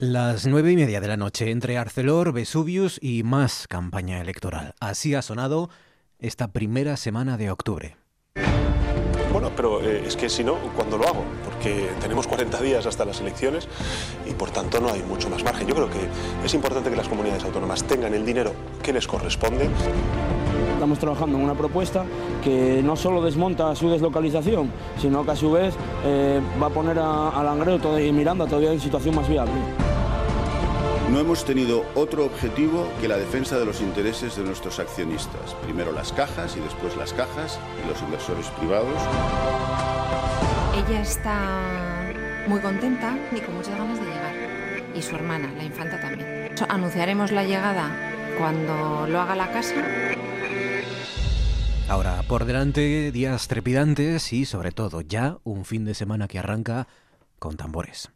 Las nueve y media de la noche entre Arcelor, Vesuvius y más campaña electoral. Así ha sonado esta primera semana de octubre. Bueno, pero eh, es que si no, ¿cuándo lo hago? Porque tenemos 40 días hasta las elecciones y por tanto no hay mucho más margen. Yo creo que es importante que las comunidades autónomas tengan el dinero que les corresponde. Estamos trabajando en una propuesta que no solo desmonta su deslocalización, sino que a su vez eh, va a poner a, a Langreo y Miranda todavía en situación más viable. No hemos tenido otro objetivo que la defensa de los intereses de nuestros accionistas. Primero las cajas y después las cajas y los inversores privados. Ella está muy contenta y con muchas ganas de llegar. Y su hermana, la infanta también. Anunciaremos la llegada cuando lo haga la casa. Ahora, por delante, días trepidantes y sobre todo ya un fin de semana que arranca con tambores.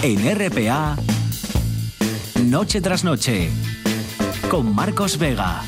En RPA, Noche tras Noche, con Marcos Vega.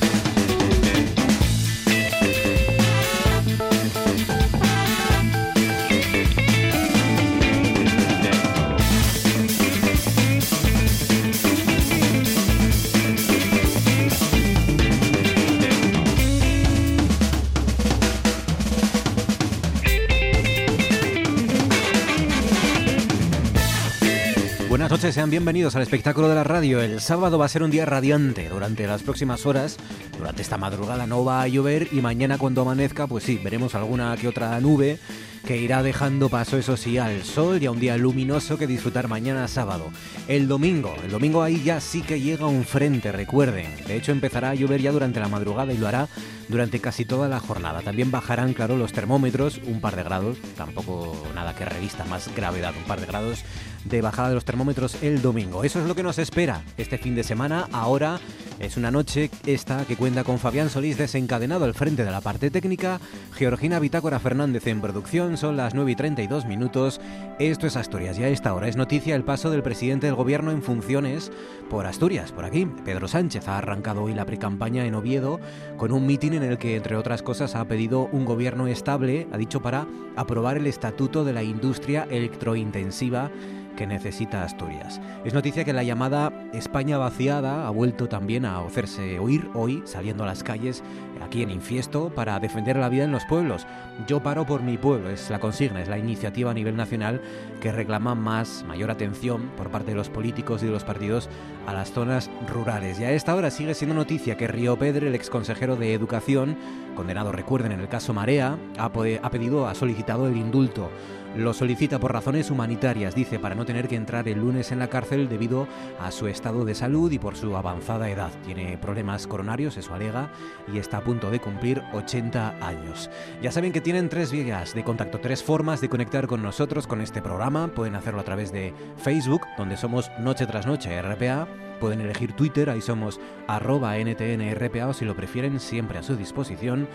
Noches, sean bienvenidos al espectáculo de la radio. El sábado va a ser un día radiante. Durante las próximas horas, durante esta madrugada no va a llover y mañana cuando amanezca, pues sí, veremos alguna que otra nube que irá dejando paso, eso sí, al sol y a un día luminoso que disfrutar mañana sábado. El domingo, el domingo ahí ya sí que llega un frente, recuerden. De hecho, empezará a llover ya durante la madrugada y lo hará durante casi toda la jornada. También bajarán, claro, los termómetros un par de grados, tampoco nada que revista más gravedad, un par de grados de bajada de los termómetros el domingo. Eso es lo que nos espera este fin de semana. Ahora es una noche esta que cuenta con Fabián Solís desencadenado al frente de la parte técnica, Georgina Bitácora Fernández en producción, son las 9 y 32 minutos. Esto es Asturias y a esta hora es noticia el paso del presidente del gobierno en funciones por Asturias, por aquí. Pedro Sánchez ha arrancado hoy la precampaña en Oviedo con un mitin en el que, entre otras cosas, ha pedido un gobierno estable, ha dicho, para aprobar el estatuto de la industria electrointensiva que necesita Asturias. Es noticia que la llamada España vaciada ha vuelto también a hacerse oír hoy, saliendo a las calles aquí en Infiesto para defender la vida en los pueblos. Yo paro por mi pueblo, es la consigna, es la iniciativa a nivel nacional que reclama más, mayor atención por parte de los políticos y de los partidos a las zonas rurales. Y a esta hora sigue siendo noticia que Río Pedro, el exconsejero de Educación, condenado, recuerden, en el caso Marea, ha pedido, ha solicitado el indulto lo solicita por razones humanitarias, dice, para no tener que entrar el lunes en la cárcel debido a su estado de salud y por su avanzada edad. Tiene problemas coronarios, eso alega, y está a punto de cumplir 80 años. Ya saben que tienen tres vías de contacto, tres formas de conectar con nosotros, con este programa. Pueden hacerlo a través de Facebook, donde somos Noche tras Noche RPA. Pueden elegir Twitter, ahí somos arroba NTNRPA o si lo prefieren, siempre a su disposición.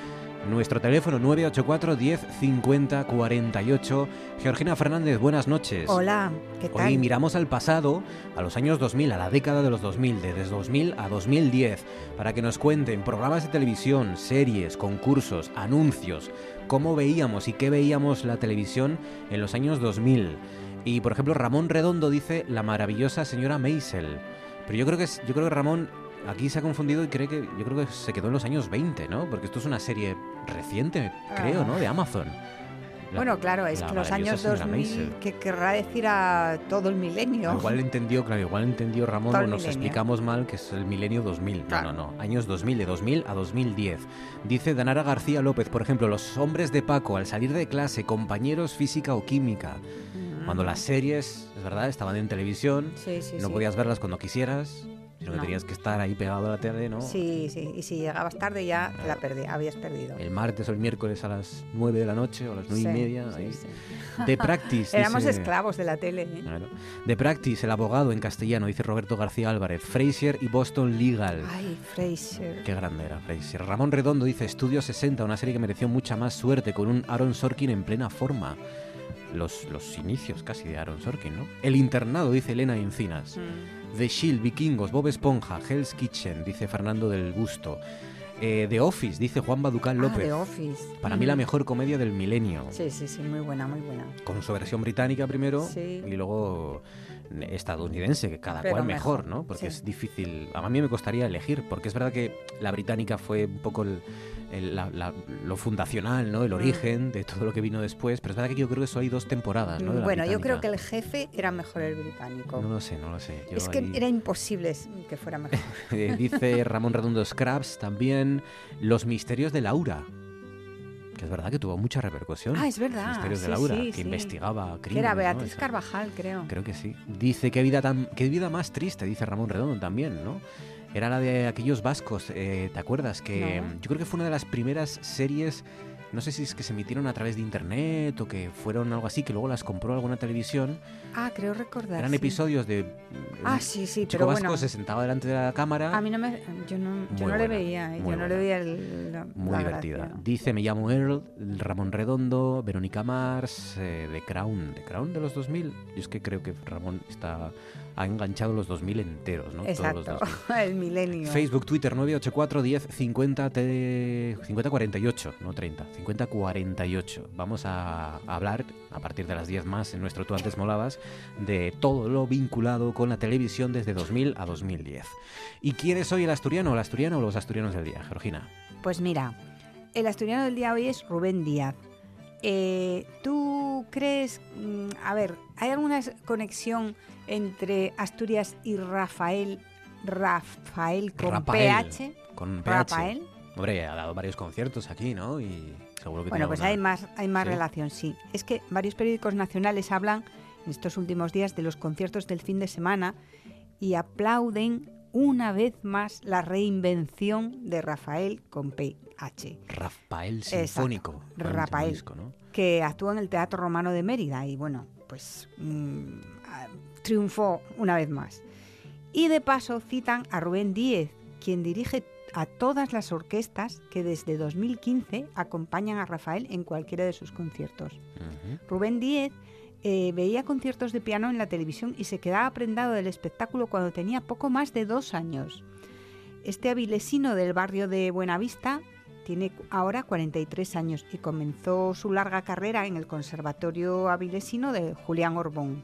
Nuestro teléfono 984 10 50 48. Georgina Fernández, buenas noches. Hola, ¿qué tal? Hoy miramos al pasado, a los años 2000, a la década de los 2000, desde 2000 a 2010, para que nos cuenten programas de televisión, series, concursos, anuncios, cómo veíamos y qué veíamos la televisión en los años 2000. Y por ejemplo, Ramón Redondo dice la maravillosa señora Maisel. Pero yo creo que yo creo que Ramón aquí se ha confundido y cree que yo creo que se quedó en los años 20, ¿no? Porque esto es una serie reciente, creo, ¿no? De Amazon. La, bueno, claro, es que los años 2000, que querrá decir a todo el milenio. Igual entendió, claro, igual entendió Ramón, o nos explicamos mal que es el milenio 2000. Claro. No, no, no, años 2000, de 2000 a 2010. Dice Danara García López, por ejemplo, los hombres de Paco al salir de clase, compañeros física o química. Mm. Cuando las series, es verdad, estaban en televisión, sí, sí, no sí. podías verlas cuando quisieras, sino que No. tenías que estar ahí pegado a la tele, ¿no? Sí, sí, y si llegabas tarde ya la perdí, habías perdido. El martes o el miércoles a las 9 de la noche o a las 9 Sí, y media. sí, ahí. sí. De Practice. Éramos dice- esclavos de la tele. ¿eh? Claro. De Practice, el abogado en castellano, dice Roberto García Álvarez. Fraser y Boston Legal. Ay, Fraser. Qué grande era Fraser. Ramón Redondo dice Estudio 60, una serie que mereció mucha más suerte con un Aaron Sorkin en plena forma. Los, los inicios casi de Aaron Sorkin, ¿no? El internado, dice Elena Encinas. Mm. The Shield, Vikingos, Bob Esponja, Hell's Kitchen, dice Fernando del Busto. Eh, The Office, dice Juan Baducal Ah, López. The Office. Para mí la mejor comedia del milenio. Sí, sí, sí, muy buena, muy buena. Con su versión británica primero Sí. y luego estadounidense, que cada Pero cual mejor, mejor, ¿no? Porque sí. es difícil. A mí me costaría elegir, porque es verdad que la británica fue un poco el- el- la- la- lo fundacional, ¿no? El Mm. origen de todo lo que vino después. Pero es verdad que yo creo que eso hay dos temporadas, ¿no? bueno, yo creo que el jefe era mejor el británico. No lo sé, no lo sé. Yo es que ahí- era imposible que fuera mejor. Eh, dice Ramón Redondo Scraps también Los misterios de Laura. Que es verdad que tuvo mucha repercusión. Ah, es verdad, Los misterios de sí, Laura, sí, que sí. investigaba crímenes. era. Beatriz Carvajal, creo. Creo que sí. Dice qué vida tan, qué vida más triste, dice Ramón Redondo también, ¿no? Era la de aquellos vascos, eh, ¿te acuerdas? Que No. yo creo que fue una de las primeras series, no sé si es que se emitieron a través de internet o que fueron algo así, que luego las compró alguna televisión. Ah, creo recordar. Eran sí. episodios de Ah, sí, sí, chico pero vasco bueno. se sentaba delante de la cámara. A mí no me. Yo no, yo no le buena, veía, eh, muy yo no le buena. veía el, la, Muy la divertida. gracia. Dice, me llamo Earl, Ramón Redondo, Verónica Mars, eh, The Crown. ¿The Crown de los 2000? Yo es que creo que Ramón está, ha enganchado los 2000 enteros, ¿no? Todos los Exacto, 2000. el milenio. Facebook, Twitter, 984 10 50 te- 50 48, no 30, 50 48. Vamos a hablar a partir de las 10 más en nuestro Tú antes molabas de todo lo vinculado con la televisión desde 2000 a 2010. ¿Y quién es hoy el asturiano, el asturiano o los asturianos del día, Georgina? Pues mira, el asturiano del día hoy es Rubén Díaz. Eh, ¿Tú crees, mm, a ver, hay alguna conexión entre Asturias y Rafael, Rafael con Rafael, PH? Con PH. Rafael. Hombre, ha dado varios conciertos aquí, ¿no? Y seguro que Bueno, pues hay más, hay más ¿Sí? relación, sí. Es que varios periódicos nacionales hablan en estos últimos días de los conciertos del fin de semana y aplauden una vez más la reinvención de Rafael con PH. Rafael Sinfónico. Rafael. disco, ¿no? que actúa en el Teatro Romano de Mérida y bueno, pues mm, triunfó una vez más. Y de paso citan a Rubén Díez, quien dirige a todas las orquestas que desde 2015 acompañan a Rafael en cualquiera de sus conciertos. Rubén Díez eh, veía conciertos de piano en la televisión y se quedaba prendado del espectáculo cuando tenía poco más de dos años. Este avilesino del barrio de Buenavista tiene ahora 43 años y comenzó su larga carrera en el Conservatorio Avilesino de Julián Orbón.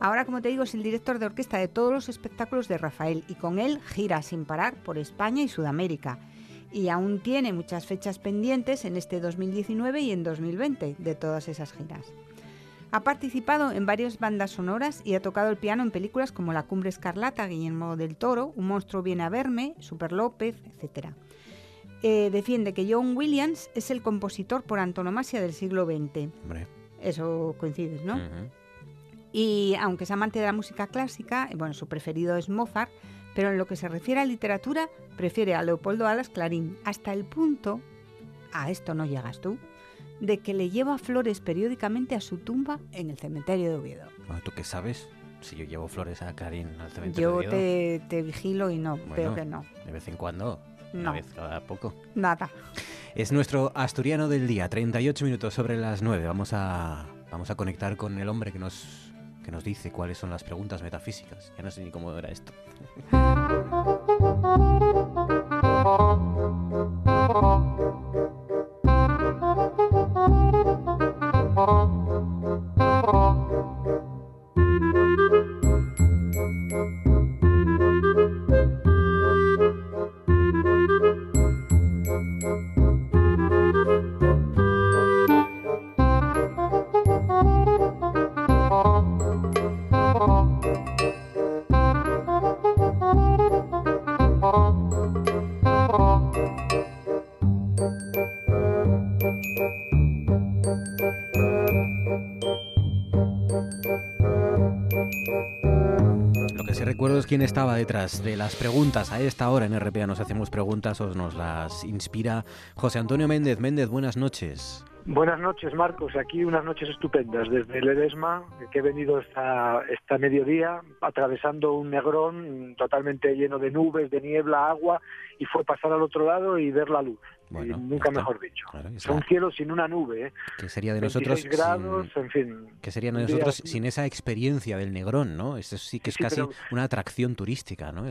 Ahora, como te digo, es el director de orquesta de todos los espectáculos de Rafael y con él gira sin parar por España y Sudamérica. Y aún tiene muchas fechas pendientes en este 2019 y en 2020 de todas esas giras. Ha participado en varias bandas sonoras y ha tocado el piano en películas como La Cumbre Escarlata, Guillermo del Toro, Un monstruo viene a verme, Super López, etc. Eh, defiende que John Williams es el compositor por antonomasia del siglo XX. Hombre. Eso coincides, ¿no? Y aunque es amante de la música clásica, eh, bueno, su preferido es Mozart, pero en lo que se refiere a literatura, prefiere a Leopoldo Alas Clarín, hasta el punto, a esto no llegas tú, de que le lleva flores periódicamente a su tumba en el cementerio de Oviedo. Bueno, ¿Tú qué sabes? Si yo llevo flores a Karin al cementerio Yo de Oviedo, te, te vigilo y no, Bueno. veo que no. de vez en cuando, una No. vez cada poco. Nada. Es nuestro asturiano del día, 38 minutos sobre las 9. Vamos a, vamos a conectar con el hombre que nos, que nos dice cuáles son las preguntas metafísicas. Ya no sé ni cómo era esto. quién estaba detrás de las preguntas. A esta hora en RPA nos hacemos preguntas o nos las inspira José Antonio Méndez. Méndez, buenas noches. Buenas noches, Marcos. Aquí unas noches estupendas desde Ledesma, que he venido esta, esta mediodía atravesando un negrón totalmente lleno de nubes, de niebla, agua, y fue pasar al otro lado y ver la luz. Bueno, nunca mejor dicho. es un cielo sin una nube. ¿eh? Que sería de nosotros. grados, en fin. Que sería de nosotros sin esa experiencia del Negrón, ¿no? Eso sí que es casi una atracción turística, ¿no?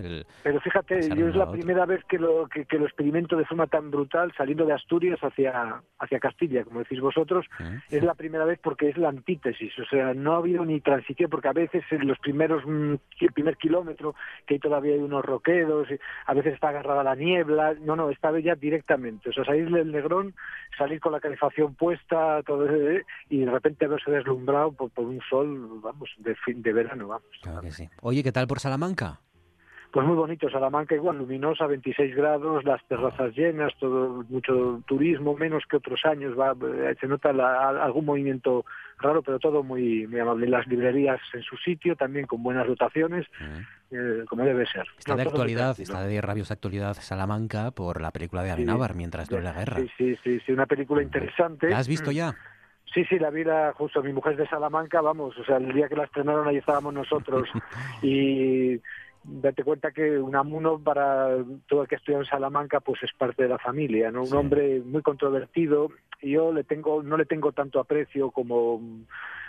pero fíjate, yo es la primera vez que lo, que, lo experimento de forma tan brutal saliendo de Asturias hacia, hacia Castilla, como decís vosotros. Es la primera vez porque es la antítesis. O sea, no ha habido ni transición, porque a veces en los primeros, mm, el primer kilómetro, que todavía hay unos roquedos, a veces está agarrada la niebla. No, no, esta vez ya directamente. O sea, salir del Negrón, salir con la calefacción puesta, todo ese, y de repente haberse deslumbrado por, un sol, vamos, de fin de verano, vamos. Oye, ¿qué tal por Salamanca? Pues muy bonito, Salamanca igual, luminosa, 26 grados, las terrazas llenas, todo mucho turismo, menos que otros años, va, eh, se nota algún movimiento raro, pero todo muy, muy amable. Las librerías en su sitio, también con buenas dotaciones, eh, como debe ser. Está de actualidad, está de rabiosa actualidad Salamanca por la película de Amenábar mientras dure la guerra. Sí, sí, sí, una película interesante. ¿La has visto mm. ya? Sí, sí, la vida justo mi mujer es de Salamanca, vamos, o sea, el día que la estrenaron ahí estábamos nosotros y date cuenta que un amuno para todo el que estudia en Salamanca pues es parte de la familia, ¿no? Un hombre muy controvertido yo le tengo no le tengo tanto aprecio como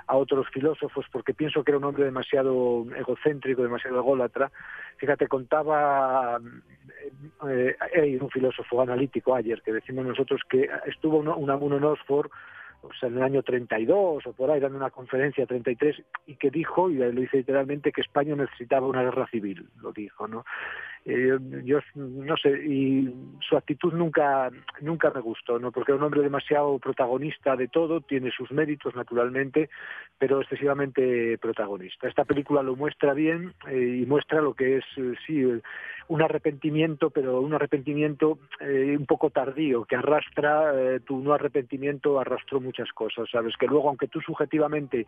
a otros filósofos porque pienso que era un hombre demasiado egocéntrico, demasiado ególatra. Fíjate, contaba eh, eh un filósofo analítico ayer que decimos nosotros que estuvo un, un amuno en Oxford pues, en el año 32 o por ahí, dando una conferencia 33, y que dijo, y lo dice literalmente, que España necesitaba una guerra civil, lo dijo, ¿no? Eh, yo no sé, y su actitud nunca, nunca me gustó, ¿no? Porque era un hombre demasiado protagonista de todo, tiene sus méritos naturalmente, pero excesivamente protagonista. Esta película lo muestra bien eh, y muestra lo que es, eh, sí, un arrepentimiento, pero un arrepentimiento un poco tardío, que arrastra, tu no arrepentimiento arrastró muchas cosas, ¿sabes? Que luego, aunque tú subjetivamente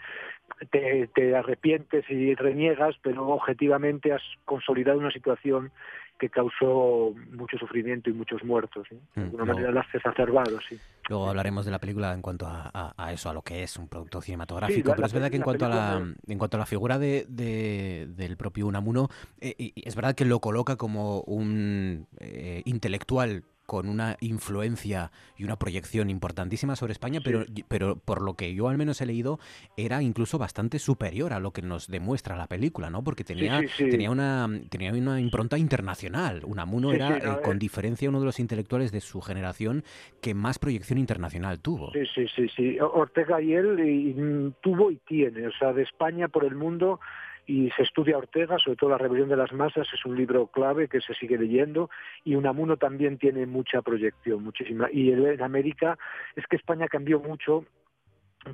te, te arrepientes y reniegas, pero objetivamente has consolidado una situación que causó mucho sufrimiento y muchos muertos. De mm, alguna manera las exacerbado, sí. Luego hablaremos de la película en cuanto a, eso, a lo que es un producto cinematográfico. pero es verdad que en cuanto, a la, en cuanto a la figura de, del propio Unamuno, eh, es verdad que lo coloca como un eh, intelectual con una influencia y una proyección importantísima sobre España, pero, pero por lo que yo al menos he leído, era incluso bastante superior a lo que nos demuestra la película, ¿no? Porque tenía, tenía, una, tenía una impronta internacional. Unamuno era, eh, con diferencia, uno de los intelectuales de su generación que más proyección internacional tuvo. Sí, sí, sí, sí. Ortega y él tuvo y tiene, o sea, de España por el mundo y se estudia Ortega, sobre todo La rebelión de las masas, es un libro clave que se sigue leyendo y Unamuno también tiene mucha proyección, muchísima. Y en América es que España cambió mucho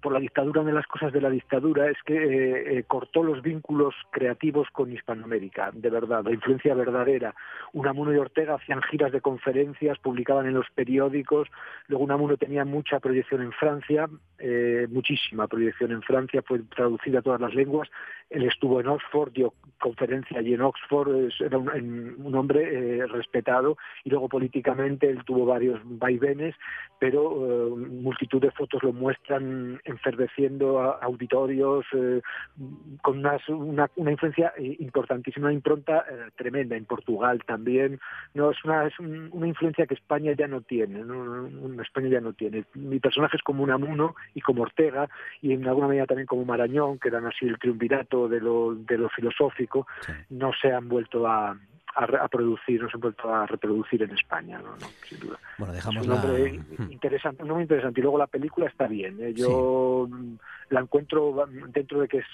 por la dictadura, una de las cosas de la dictadura es que eh, eh, cortó los vínculos creativos con Hispanoamérica, de verdad, la influencia verdadera. Unamuno y Ortega hacían giras de conferencias, publicaban en los periódicos, luego Unamuno tenía mucha proyección en Francia, eh, muchísima proyección en Francia, fue traducida a todas las lenguas, él estuvo en Oxford, dio conferencia allí en Oxford, era un, hombre respetado y luego políticamente él tuvo varios vaivenes, pero multitud de fotos lo muestran enferveciendo auditorios, eh, con una, una, influencia eh, importantísima, una impronta eh, tremenda en Portugal también. No es una, es una influencia que España ya no tiene, ¿no? España ya no tiene. Mi personaje es como Unamuno y como Ortega y en alguna medida también como Marañón, que eran así el triunvirato de lo, de lo filosófico, no se han vuelto a, a, producir, no se han vuelto a reproducir en España, ¿no? sin duda. Bueno, dejamos es un nombre interesante, muy interesante. Y luego la película está bien. ¿eh? Yo la encuentro dentro de que es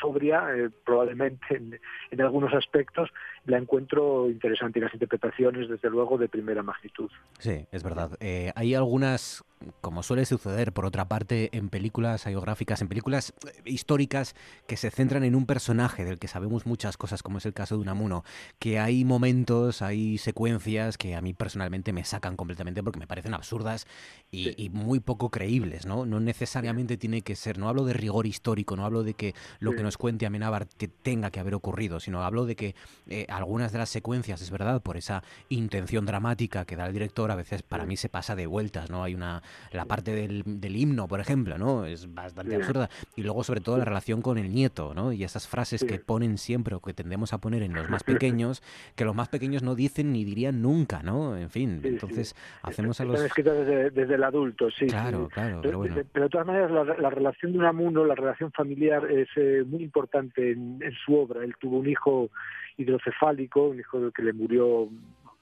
sobria, eh, probablemente en, en, algunos aspectos, la encuentro interesante y las interpretaciones, desde luego, de primera magnitud. Sí, es verdad. Eh, hay algunas como suele suceder, por otra parte, en películas biográficas, en películas eh, históricas que se centran en un personaje del que sabemos muchas cosas, como es el caso de Unamuno, que hay momentos, hay secuencias que a mí personalmente me sacan completamente porque me parecen absurdas y, muy poco creíbles, ¿no? No necesariamente tiene que ser, no hablo hablo de rigor histórico, no hablo de que lo que nos cuente Amenábar tenga que haber ocurrido, sino hablo de que eh, algunas de las secuencias, es verdad, por esa intención dramática que da el director, a veces para mí se pasa de vueltas, ¿no? Hay una, la parte del, del himno, por ejemplo, ¿no? Es bastante absurda. Y luego, sobre todo, la relación con el nieto, ¿no? Y esas frases que ponen siempre o que tendemos a poner en los más pequeños, que los más pequeños no dicen ni dirían nunca, ¿no? En fin, entonces hacemos a los... Están escritas desde, desde, el adulto, sí. Claro, claro, pero bueno. Pero de todas maneras, la, la relación de Unamuno, la relación familiar es eh, muy importante en, en, su obra. Él tuvo un hijo hidrocefálico, un hijo que le murió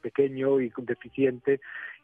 pequeño y deficiente,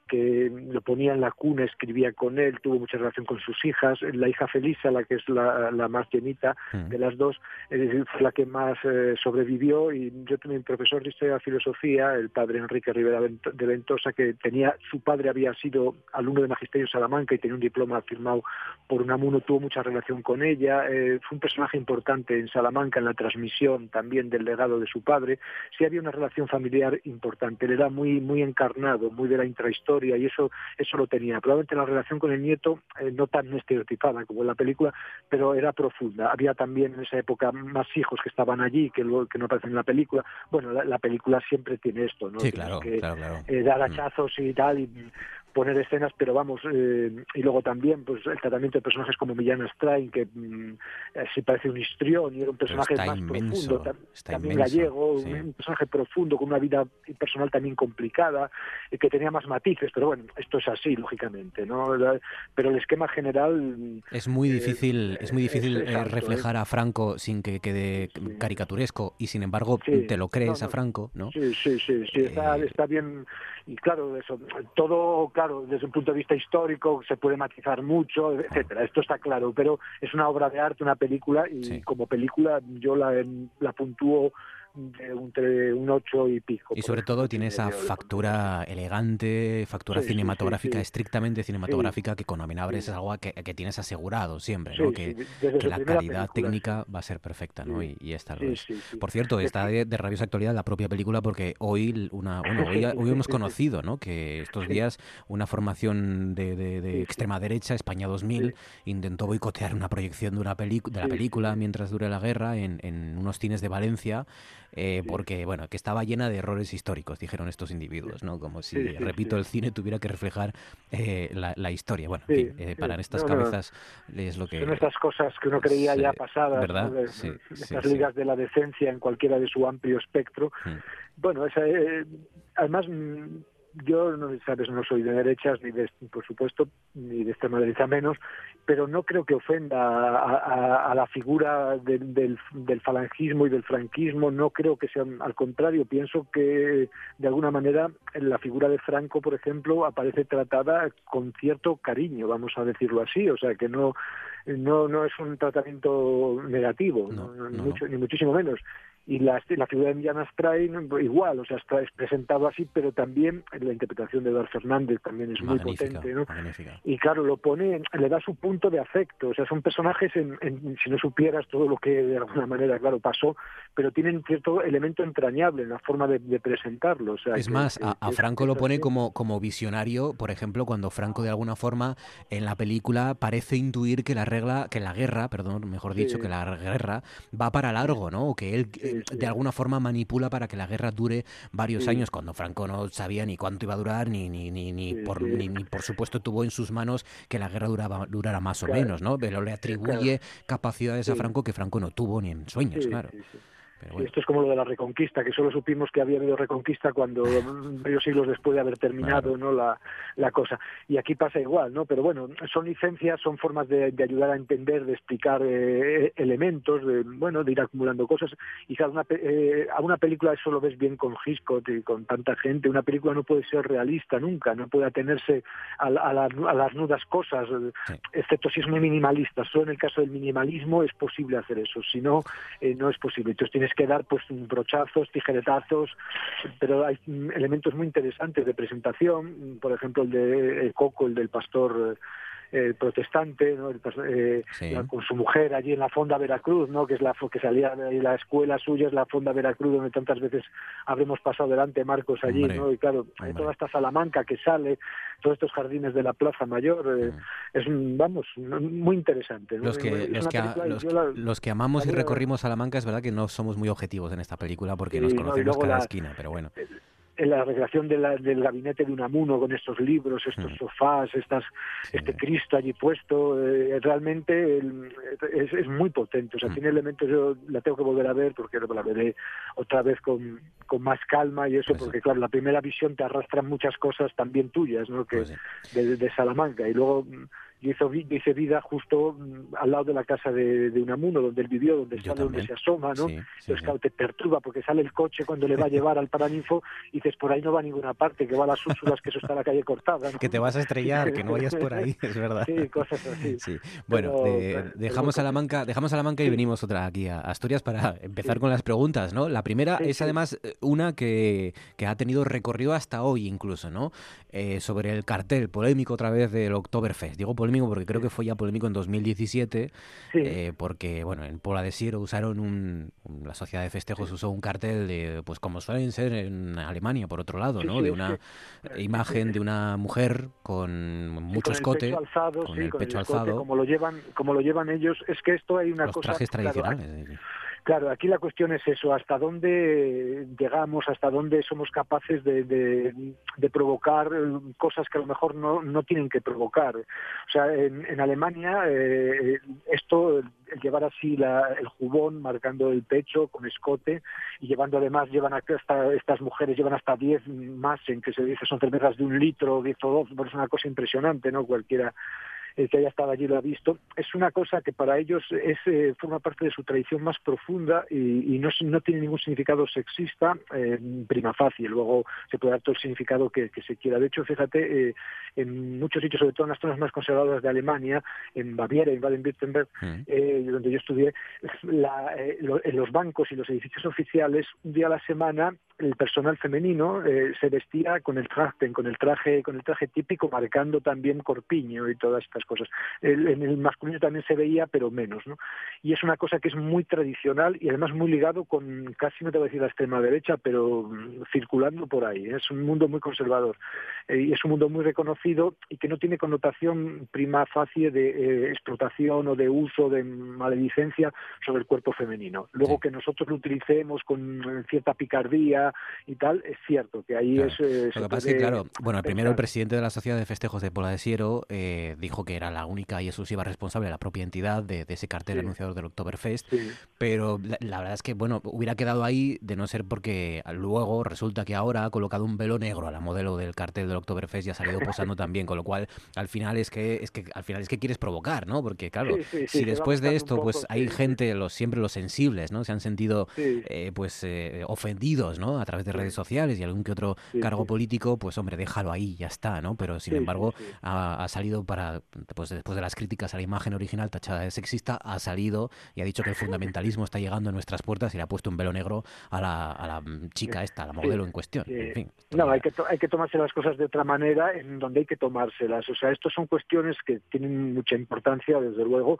que lo ponía en la cuna, escribía con él, tuvo mucha relación con sus hijas. La hija Felisa, la que es la, la más llenita mm. de las dos, es la que más eh, sobrevivió. Y yo tenía un profesor de historia de filosofía, el padre Enrique Rivera de Ventosa, que tenía, su padre había sido alumno de magisterio en Salamanca y tenía un diploma firmado por Unamuno, tuvo mucha relación con ella. Eh, fue un personaje importante en Salamanca en la transmisión también del legado de su padre. Sí había una relación familiar importante. Él era muy, muy encarnado, muy de la intrahistoria y eso eso lo tenía. Probablemente la relación con el nieto eh, no tan estereotipada como en la película, pero era profunda. Había también en esa época más hijos que estaban allí que, luego, que no aparecen en la película. Bueno, la, la película siempre tiene esto, ¿no? Sí, claro, que, claro, claro. Eh, dar hachazos y tal y poner escenas, pero vamos, eh, y luego también pues el tratamiento de personajes como Millán Strain, que mm, sí parece un histrión y era un personaje más inmenso, profundo, también inmenso, gallego, sí. un personaje profundo, con una vida personal también complicada, y que tenía más matices, pero bueno, esto es así, lógicamente, ¿no? Pero el esquema general... Es muy difícil, eh, es muy difícil es, exacto, reflejar ¿eh? a Franco sin que quede Sí. caricaturesco, y sin embargo Sí, te lo crees no, a. Franco, ¿no? Sí, sí, sí, sí, está, Eh, está bien. Y claro, eso, todo, claro, desde un punto de vista histórico se puede matizar mucho, etcétera. Esto está claro, pero es una obra de arte, una película, y Sí. como película yo la, la puntúo de entre un ocho y pico. Y sobre todo tiene esa factura elegante, factura Sí, sí, sí, cinematográfica, sí. estrictamente cinematográfica, que con Amenábar Sí. es algo que, que tienes asegurado siempre, ¿no? que, la calidad película, técnica va a ser perfecta, ¿no? Y, y esta lo es. Por cierto, está de, de rabiosa actualidad la propia película porque hoy una bueno, hoy, hoy hemos conocido, ¿no? Que estos días una formación de, extrema derecha, España 2000, intentó boicotear una proyección de una de la película mientras dure la guerra en, en unos cines de Valencia, eh, Sí. porque bueno, que estaba llena de errores históricos, dijeron estos individuos, ¿no? Como si, Sí, sí, repito, el cine tuviera que reflejar eh, la, la historia. Bueno, en fin, eh, para estas No, no. cabezas es lo que Son estas cosas que uno creía ya pasadas, ¿verdad? estas ligas de la decencia en cualquiera de su amplio espectro. Mm. Bueno, esa, eh, además mm, yo no sabes no soy de derechas ni de por supuesto ni de extrema derecha menos pero no creo que ofenda a, la figura del, del falangismo y del franquismo no creo que sea al contrario pienso que de alguna manera la figura de Franco por ejemplo aparece tratada con cierto cariño vamos a decirlo así o sea que no no no es un tratamiento negativo No, no, ni no, mucho- ni muchísimo menos y la, la figura de Millán Astray igual, o sea, está es presentado así, pero también la interpretación de Eduardo Fernández también es muy potente, ¿no? magnífica. Y claro, lo pone, le da su punto de afecto, o sea, son personajes, en, en- si no supieras todo lo que de alguna manera, claro, pasó, pero tienen cierto elemento entrañable en la forma de, de presentarlo. O sea, Es que- más, que- a, a Franco lo pone como, como visionario, por ejemplo, cuando Franco de alguna forma en la película parece intuir que la regla, que la guerra, perdón, mejor dicho, Sí. que la guerra va para largo, ¿no? O que él Sí, sí. de alguna forma manipula para que la guerra dure varios años, cuando Franco no sabía ni cuánto iba a durar, ni, ni, ni, ni, por, ni, ni por supuesto tuvo en sus manos que la guerra duraba, durara más o menos, ¿no? Pero le atribuye capacidades a. Franco que Franco no tuvo ni en sueños, claro. Bueno. esto es como lo de la reconquista, que solo supimos que había habido reconquista cuando varios siglos después de haber terminado Claro. no la, la cosa. Y aquí pasa igual, ¿no? Pero bueno, son licencias, son formas de, de ayudar a entender, de explicar eh, elementos, de, bueno, de ir acumulando cosas. Y claro, una, eh, a una película eso lo ves bien con Hitchcock y con tanta gente. Una película no puede ser realista nunca, no puede atenerse a, la- a la- a las nudas cosas, Sí. excepto si es muy minimalista. Solo en el caso del minimalismo es posible hacer eso, si no, eh, no es posible. Entonces tienes que dar pues brochazos, tijeretazos, pero hay mm, elementos muy interesantes de presentación, por ejemplo el de el Coco, el del pastor eh, protestante, ¿no? Eh, con su mujer allí en la Fonda Veracruz, ¿no? que es la que salía de la escuela suya, es la Fonda Veracruz, donde tantas veces habremos pasado delante Marcos allí, ¿no? y claro, hay toda esta Salamanca que sale, todos estos jardines de la Plaza Mayor, eh, mm. es, vamos, muy interesante. Los, que, los, que, amamos y recorrimos Salamanca es verdad que no somos muy objetivos en esta película porque nos conocemos cada esquina, pero bueno en la recreación del gabinete de Unamuno con estos libros, estos mm. sofás, estas, este Cristo allí puesto, eh, realmente es, muy potente. O sea, mm. tiene elementos, yo la tengo que volver a ver porque la veré otra vez con, con más calma y eso, porque claro, la primera visión te arrastra muchas cosas también tuyas, ¿no? Que, pues de, de Salamanca. Y luego y hizo, hice vida justo mm, al lado de la casa de, de Unamuno, donde él vivió, donde sale, donde se asoma, ¿no? Entonces, claro, te perturba porque sale el coche cuando le va a llevar al Paraninfo y dices, por ahí no va a ninguna parte, que va a las úrsulas, que eso está la calle cortada. Que te vas a estrellar, que no vayas por ahí, es verdad. Sí, cosas así. Bueno, dejamos, a la manca, dejamos a la manca y venimos otra aquí a Asturias para empezar con las preguntas, ¿no? La primera es además eh, una que, que, ha tenido recorrido hasta hoy incluso, ¿no? Eh, sobre el cartel polémico otra vez del Oktoberfest. Digo porque creo que fue ya polémico en 2017, eh, porque bueno, en Pola de Siero usaron un, la sociedad de festejos usó un cartel de, pues como suelen ser en Alemania, por otro lado, ¿no? de una imagen de una mujer con mucho escote, con el pecho alzado, como lo llevan, como lo llevan ellos, es que esto hay una Los cosa trajes tradicionales. Claro, aquí la cuestión es eso, hasta dónde llegamos, hasta dónde somos capaces de, de, provocar cosas que a lo mejor no, no tienen que provocar. O sea, en, Alemania eh, esto, el llevar así el jubón marcando el pecho con escote y llevando además, llevan hasta, estas mujeres llevan hasta 10 más en que se dice son cervezas de un litro, 10 o 12, es una cosa impresionante, ¿no? Cualquiera el que haya estado allí lo ha visto, es una cosa que para ellos es, eh, forma parte de su tradición más profunda y, no, no, tiene ningún significado sexista eh, prima facie. Luego se puede dar todo el significado que, se quiera. De hecho, fíjate, eh, en muchos sitios, sobre todo en las zonas más conservadoras de Alemania, en Baviera, en Baden-Württemberg, mm. donde yo estudié, en los bancos y los edificios oficiales, un día a la semana el personal femenino se vestía con el traje, con el traje, con el traje típico, marcando también corpiño y todas estas cosas. en el masculino también se veía, pero menos, ¿no? Y es una cosa que es muy tradicional y además muy ligado con, casi no te voy a decir la extrema derecha, pero mm, circulando por ahí. Es un mundo muy conservador eh, y es un mundo muy reconocido y que no tiene connotación prima facie de eh, explotación o de uso, de maledicencia sobre el cuerpo femenino. Luego que nosotros lo utilicemos con eh, cierta picardía y tal, es cierto que ahí es... lo que pasa es que, claro, bueno, primero el presidente de la Sociedad de Festejos de Pola de Siero dijo que era la única y exclusiva responsable, la propia entidad de, ese cartel anunciador del Oktoberfest. Pero la, verdad es que, bueno, hubiera quedado ahí de no ser porque luego resulta que ahora ha colocado un velo negro a la modelo del cartel del Oktoberfest y ha salido posando también, con lo cual al final es que, es que al final es que quieres provocar, ¿no? Porque claro, si después de esto pues hay gente, los siempre los sensibles, ¿no? Se han sentido eh, pues eh, ofendidos, ¿no? A través de redes sociales y algún que otro cargo político, pues hombre, déjalo ahí, ya está, ¿no? Pero sin embargo ha, ha, salido para pues después de las críticas a la imagen original tachada de sexista, ha salido y ha dicho que el fundamentalismo está llegando a nuestras puertas y le ha puesto un velo negro a la, a la chica esta, a la modelo en cuestión. no, hay que, hay que tomarse las cosas de otra manera en donde hay que tomárselas. O sea, esto son cuestiones que tienen mucha importancia, desde luego,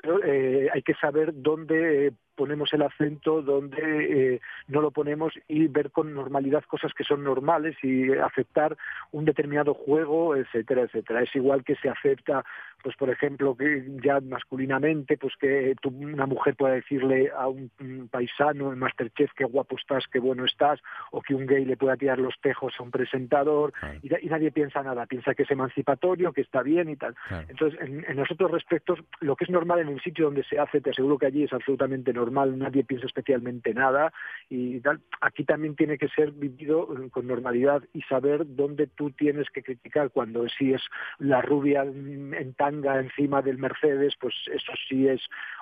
pero eh, hay que saber dónde ponemos el acento, donde eh, no lo ponemos y ver con normalidad cosas que son normales y aceptar un determinado juego, etcétera, etcétera. Es igual que se acepta, pues por ejemplo, que ya masculinamente, pues que una mujer pueda decirle a un, paisano en Masterchef qué guapo estás, qué bueno estás, o que un gay le pueda tirar los tejos a un presentador y, nadie piensa nada, piensa que es emancipatorio, que está bien y tal. Entonces, en, en los otros respectos, lo que es normal en un sitio donde se hace, te aseguro que allí es absolutamente normal normal, nadie piensa especialmente nada y tal. Aquí también tiene que ser vivido eh, con normalidad y saber dónde tú tienes que criticar cuando si es la rubia en tanga encima del Mercedes, pues eso sí es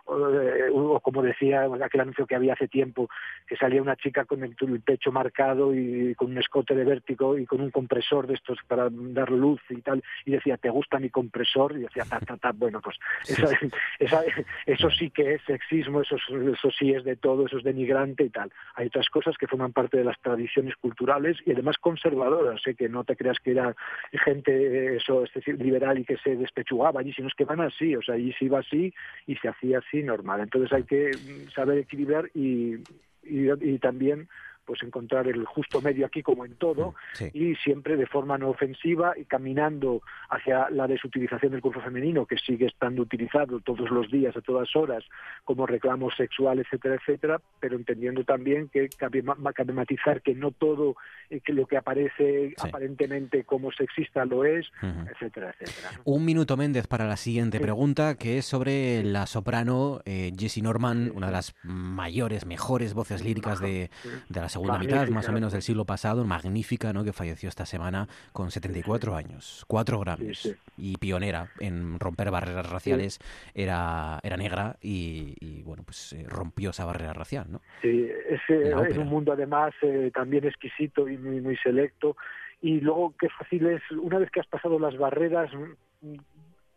eh, o como decía aquel anuncio que había hace tiempo, que salía una chica con el, pecho marcado y con un escote de vértigo y con un compresor de estos para dar luz y tal, y decía, ¿te gusta mi compresor? Y decía, ta, ta, ta. bueno, pues eso, eso sí que es sexismo, eso eso sí es de todo, eso es denigrante y tal. Hay otras cosas que forman parte de las tradiciones culturales y además conservadoras, ¿eh? que no te creas que era gente eso, es liberal y que se despechugaba allí, sino es que van así, o sea, allí se iba así y se hacía así normal. Entonces hay que saber equilibrar y, y también pues encontrar el justo medio aquí como en todo mm, y siempre de forma no ofensiva y caminando hacia la desutilización del cuerpo femenino que sigue estando utilizado todos los días a todas horas como reclamo sexual etcétera etcétera pero entendiendo también que cabe, matizar que no todo eh, que lo que aparece aparentemente como sexista lo es etcétera etcétera un minuto Méndez para la siguiente pregunta que es sobre la soprano eh, Jessie Norman una de las mayores mejores voces líricas de, de la segunda mitad más o menos del siglo pasado, magnífica, ¿no? que falleció esta semana con 74 años, cuatro Grammys y pionera en romper barreras raciales, era, era negra y, bueno, pues eh, rompió esa barrera racial. ¿no? Sí, es, es un mundo además eh, también exquisito y muy, muy selecto y luego qué fácil es, una vez que has pasado las barreras,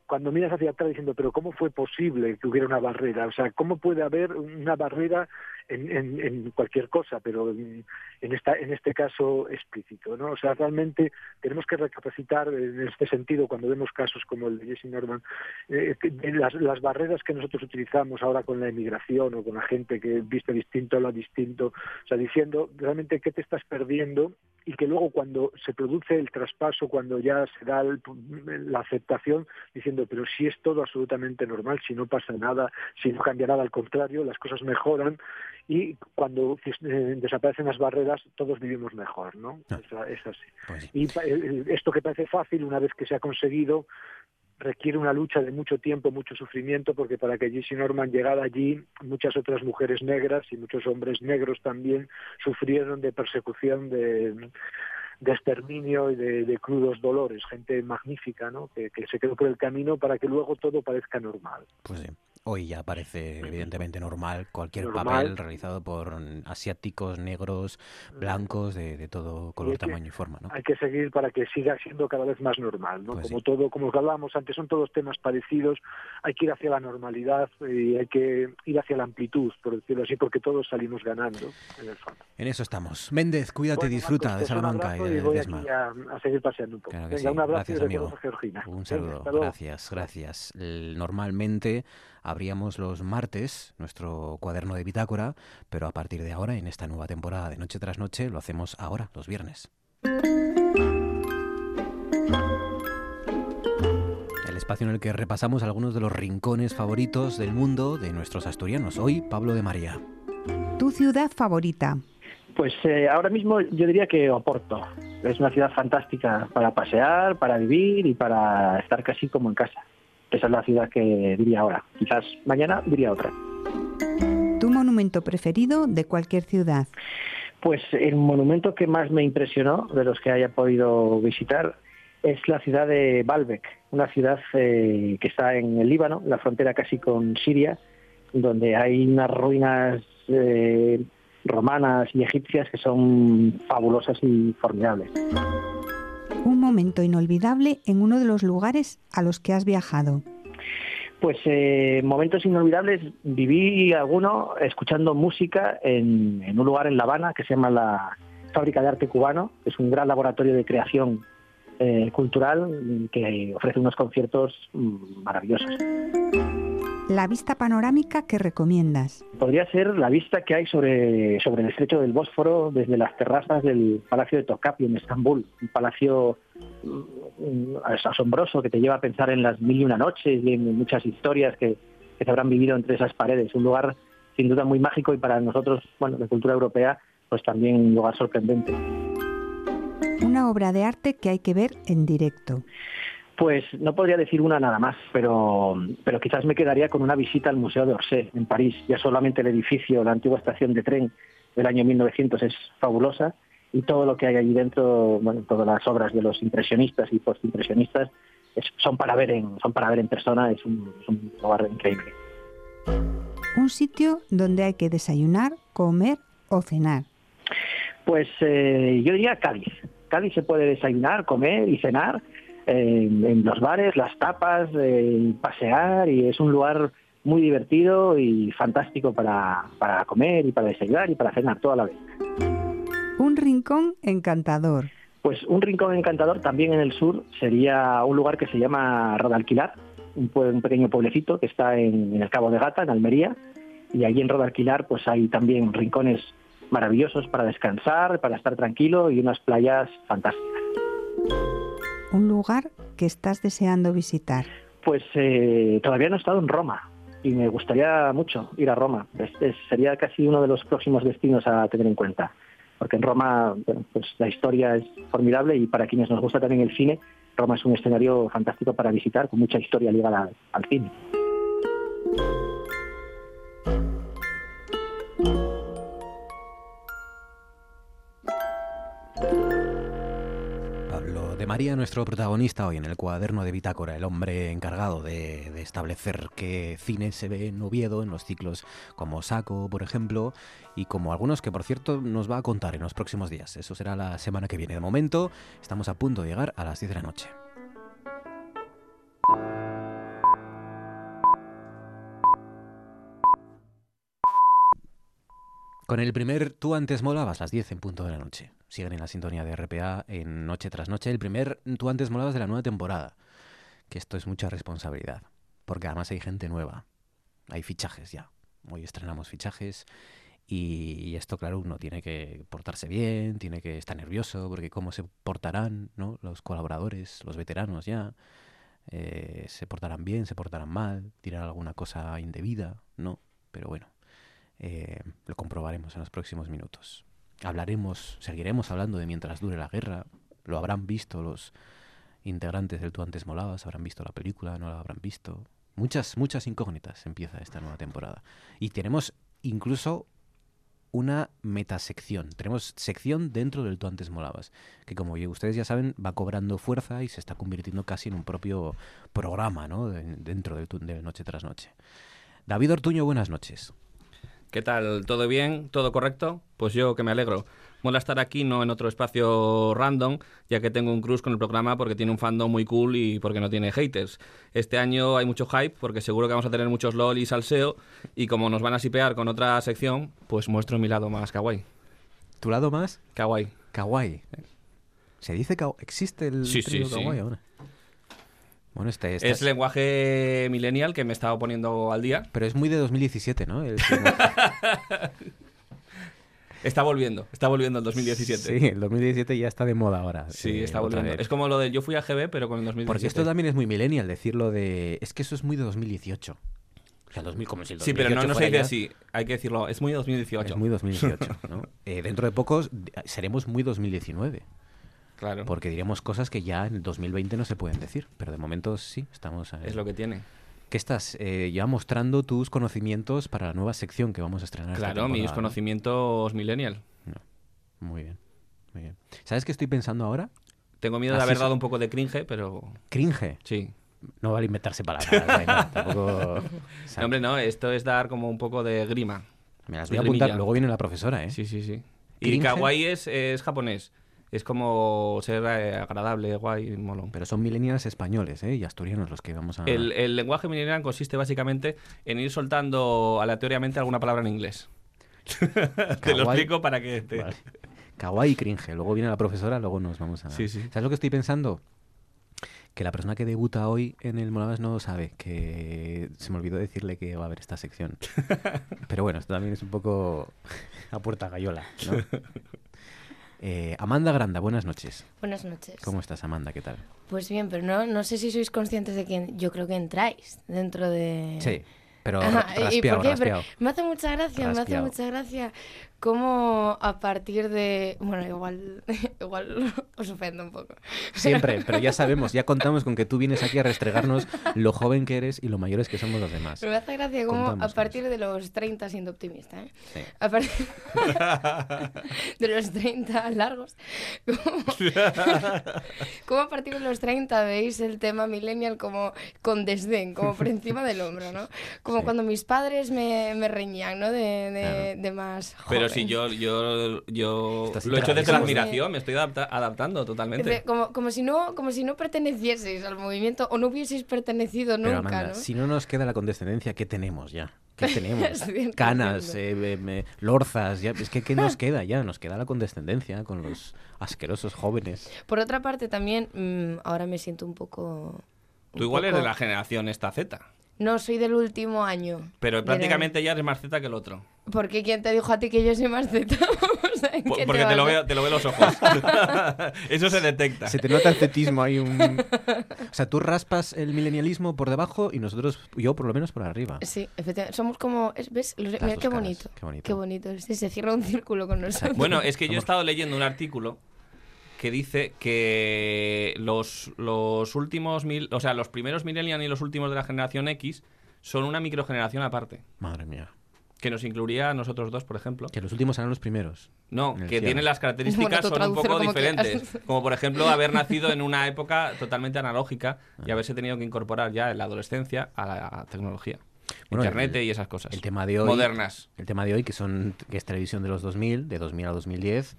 cuando miras hacia atrás diciendo, pero ¿cómo fue posible que hubiera una barrera? O sea, ¿cómo puede haber una barrera en, en, cualquier cosa, pero en, esta, en este caso explícito? ¿no? O sea, realmente tenemos que recapacitar en este sentido cuando vemos casos como el de Jesse Norman, eh, las, las barreras que nosotros utilizamos ahora con la emigración o con la gente que viste distinto a lo distinto, o sea, diciendo realmente qué te estás perdiendo y que luego cuando se produce el traspaso, cuando ya se da la aceptación, diciendo, pero si es todo absolutamente normal, si no pasa nada, si no cambia nada, al contrario, las cosas mejoran y cuando eh, desaparecen las barreras todos vivimos mejor, ¿no? Ah. Es, así. Pues y eh, esto que parece fácil, una vez que se ha conseguido, requiere una lucha de mucho tiempo, mucho sufrimiento, porque para que Jessie Norman llegara allí, muchas otras mujeres negras y muchos hombres negros también sufrieron de persecución, de, exterminio y de, crudos dolores, gente magnífica, ¿no? Que, que, se quedó por el camino para que luego todo parezca normal. Pues sí. Hoy ya parece evidentemente normal cualquier papel realizado por asiáticos, negros, blancos, de, todo color, tamaño y forma. ¿no? Hay que seguir para que siga siendo cada vez más normal. ¿no? Pues como todo, como hablábamos antes, son todos temas parecidos. Hay que ir hacia la normalidad y hay que ir hacia la amplitud, por decirlo así, porque todos salimos ganando en el fondo. En eso estamos. Méndez, cuídate disfruta de Salamanca y de voy a, seguir paseando un poco. Venga, un abrazo gracias, y amigo. a Georgina. Un saludo. gracias, gracias. Normalmente abríamos los martes nuestro cuaderno de bitácora, pero a partir de ahora, en esta nueva temporada de Noche tras Noche, lo hacemos ahora, los viernes. El espacio en el que repasamos algunos de los rincones favoritos del mundo de nuestros asturianos. Hoy, Pablo de María. ¿Tu ciudad favorita? Pues eh, ahora mismo yo diría que Oporto. Es una ciudad fantástica para pasear, para vivir y para estar casi como en casa. Esa es la ciudad que diría ahora. Quizás mañana diría otra. ¿Tu monumento preferido de cualquier ciudad? Pues el monumento que más me impresionó de los que haya podido visitar es la ciudad de Baalbek, una ciudad eh, que está en el Líbano, la frontera casi con Siria, donde hay unas ruinas eh, romanas y egipcias que son fabulosas y formidables un momento inolvidable en uno de los lugares a los que has viajado. Pues eh, momentos inolvidables, viví alguno escuchando música en, un lugar en La Habana que se llama la Fábrica de Arte Cubano, es un gran laboratorio de creación eh, cultural que ofrece unos conciertos mm, maravillosos la vista panorámica que recomiendas? Podría ser la vista que hay sobre, sobre el estrecho del Bósforo desde las terrazas del Palacio de Tokapi en Estambul, un palacio mm, asombroso que te lleva a pensar en las mil y una noches y en muchas historias que, que se habrán vivido entre esas paredes. Un lugar sin duda muy mágico y para nosotros, bueno, de cultura europea, pues también un lugar sorprendente. Una obra de arte que hay que ver en directo. Pues no podría decir una nada más, pero, pero quizás me quedaría con una visita al Museo de Orsay, en París. Ya solamente el edificio, la antigua estación de tren del año 1900 es fabulosa y todo lo que hay allí dentro, bueno, todas las obras de los impresionistas y postimpresionistas son para ver en son para ver en persona, es un, lugar increíble. Un sitio donde hay que desayunar, comer o cenar. Pues eh, yo diría Cádiz. Cádiz se puede desayunar, comer y cenar en, los bares, las tapas, pasear y es un lugar muy divertido y fantástico para, para comer y para desayunar y para cenar toda la vez. Un rincón encantador. Pues un rincón encantador también en el sur sería un lugar que se llama Rodalquilar, un pequeño pueblecito que está en, en el Cabo de Gata, en Almería, y allí en Rodalquilar pues hay también rincones maravillosos para descansar, para estar tranquilo y unas playas fantásticas. Un lugar que estás deseando visitar. Pues eh, todavía no he estado en Roma y me gustaría mucho ir a Roma. Sería casi uno de los próximos destinos a tener en cuenta. Porque en Roma pues la historia es formidable y para quienes nos gusta también el cine, Roma es un escenario fantástico para visitar con mucha historia ligada al, al cine. María, nuestro protagonista hoy en el cuaderno de Bitácora, el hombre encargado de, establecer qué cine se ve en Oviedo, en los ciclos como Saco, por ejemplo, y como algunos que, por cierto, nos va a contar en los próximos días. Eso será la semana que viene. De momento, estamos a punto de llegar a las 10 de la noche. Con el primer Tú antes molabas, las 10 en punto de la noche. Siguen en la sintonía de RPA en Noche tras Noche. El primer Tú antes molabas de la nueva temporada. Que esto es mucha responsabilidad. Porque además hay gente nueva. Hay fichajes ya. Hoy estrenamos fichajes. Y esto, claro, uno tiene que portarse bien, tiene que estar nervioso, porque cómo se portarán ¿no? los colaboradores, los veteranos ya. Eh, se portarán bien, se portarán mal, dirán alguna cosa indebida, no. Pero bueno, eh, lo comprobaremos en los próximos minutos. Hablaremos, seguiremos hablando de mientras dure la guerra. Lo habrán visto los integrantes del Tú antes molabas, habrán visto la película, no la habrán visto. Muchas, muchas incógnitas empieza esta nueva temporada. Y tenemos incluso una metasección. Tenemos sección dentro del Tú antes molabas, que como ustedes ya saben va cobrando fuerza y se está convirtiendo casi en un propio programa ¿no? De- dentro del, Tu- de Noche tras Noche. David Ortuño, buenas noches. ¿Qué tal? ¿Todo bien? ¿Todo correcto? Pues yo que me alegro. Mola estar aquí, no en otro espacio random, ya que tengo un cruise con el programa porque tiene un fandom muy cool y porque no tiene haters. Este año hay mucho hype porque seguro que vamos a tener muchos LOL y salseo y como nos van a sipear con otra sección, pues muestro mi lado más kawaii. ¿Tu lado más? Kawaii. Kawaii. ¿Se dice kawaii? ¿Existe el Sí, sí, término sí. kawaii ahora? Bueno, este, este Es lenguaje millennial que me he estado poniendo al día. Pero es muy de 2017, ¿no? El- Está volviendo, está volviendo el 2017. Sí, el 2017 ya está de moda ahora. Sí, eh, está volviendo. Es como lo de yo fui a GB, pero con el 2017. Porque esto también es muy millennial, decirlo de... Es que eso es muy de 2018. O sea, 2000, como si el Sí, pero no, 2018 no se dice ya- así. Hay que decirlo. Es muy 2018. Es muy 2018, ¿no? Eh, dentro de pocos seremos muy 2019. Claro. Porque diremos cosas que ya en el 2020 no se pueden decir. Pero de momento sí, estamos... Es lo que tiene. ¿Qué estás eh, ya mostrando tus conocimientos para la nueva sección que vamos a estrenar? esta Claro, mis ¿no? conocimientos millennial. Muy bien, muy bien. ¿Sabes qué estoy pensando ahora? Tengo miedo de Así haber es- dado un poco de cringe, pero... Cringe. Sí. No vale inventarse palabras. No, tampoco... No, hombre, no, esto es dar como un poco de grima. Me las voy a apuntar. Luego viene la profesora, ¿eh? Sí, sí, sí. Y kawaii es, es japonés. Es como ser eh, agradable, guay, molón. Pero son millennials españoles, ¿eh? Y asturianos los que vamos a... El, el lenguaje millennial consiste básicamente en ir soltando aleatoriamente alguna palabra en inglés. te lo explico para que te... Vale. Kawaii cringe. Luego viene la profesora, luego nos vamos a... Sí, sí. ¿Sabes lo que estoy pensando? Que la persona que debuta hoy en el Molabas no sabe, que se me olvidó decirle que va a haber esta sección. Pero bueno, esto también es un poco a puerta gallola, ¿no? Eh, Amanda Granda, buenas noches. Buenas noches. ¿Cómo estás, Amanda? ¿Qué tal? Pues bien, pero no, no sé si sois conscientes de que yo creo que entráis dentro de... Sí, pero Ajá, ¿y por qué? Pero me hace mucha gracia, me hace mucha gracia cómo a partir de... Bueno, igual, igual os ofendo un poco. Siempre, pero ya sabemos, ya contamos con que tú vienes aquí a restregarnos lo joven que eres y lo mayores que somos los demás. Pero me hace gracia cómo a partir de los 30, siendo optimista, ¿eh? Sí. A partir de los 30 largos, cómo, cómo a partir de los 30 veis el tema millennial como con desdén, como por encima del hombro, ¿no? como Sí. cuando mis padres me, me reñían, ¿no? De, de, de más Pero joven. si yo, yo, yo lo he hecho desde la admiración, me estoy adapta- adaptando totalmente. Como, como, si no, como si no pertenecieseis al movimiento o no hubieseis pertenecido Pero nunca, Amanda, ¿no? si no nos queda la condescendencia, ¿qué tenemos ya? ¿Qué tenemos? Canas, eh, eh, me- lorzas, ya, es que ¿qué nos queda ya? Nos queda la condescendencia con los asquerosos jóvenes. Por otra parte, también mm, ahora me siento un poco... Tú igual poco- eres de la generación esta Z, No, soy del último año. pero prácticamente ya eres más Z que el otro. ¿Por qué quién te dijo a ti que yo soy más Z? O sea, ¿en Por- qué porque te lo, veo, te lo veo los ojos. Eso se detecta. Se te nota el cetismo ahí un... O sea, tú raspas el milenialismo por debajo y nosotros, yo por lo menos por arriba. Sí, efectivamente. Somos como... es- ¿Ves? Los- mira qué bonito. qué bonito. Qué bonito. Sí, se cierra un círculo con nosotros. Bueno, es que yo he estado leyendo un artículo que dice que los, los últimos mil, o sea, los primeros millennials y los últimos de la generación X son una microgeneración aparte, Madre mía. que nos incluiría a nosotros dos, por ejemplo. Que los últimos serán los primeros. No, que cielo. tienen las características Bueno, son un poco como diferentes. Como por ejemplo haber nacido en una época totalmente analógica y haberse tenido que incorporar ya en la adolescencia a la tecnología. Bueno, Internet el- y esas cosas. El tema de hoy... Modernas. El tema de hoy, que son que es televisión de los 2000, de 2000 a 2010.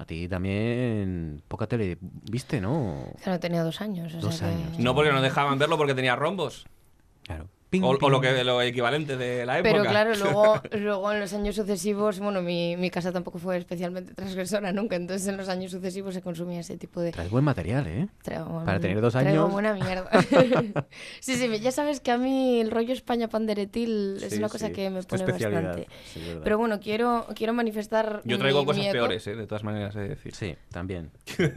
A ti también poca tele viste, ¿no? Claro, tenía dos años. o Dos sea que- años. No porque no dejaban verlo porque tenía rombos. Claro. O, o lo que lo equivalente de la época. Pero claro, luego, luego en los años sucesivos, bueno, mi, mi casa tampoco fue especialmente transgresora nunca, entonces en los años sucesivos se consumía ese tipo de... Traes buen material, ¿eh? Traigo- Para tener dos traigo años. buena mierda. sí, sí, ya sabes que a mí el rollo España panderetil es Sí, una cosa sí, que me pone bastante. sí. Pero bueno, quiero, quiero manifestar Yo traigo mi cosas miedo peores, ¿eh? de todas maneras, he de decir. Sí, también.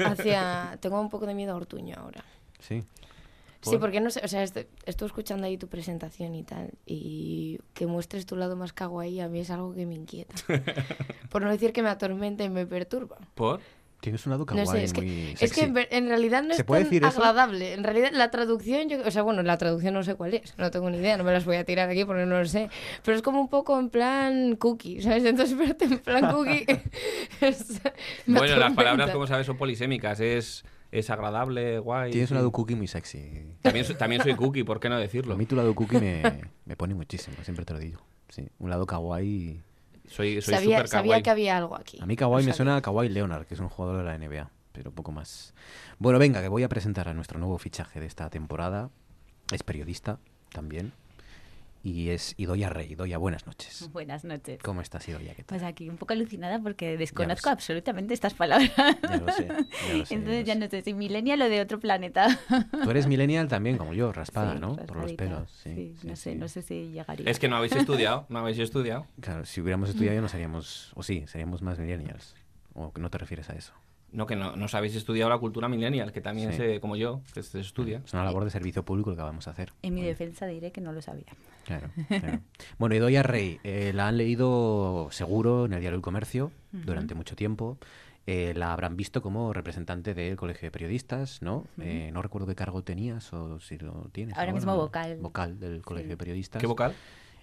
hacia... Tengo un poco de miedo a Ortuño ahora. Sí. Sí, ¿Por? porque no sé, o sea, estoy, estuve escuchando ahí tu presentación y tal, y que muestres tu lado más kawaii a mí es algo que me inquieta. Por no decir que me atormenta y me perturba. ¿Por? Tienes un lado No kawaii sé, es que, muy es que sexy. en, ver- en realidad no ¿Se es tan eso? agradable. En realidad la traducción, yo, o sea, bueno, la traducción no sé cuál es, no tengo ni idea, no me las voy a tirar aquí porque no lo sé. Pero es como un poco en plan cookie, ¿sabes? Entonces verte en plan cookie... es- Bueno, las palabras, como sabes, son polisémicas. Es, es agradable, guay. Tienes un lado cookie muy sexy. También, soy- también soy cookie, ¿por qué no decirlo? A mí tu lado cookie me, me pone muchísimo, siempre te lo digo. Sí, un lado kawaii. Soy, soy Sabía, sabía kawaii. que había algo aquí. A mí kawaii me sabía. suena a Kawhi Leonard, que es un jugador de la NBA, pero poco más. Bueno, venga, que voy a presentar a nuestro nuevo fichaje de esta temporada. Es periodista también. Y es Idoya Rey. Idoya, buenas noches. Buenas noches. ¿Cómo estás, Idoya? ¿Qué tal? Pues aquí un poco alucinada porque desconozco absolutamente estas palabras. Ya lo sé, ya lo sé, Entonces ya ya no sé si millennial o de otro planeta. Tú eres millennial también, como yo, raspada, Sí, ¿no? Por los pelos. Sí, sí, sí, no sé, sí. no sé si llegaría. Es que no habéis estudiado, no habéis estudiado. Claro, si hubiéramos estudiado no seríamos, o sí, seríamos más millennials. ¿O que no te refieres a eso? No, que no, no os habéis estudiado la cultura millennial, que también Sí. se, como yo, que se estudia. Es una labor de servicio público lo que vamos a hacer. En mi defensa diré que no lo sabía. Claro, claro. Bueno, Idoia Rey, eh, la han leído seguro en el diario El Comercio Ujú. durante mucho tiempo. Eh, la habrán visto como representante del Colegio de Periodistas, ¿no? Eh, no recuerdo qué cargo tenías o si lo tienes. Ahora mismo ¿no? vocal. Vocal del Colegio de Periodistas. ¿Qué vocal?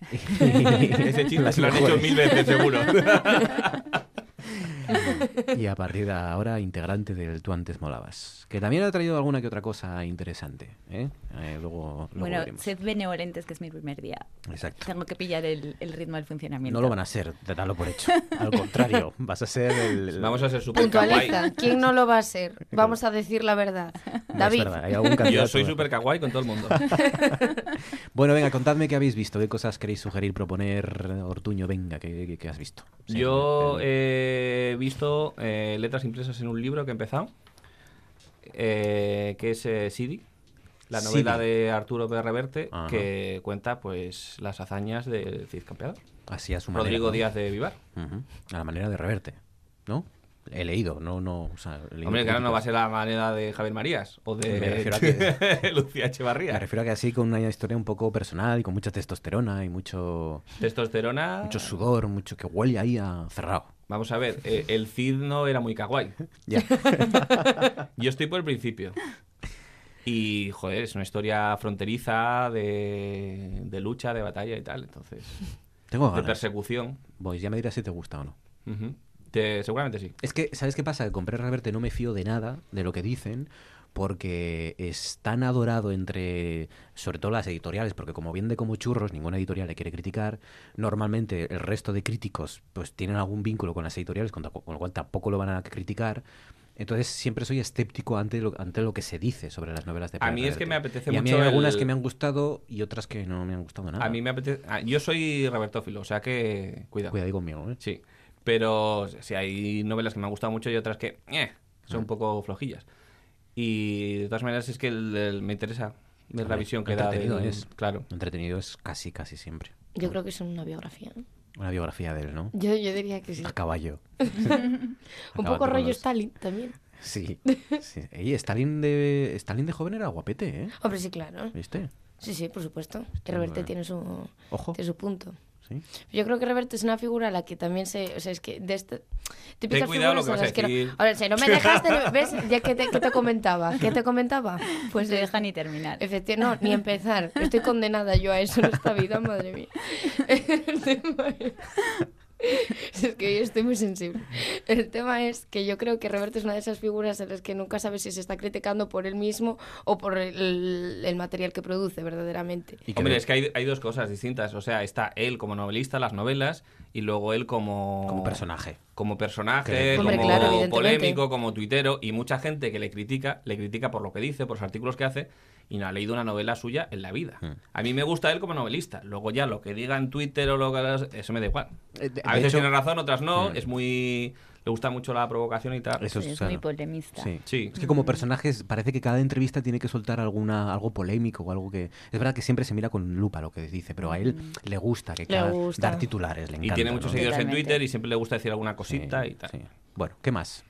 Ese chiste se lo han hecho mil veces, seguro. y a partir de ahora, integrante del Tú antes molabas. Que también ha traído alguna que otra cosa interesante. ¿eh? Eh, luego, luego bueno, veremos. sed benevolentes, que es mi primer día. Exacto. Tengo que pillar el, el ritmo del funcionamiento. No lo van a ser, dalo por hecho. Al contrario, vas a ser el... el- Vamos a ser súper Puntualiza. kawaii. ¿Quién no lo va a ser? Vamos a decir la verdad. David. verdad, hay algún Yo soy súper kawaii con todo el mundo. Bueno, venga, contadme qué habéis visto, qué cosas queréis sugerir, proponer, Ortuño, venga, qué, qué- qué has visto. Sí, Yo eh, visto eh, letras impresas en un libro que he empezado, eh, que es eh, Sidi, la novela Sidi. de Arturo P. Reverte, Ajá. que cuenta pues las hazañas del Cid Campeador. Así a su Rodrigo. Díaz de Vivar. A la manera de reverte, ¿no? He leído, no, no, o sea, he leído Hombre, claro, no va a ser la manera de Javier Marías o de que- Lucía Echevarría. Me refiero a que así con una historia un poco personal y con mucha testosterona y mucho, Testosterona. mucho sudor, mucho que huele ahí a cerrado. Vamos a ver, eh, el Cid no era muy kawaii. Ya. Yo estoy por el principio. Y, joder, es una historia fronteriza de, de lucha, de batalla y tal. Entonces, Tengo de persecución. Pues ya me dirás si te gusta o no. Te- seguramente sí. Es que, ¿sabes qué pasa? Que con Pérez Reverte no me fío de nada, de lo que dicen, porque es tan adorado entre, sobre todo las editoriales, porque como vende como churros, ninguna editorial le quiere criticar. Normalmente el resto de críticos pues tienen algún vínculo con las editoriales, con, con lo cual tampoco lo van a criticar. Entonces siempre soy escéptico ante lo, ante lo que se dice sobre las novelas de A mí Pérez es que me apetece y a mí mucho hay algunas el- que me han gustado y otras que no me han gustado nada. A mí me apetece... ah, yo soy robertófilo, o sea que... Cuidado. Cuidado conmigo, ¿eh? Sí. Pero sí, hay novelas que me han gustado mucho y otras que... eh, son un poco flojillas. Y de todas maneras es que el- el- me interesa ver la visión que da. entretenido es. Claro. Entretenido es casi, casi siempre. Yo creo que es una biografía. Una biografía de él, ¿no? Yo, yo diría que sí. A caballo. Un poco rollo los- Stalin también. Sí. sí. Ey, Stalin de, Stalin de joven era guapete, ¿eh? Hombre, sí, claro. ¿Viste? Sí, sí, por supuesto. Que bueno. tiene su, Ojo. tiene su punto. Sí. Yo creo que Reverte es una figura a la que también se... O sea, es que de este... Típicas cuidado lo figuras que vas a las que no- decir. Ahora, si no me dejaste... ¿Ves? Ya que te, que te comentaba. ¿Qué te comentaba? Pues te deja ni terminar. Efectivamente, no, ni empezar. Estoy condenada yo a eso en esta vida, madre mía. El tema es... Que hoy estoy muy sensible. El tema es que yo creo que Roberto es una de esas figuras en las que nunca sabes si se está criticando por él mismo o por el, el material que produce verdaderamente. Hombre, es que hay, hay dos cosas distintas. O sea, está él como novelista, las novelas, y luego él como... Como personaje. Como personaje, como claro, polémico, como tuitero, y mucha gente que le critica, le critica por lo que dice, por los artículos que hace, y no ha leído una novela suya en la vida. Hmm. A mí me gusta él como novelista. Luego ya lo que diga en Twitter o lo que... Eso me da igual. Eh, de- A de veces hecho- tiene razón, otras no. Mm. Es muy... Le gusta mucho la provocación y tal. Eso es, Es claro. muy polemista. Sí. Sí. Es que como personajes parece que cada entrevista tiene que soltar alguna algo polémico o algo que... Es verdad que siempre se mira con lupa lo que dice, pero a él le gusta que Le cada- gusta. dar titulares, le Y tiene muchos ¿no? seguidores en. Twitter y siempre le gusta decir alguna cosita Sí, y tal. sí. Bueno, ¿qué más?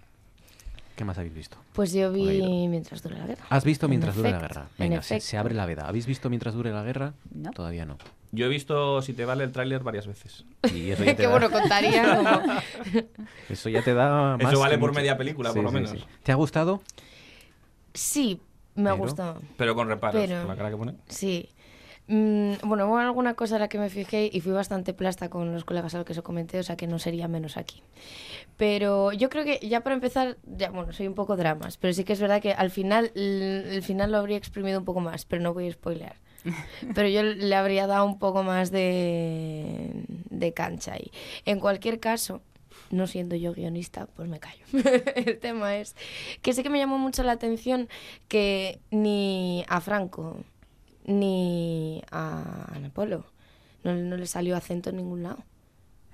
¿Qué más habéis visto? Pues yo vi mientras dura la guerra. ¿Has visto En mientras dure la guerra? en Venga, se, abre la veda. ¿Habéis visto mientras dure la guerra? No. Todavía no. Yo he visto, si te vale el tráiler, varias veces. Y eso ya te Qué da, bueno, contaría eso ya te da más Eso vale por mucho. media película, por lo menos. ¿Te ha gustado? Sí, me ha gustado. Pero con reparos, Pero- con la cara que pone. Sí. Mm, bueno, hubo alguna cosa a la que me fijé y fui bastante plasta con los colegas a los que se comenté, o sea que no sería menos aquí. Pero yo creo que ya para empezar, ya bueno, soy un poco dramas, pero sí que es verdad que al final, el final lo habría exprimido un poco más, pero no voy a spoilear. Pero yo le habría dado un poco más de, de cancha ahí. En cualquier caso, no siendo yo guionista, pues me callo. el tema es que sí que me llamó mucho la atención que ni a Franco ni a Ana Polo no, no le salió acento en ningún lado.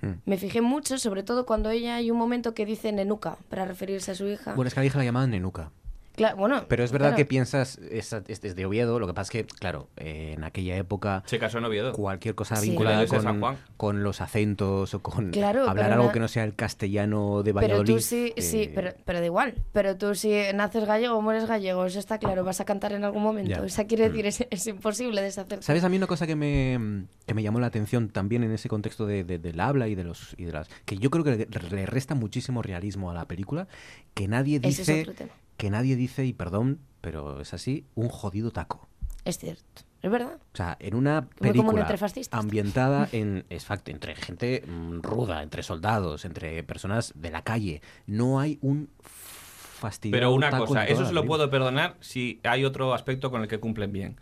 Hmm. Me fijé mucho, sobre todo cuando ella hay un momento que dice nenuca para referirse a su hija. Bueno, es que a la hija la llamaban Nenuca. Claro, bueno, Pero es verdad claro. que piensas, es, es desde Oviedo, lo que pasa es que, claro, eh, en aquella época Se casó en Oviedo. cualquier cosa Sí. vinculada con, Juan. con los acentos o con Claro, hablar pero algo que no sea el castellano de Pero Valladolid. tú sí, sí, eh, pero, pero da igual. Pero tú si naces gallego o mueres gallego, eso está claro, vas a cantar en algún momento. Ya. O sea, quiere Mm. decir, es, es imposible deshacerte. ¿Sabes a mí una cosa que me, que me llamó la atención también en ese contexto de, de- del habla y de los y de las que yo creo que le, le resta muchísimo realismo a la película que nadie Ese es dice otro tema. Que nadie dice y perdón pero es así un jodido taco Es cierto, es verdad. o sea en una Muy común película entre fascistas. ambientada en exacto entre gente mm, ruda entre soldados entre personas de la calle no hay un fastidiado Pero una taco cosa, eso se lo puedo perdonar si hay otro aspecto con el que cumplen bien.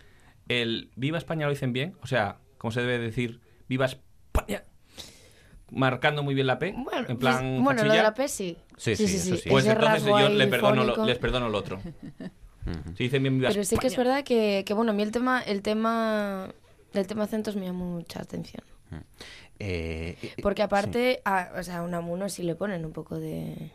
El Viva España lo dicen bien, o sea, como se debe decir, Viva España, marcando muy bien la P, Bueno, en plan pues, bueno lo de la P sí. Sí, sí, eso sí. Pues Ese entonces yo le perdono lo- les perdono el otro. Dicen bien Pero sí que es España. verdad que, que, bueno, a mí el tema, el tema, el tema acentos me llama mucha atención. Eh, eh, Porque sí. aparte, a, o sea, a Unamuno sí le ponen un poco de...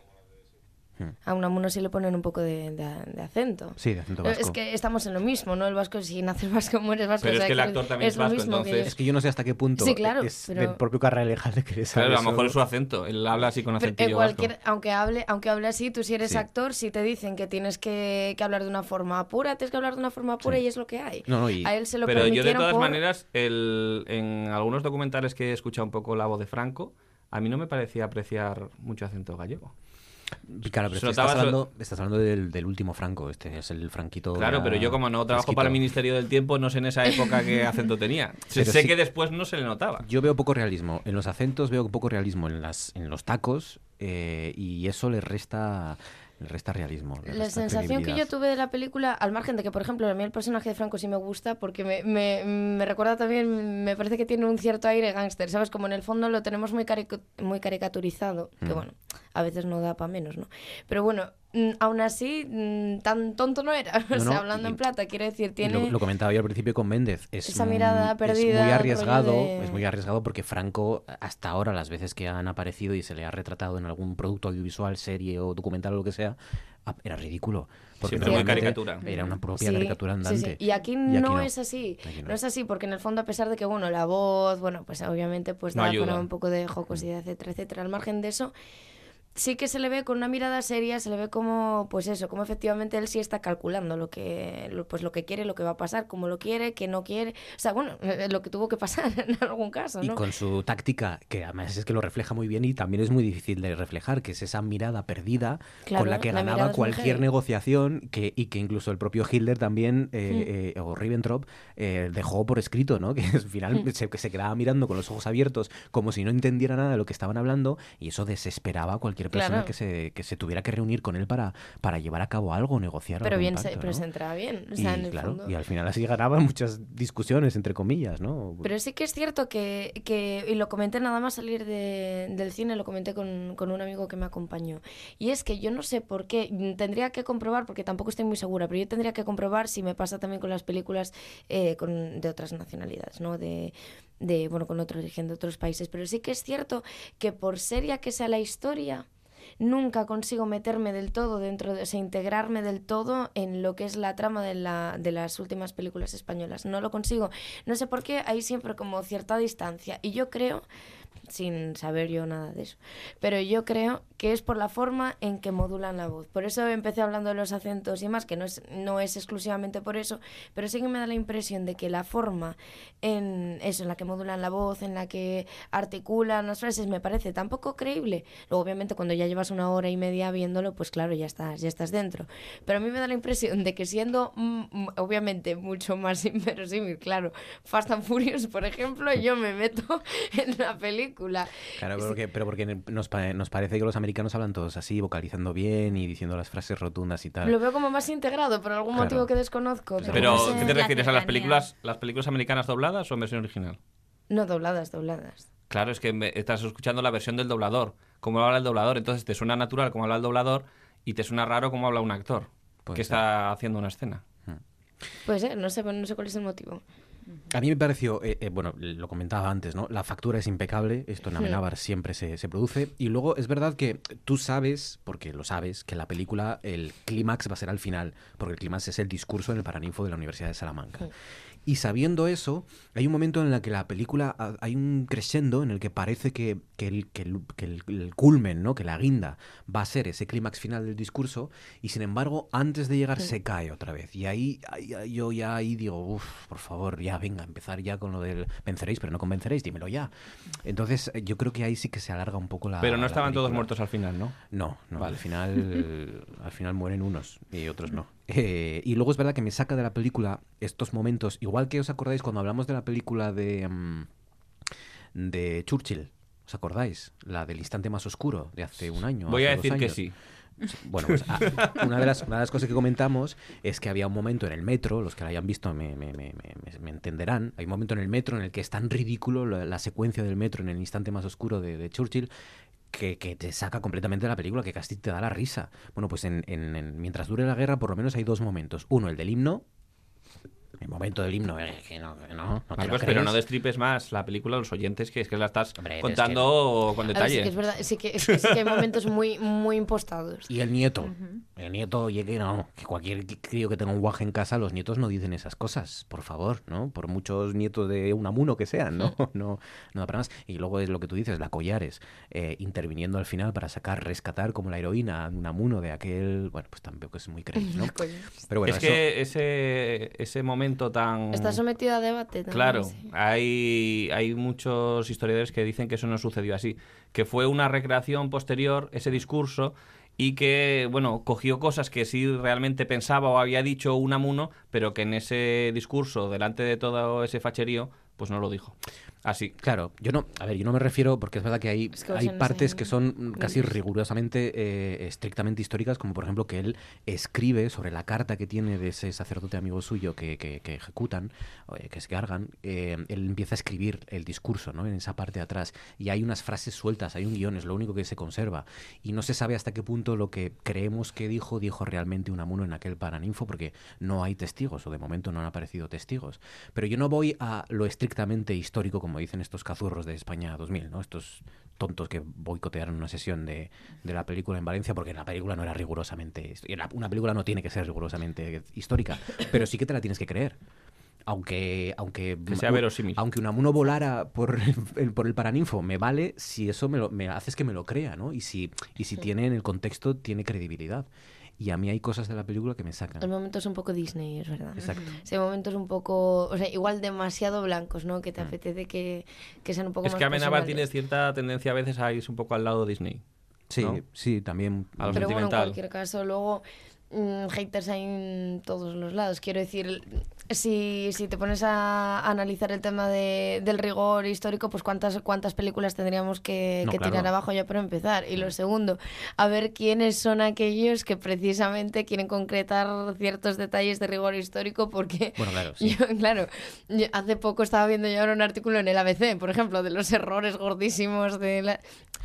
Hmm. A Unamuno sí le ponen un poco de, de- de acento. Sí, de acento Pero vasco. Es que estamos en lo mismo, ¿no? El vasco, si naces vasco, mueres vasco. Pero o es que el actor también es lo vasco, mismo que entonces- Es que yo no sé hasta qué punto Sí, claro, es pero- del propio Carralejalde que le sale Claro, a lo mejor es su acento, él habla así con vasco. cualquier, aunque hable, aunque hable así, tú si eres Sí. actor, si te dicen que tienes que, que hablar de una forma pura, tienes que hablar de una forma pura Sí. y es lo que hay. No, no, y- A él se lo Pero yo de todas por- maneras, el, en algunos documentales que he escuchado un poco la voz de Franco, a mí no me parecía apreciar mucho acento gallego. Claro, pero estás notaba so- hablando, estás hablando del, del último Franco, este es el franquito. Claro, pero yo como no trabajo para el Ministerio del Tiempo, no sé en esa época qué acento tenía. sé sí- que después no se le notaba. Yo veo poco realismo en los acentos, veo poco realismo en las en los tacos eh, y eso le resta le resta realismo. le La sensación que yo tuve de la película, al margen de que, por ejemplo, a mí el personaje de Franco sí me gusta, porque me, me, me recuerda también, me parece que tiene un cierto aire gángster, ¿sabes? Como en el fondo lo tenemos muy, carico- muy caricaturizado, que Mm. bueno, a veces no da para menos, ¿no? Pero bueno, aún así, mm, tan tonto no era. O sea, no, hablando y- en plata, quiero decir, tiene... Lo, lo comentaba yo al principio con Méndez. Es, Esa mirada mm, perdida, Es muy arriesgado, de- es muy arriesgado porque Franco, hasta ahora, las veces que han aparecido y se le ha retratado en algún producto audiovisual, serie o documental o lo que sea, ah, era ridículo. Porque Siempre muy realmente caricatura. Era una propia Sí, caricatura sí, andante. sí. Y aquí, no, es así. No. no. es así, porque en el fondo, a pesar de que, bueno, la voz, bueno, pues obviamente pues No da para un poco de jocosidad, etcétera, etcétera. Al margen de eso, sí que se le ve con una mirada seria, se le ve como, pues eso, como efectivamente él sí está calculando lo que, lo- pues lo que quiere, lo que va a pasar, como lo quiere, que no quiere. O sea, bueno, eh, lo que tuvo que pasar en algún caso, Y ¿no? con su táctica, que además es que lo refleja muy bien y también es muy difícil de reflejar, que es esa mirada perdida Claro, con la que ganaba cualquier negociación que, y que incluso el propio Hitler también, eh, eh, o Ribbentrop, eh, dejó por escrito, ¿no? Que al final Hmm. se, que se quedaba mirando con los ojos abiertos como si no entendiera nada de lo que estaban hablando y eso desesperaba a cualquier persona Claro. que, se, que se tuviera que reunir con él para, para llevar a cabo algo, negociar Pero algún bien, se, pacto, pero ¿no? se entraba bien. O sea, y, en el claro, fondo. y al final así ganaban muchas discusiones, entre comillas, ¿no? Pero sí que es cierto que, que- y lo comenté nada más salir de- del cine, lo comenté con, con un amigo que me acompañó. Y es que yo no sé por qué, tendría que comprobar, porque tampoco estoy muy segura, pero yo tendría que comprobar si me pasa también con las películas eh, con, de otras nacionalidades, ¿no? De, de, bueno, con otro origen de otros países. Pero sí que es cierto que por seria que sea la historia, nunca consigo meterme del todo dentro de, o sea, integrarme del todo en lo que es la trama de, la, de las últimas películas españolas. No lo consigo. No sé por qué, hay siempre como cierta distancia. Y yo creo, sin saber yo nada de eso, pero yo creo que es por la forma en que modulan la voz. Por eso empecé hablando de los acentos y más, que no es, no es exclusivamente por eso, pero sí que me da la impresión de que la forma en eso, en la que modulan la voz, en la que articulan las frases, me parece tan poco creíble. Luego, obviamente, cuando ya llevas una hora y media viéndolo, pues claro, ya estás, ya estás dentro. Pero a mí me da la impresión de que siendo, mm, mm, obviamente, mucho más inverosímil, claro, Fast and Furious, por ejemplo, yo me meto en la película. Claro, porque, pero porque nos, pa- nos parece que los americanos hablan todos así, vocalizando bien y diciendo las frases rotundas y tal. Lo veo como más integrado por algún Claro. motivo que desconozco. Pero, no sé. ¿qué te La refieres a las películas, las películas americanas dobladas o en versión original? No dobladas, dobladas. Claro, es que me- estás escuchando la versión del doblador, cómo habla el doblador, entonces te suena natural como habla el doblador y te suena raro como habla un actor que está haciendo una escena. Puede ser, no sé, no sé cuál es el motivo. A mí me pareció, eh, eh, bueno, lo comentaba antes, ¿no? La factura es impecable, esto en. Amenábar siempre se, se produce. Y luego es verdad que tú sabes, porque lo sabes, que la película, el clímax va a ser al final, porque el clímax es el discurso en el Paraninfo de la Universidad de Salamanca. Y sabiendo eso, hay un momento en el que la película, ha- hay un crescendo en el que parece que, que el, que el- que el- el culmen, ¿no? que la guinda, va a ser ese clímax final del discurso, y sin embargo, antes de llegar se cae otra vez. Y ahí, yo ya ahí digo, uff, por favor, ya venga, empezar ya con lo del venceréis, pero no convenceréis, dímelo ya. Entonces, eh, yo creo que ahí sí que se alarga un poco la. Pero no estaban todos muertos al final, ¿no? No, no, Vale. al final al final mueren unos y otros no. Eh, y luego es verdad que me saca de la película estos momentos, igual que os acordáis cuando hablamos de la película de mm, de Churchill, ¿os acordáis? La del instante más oscuro de hace un año. Voy a decir que sí. Bueno, pues, ah, una, de las, una de las cosas que comentamos es que había un momento en el metro, los que la hayan visto me, me- me- me- me entenderán, hay un momento en el metro en el que es tan ridículo la, la secuencia del metro en el instante más oscuro de, de Churchill que, que te saca completamente de la película, que casi te da la risa. Bueno, pues en, en- en- mientras dure la guerra por lo menos hay dos momentos. Uno, el del himno. El momento del himno, eh, que no, que no, no te lo Marcos, pero no destripes más la película a los oyentes, que es que la estás Hombre, es contando con A ver, sí detalle. que es verdad, sí que, es que sí que hay momentos muy, muy impostados. Y el nieto. El nieto, oye, que no, que cualquier crío que tenga un guaje en casa, los nietos no dicen esas cosas, por favor, ¿no? Por muchos nietos de Unamuno que sean, ¿no? No, no da para más. Y luego es lo que tú dices, la Collares, eh, interviniendo al final para sacar, rescatar como la heroína a Unamuno de aquel, bueno, pues tampoco es muy creíble, ¿no? Pero bueno, es eso- que ese, ese momento tan... Está sometido a debate también. Claro, sí. hay, hay muchos historiadores que dicen que eso no sucedió así, que fue una recreación posterior, ese discurso, y que, bueno, cogió cosas que sí realmente pensaba o había dicho Unamuno, pero que en ese discurso, delante de todo ese facherío, pues no lo dijo. Así. Claro, yo no, a ver, yo no me refiero, porque es verdad que hay, Es que hay partes que son casi rigurosamente, eh, estrictamente históricas, como por ejemplo que él escribe sobre la carta que tiene de ese sacerdote amigo suyo que, que- que ejecutan, eh, que es Gargan, eh, él empieza a escribir el discurso, ¿no? En esa parte de atrás. Y hay unas frases sueltas, hay un guion, es lo único que se conserva. Y no se sabe hasta qué punto lo que creemos que dijo, dijo realmente Unamuno en aquel Paraninfo, porque no hay testigos, o de momento no han aparecido testigos. Pero yo no voy a lo estrictamente histórico, como dicen estos cazurros de España 2000, ¿no? Estos tontos que boicotearon una sesión de, de la película en Valencia porque la película no era rigurosamente... Una película no tiene que ser rigurosamente histórica, pero sí que te la tienes que creer. Aunque, aunque, Que sea verosímil. aunque Unamuno volara por el, por el Paraninfo, me vale si eso me, lo, me haces que me lo crea, ¿no? Y si, y si Sí. tiene en el contexto, tiene credibilidad. Y a mí hay cosas de la película que me sacan. El momento es un poco Disney, es verdad. Exacto. Ese momento es un poco, o sea, igual demasiado blancos, ¿no? Que te apetece que, que sean un poco Es más que Amenábar personales. tiene cierta tendencia a veces a irse un poco al lado Disney. Sí, ¿no? sí, también. A lo Pero bueno, en sentimental. cualquier caso, luego mm, haters hay en todos los lados. Quiero decir, si, si te pones a analizar el tema de, del rigor histórico, pues cuántas, cuántas películas tendríamos que, No, que claro. tirar abajo ya para empezar. Y lo segundo, a ver quiénes son aquellos que precisamente quieren concretar ciertos detalles de rigor histórico, porque Bueno, claro, sí. yo, claro, yo hace poco estaba viendo yo ahora un artículo en el ABC, por ejemplo, de los errores gordísimos de la...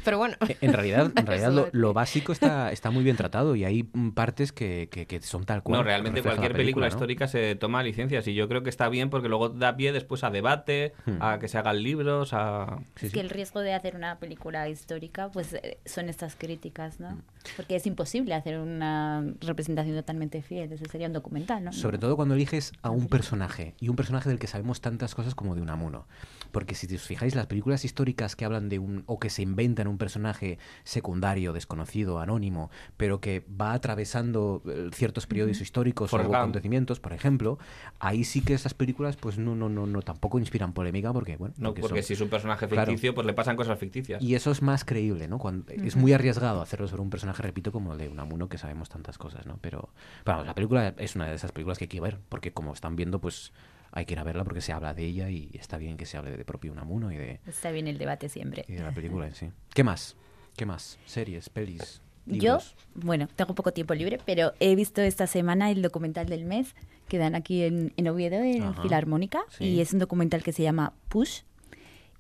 Pero bueno. Eh, En realidad, en realidad lo, básico está, está muy bien tratado y hay partes que, que- que son tal cual. No, realmente cualquier película, ¿no? histórica se toma y yo creo que está bien porque luego da pie después a debate, Hmm. a que se hagan libros, a... es que el riesgo de hacer una película histórica pues eh, son estas críticas, Mm. ¿no? Porque es imposible hacer una representación totalmente fiel, ese sería un documental, ¿no? Sobre todo cuando eliges a un personaje y un personaje del que sabemos tantas cosas como de Unamuno. Porque si os fijáis, las películas históricas que hablan de un o que se inventan un personaje secundario, desconocido, anónimo, pero que va atravesando eh, ciertos periodos Ujú. históricos o acontecimientos, por ejemplo, ahí sí que esas películas pues no no no no tampoco inspiran polémica porque bueno, No, porque son- si es un personaje Claro. ficticio, pues le pasan cosas ficticias. Y eso es más creíble, ¿no? Cuando, Es Ujú. muy arriesgado hacerlo sobre un personaje, repito, como el de Unamuno, que sabemos tantas cosas, ¿no? Pero, vamos, la película es una de esas películas que hay que ver, porque como están viendo, pues hay que ir a verla porque se habla de ella y está bien que se hable de propio Unamuno y de, Está bien el debate siempre. y de la película en sí. ¿Qué más? ¿Qué más? Series, pelis, Yo, bueno, tengo poco tiempo libre, pero he visto esta semana el documental del mes que dan aquí en, en Oviedo, en Ajá, Filarmónica, sí. y es un documental que se llama Push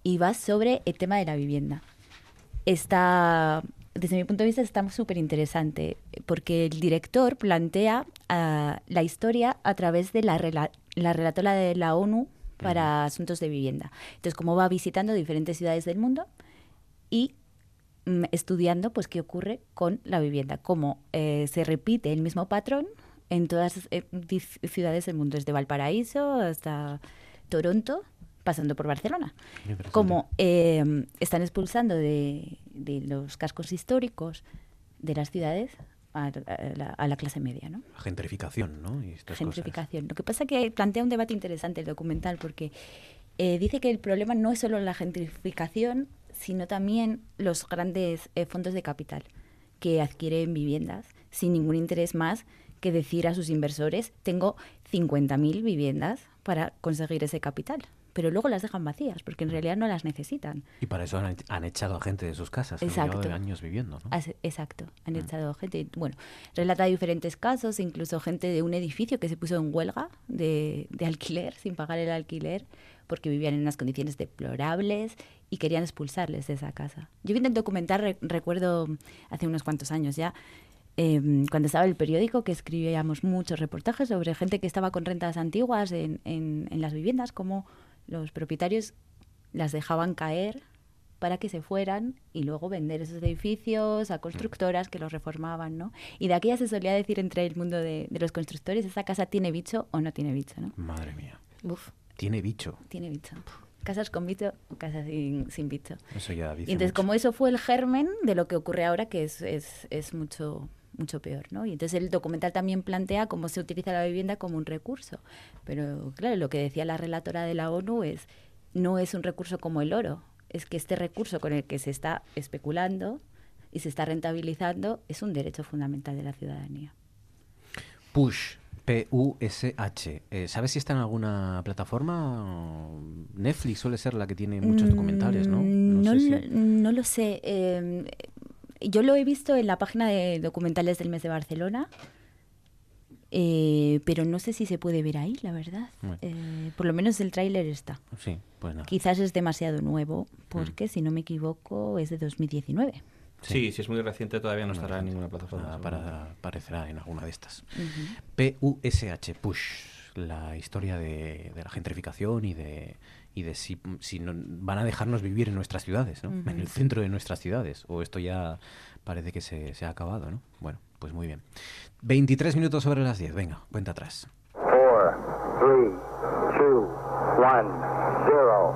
y va sobre el tema de la vivienda. Está, desde mi punto de vista, está súper interesante porque el director plantea ah, la historia a través de la, rela- la relatora de la ONU para asuntos de vivienda. Entonces, cómo va visitando diferentes ciudades del mundo y mm, estudiando pues qué ocurre con la vivienda, cómo eh, se repite el mismo patrón en todas las ciudades del mundo, desde Valparaíso hasta Toronto, pasando por Barcelona. Cómo eh, están expulsando de, de los cascos históricos de las ciudades a, a la, a la clase media, ¿no? La gentrificación, ¿no? Y estas cosas. gentrificación. Lo que pasa es que plantea un debate interesante el documental porque eh, dice que el problema no es solo la gentrificación, sino también los grandes eh, fondos de capital que adquieren viviendas sin ningún interés más que decir a sus inversores, tengo 50.000 viviendas para conseguir ese capital. Pero luego las dejan vacías porque en realidad no las necesitan. Y para eso han, han echado a gente de sus casas. han Exacto. llevado años viviendo, ¿no? As- Exacto, han Mm. echado gente. Bueno, relata diferentes casos, incluso gente de un edificio que se puso en huelga de, de alquiler, sin pagar el alquiler, porque vivían en unas condiciones deplorables y querían expulsarles de esa casa. Yo vi el documental, re- recuerdo hace unos cuantos años ya, em, cuando estaba el periódico, que escribíamos muchos reportajes sobre gente que estaba con rentas antiguas en, en- en las viviendas, como los propietarios las dejaban caer para que se fueran y luego vender esos edificios a constructoras que los reformaban, ¿no? Y de aquí ya se solía decir entre el mundo de, de los constructores, ¿esa casa tiene bicho o no tiene bicho, no? Madre mía. Uf. Tiene bicho. Tiene bicho. Casas con bicho o casas sin, sin bicho. Eso ya Y entonces, mucho. como eso fue el germen de lo que ocurre ahora, que es, es, es mucho mucho peor, ¿no? Y entonces el documental también plantea cómo se utiliza la vivienda como un recurso. Pero claro, lo que decía la relatora de la ONU es, no es un recurso como el oro, es que este recurso con el que se está especulando y se está rentabilizando es un derecho fundamental de la ciudadanía. Push. P-U-S-H. Eh, ¿Sabes si está en alguna plataforma? Netflix suele ser la que tiene muchos documentales, ¿no? Mm, No, sé si- lo, no lo sé. eh, yo lo he visto en la página de documentales del mes de Barcelona, eh, pero no sé si se puede ver ahí, la verdad. Bueno. Eh, por lo menos el tráiler está. Sí, pues nada. Quizás es demasiado nuevo, porque si no me equivoco es de 2019. Sí, si es muy reciente todavía no estará en ninguna plataforma. Para, para- aparecerá en alguna de estas. P-U-S-H, Push, la historia de, de la gentrificación y de, y de si, si no- van a dejarnos vivir en nuestras ciudades, ¿no? Ujú. en el centro de nuestras ciudades, o esto ya parece que se, se ha acabado, ¿no? Bueno, pues muy bien. 23 minutos sobre las 10, venga, cuenta atrás. Four, three, two, one, zero.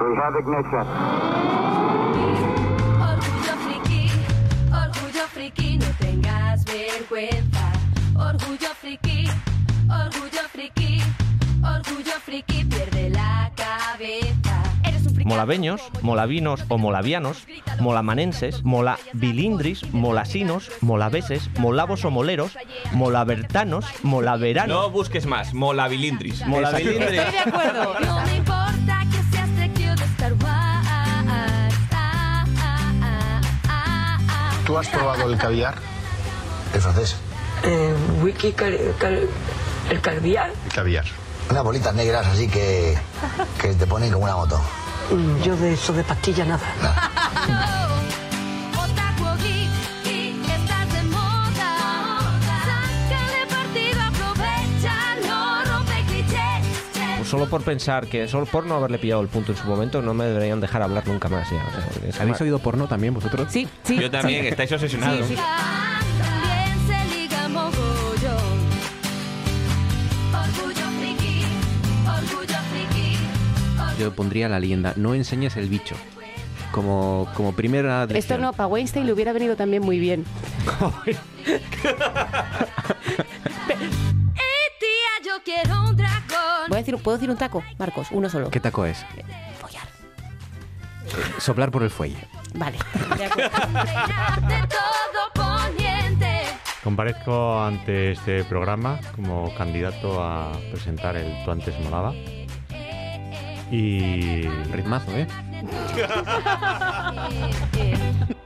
We have ignition. Orgullo friki, orgullo friki, no tengas vergüenza. Orgullo friki, orgullo friki, orgullo friki, pierde la cabeza. Eres un friki. Molaveños, molavinos o molavianos, molamanenses, molabilindris, molasinos, molaveses, molavos o moleros, molabertanos, molaveranos. No busques más, molabilindris. Molabilindris. Estoy de acuerdo. No me importa que seas de Star Wars. ¿Tú has probado el caviar? El francés. Eh, wiki, cal- cal- el caviar. El caviar. Unas bolitas negras así que, que te ponen como una moto. Yo de eso de pastilla nada. Pues solo por pensar que solo por no haberle pillado el punto en su momento no me deberían dejar hablar nunca más ya. o sea, ¿Habéis ma- oído porno también vosotros? Sí, Yo también, estáis obsesionados. Yo pondría la leyenda, no enseñes el bicho. Como, como primera Esto lección. no, para Weinstein le hubiera venido también muy bien. Tía, yo quiero un dragón. Voy a decir, ¿Puedo decir un taco, Marcos? Uno solo. ¿Qué taco es? Follar. Eh, Soplar por el fuelle. Vale. De todo poniente. Comparezco ante este programa como candidato a presentar el Tú antes molaba. Y. Ritmazo, ¿eh?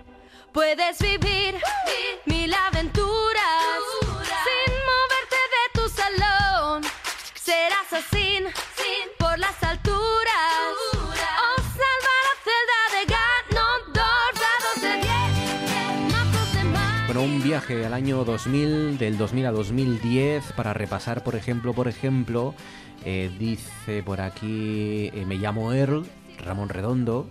Puedes vivir mil aventuras sin moverte de tu salón. Serás así por las alturas. Un viaje al año 2000, del 2000 a 2010, para repasar, por ejemplo, por ejemplo, eh, dice por aquí, eh, me llamo Earl, Ramón Redondo,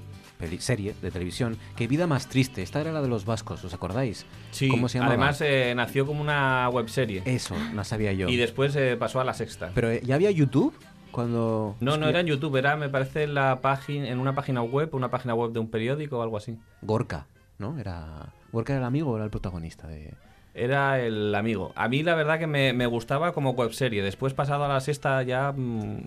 serie de televisión. Qué vida más triste. Esta era la de los vascos, ¿os acordáis? Sí, ¿Cómo se además eh, nació como una webserie. Eso, no sabía yo. Y después eh, pasó a la sexta. Pero eh, ya había YouTube cuando... No, no era en YouTube, era, me parece, la página, en una página web, una página web de un periódico o algo así. Gorka, ¿no? Era... Gorka era el amigo o era el protagonista de... Era el amigo. A mí la verdad que me, me gustaba como webserie. Después, pasado a la sexta, ya mm,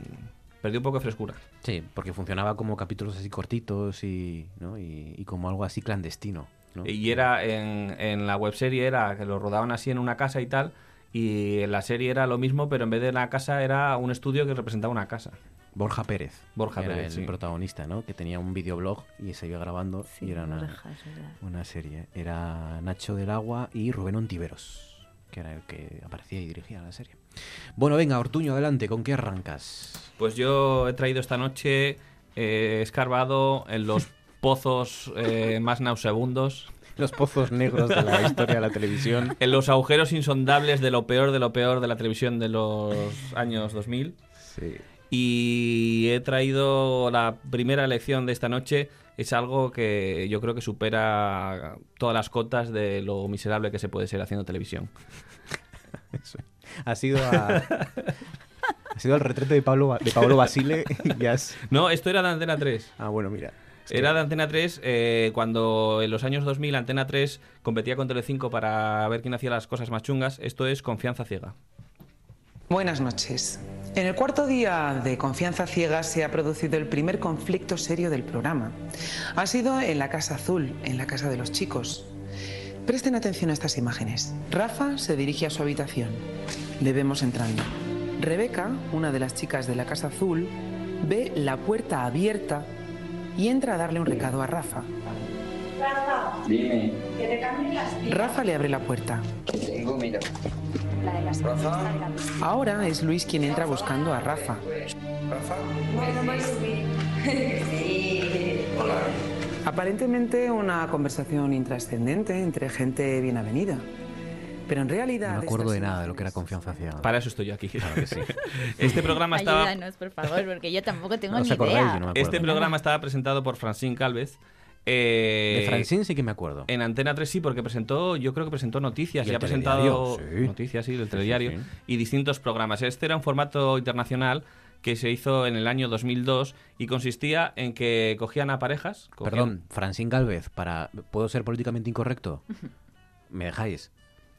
perdió un poco de frescura. Sí, porque funcionaba como capítulos así cortitos y, ¿no? y, y como algo así clandestino. ¿no? Y era en, en la webserie era que lo rodaban así en una casa y tal. Y en la serie era lo mismo, pero en vez de la casa era un estudio que representaba una casa. Borja Pérez. Borja era Pérez, el sí. protagonista, ¿no? Que tenía un videoblog y se iba grabando y era una, Borja, una serie. Era Nacho del Agua y Rubén Ontiveros, que era el que aparecía y dirigía la serie. Bueno, venga, Ortuño, adelante, ¿con qué arrancas? Pues yo he traído esta noche, eh, escarbado en los pozos eh, más nauseabundos. Los pozos negros de la historia de la televisión. En los agujeros insondables de lo peor de lo peor de la televisión de los años 2000. Sí. Y he traído la primera elección de esta noche. Es algo que yo creo que supera todas las cotas de lo miserable que se puede ser haciendo televisión. Eso. Ha sido a- ha sido al retrete de Pablo, de Pablo Basile y has... No, esto era de Antena 3. Ah, bueno, mira. Era de Antena 3 eh, cuando en los años 2000 Antena 3 competía con Telecinco para ver quién hacía las cosas más chungas. Esto es Confianza Ciega. Buenas noches. En el cuarto día de Confianza Ciega se ha producido el primer conflicto serio del programa. Ha sido en la Casa Azul, en la casa de los chicos. Presten atención a estas imágenes. Rafa se dirige a su habitación. Le vemos entrando. Rebeca, una de las chicas de la Casa Azul, ve la puerta abierta y entra a darle un recado a Rafa. Rafa, Dime. que te cambien las pilas. Rafa le abre la puerta. Tengo, mira. La de las Rafa. Ahora es Luis quien entra buscando a Rafa. Bueno, voy a subir. Sí. Aparentemente una conversación intrascendente entre gente bien avenida. Pero en realidad... No me acuerdo de nada de lo que era confianza ciega. Para eso estoy yo aquí. Claro que sí. Este programa estaba... Ayúdanos, por favor, porque yo tampoco tengo No ni acordáis, idea. no. Este programa estaba presentado por Francine Calvez. Eh, De Francine sí que me acuerdo. En Antena 3 sí, porque presentó, yo creo que presentó noticias Y ha presentado sí. noticias, sí, del Sí, telediario sí, sí. y distintos programas. Este era un formato internacional que se hizo en el año 2002 y consistía en que cogían a parejas. cogían- Perdón, Francine Galvez, para ¿puedo ser políticamente incorrecto? ¿Me dejáis?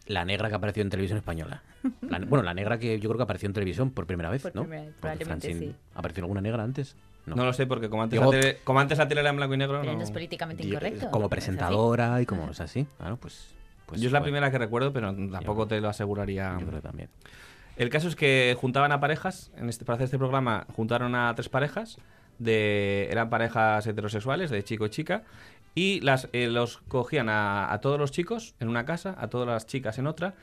La negra que apareció en televisión española. La- bueno, la negra que yo creo que apareció en televisión por primera vez, Por ¿no? primera probablemente Francine- sí. ¿Apareció alguna negra antes? No lo sé, porque como antes, Llegó- la tele, como antes la tele era en blanco y negro. Pero no- no es políticamente incorrecto. Como presentadora y como es así. Claro, pues, pues yo es la fue. primera que recuerdo, pero tampoco te lo aseguraría. Yo creo que también. El caso es que juntaban a parejas, en este, para hacer este programa juntaron a tres parejas, de, eran parejas heterosexuales, de chico y chica, y las, eh, los cogían a, a todos los chicos en una casa, a todas las chicas en otra,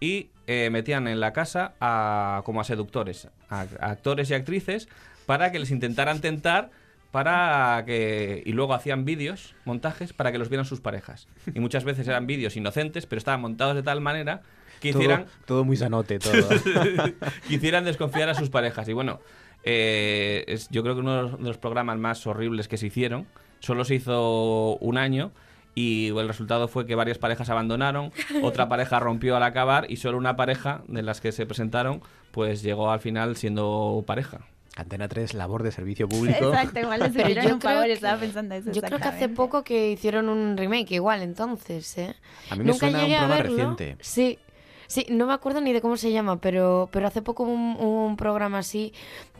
y eh, metían en la casa a, como a seductores, a, a actores y actrices, para que les intentaran tentar para que y luego hacían vídeos, montajes para que los vieran sus parejas. Y muchas veces eran vídeos inocentes, pero estaban montados de tal manera que Todo- hicieran todo muy sanote, todo. quisieran desconfiar a sus parejas. Y bueno, eh, es, yo creo que uno de los, de los programas más horribles que se hicieron, solo se hizo un año y el resultado fue que varias parejas abandonaron, otra pareja rompió al acabar y solo una pareja de las que se presentaron pues llegó al final siendo pareja. Antena 3, labor de servicio público. Exacto, igual les Pero hicieron yo un creo favor, que- estaba pensando eso Yo creo que hace poco que hicieron un remake igual, entonces, ¿eh? A mí me suena un llegué a programa verlo. reciente. Sí. Sí, no me acuerdo ni de cómo se llama, pero, pero hace poco un, un programa así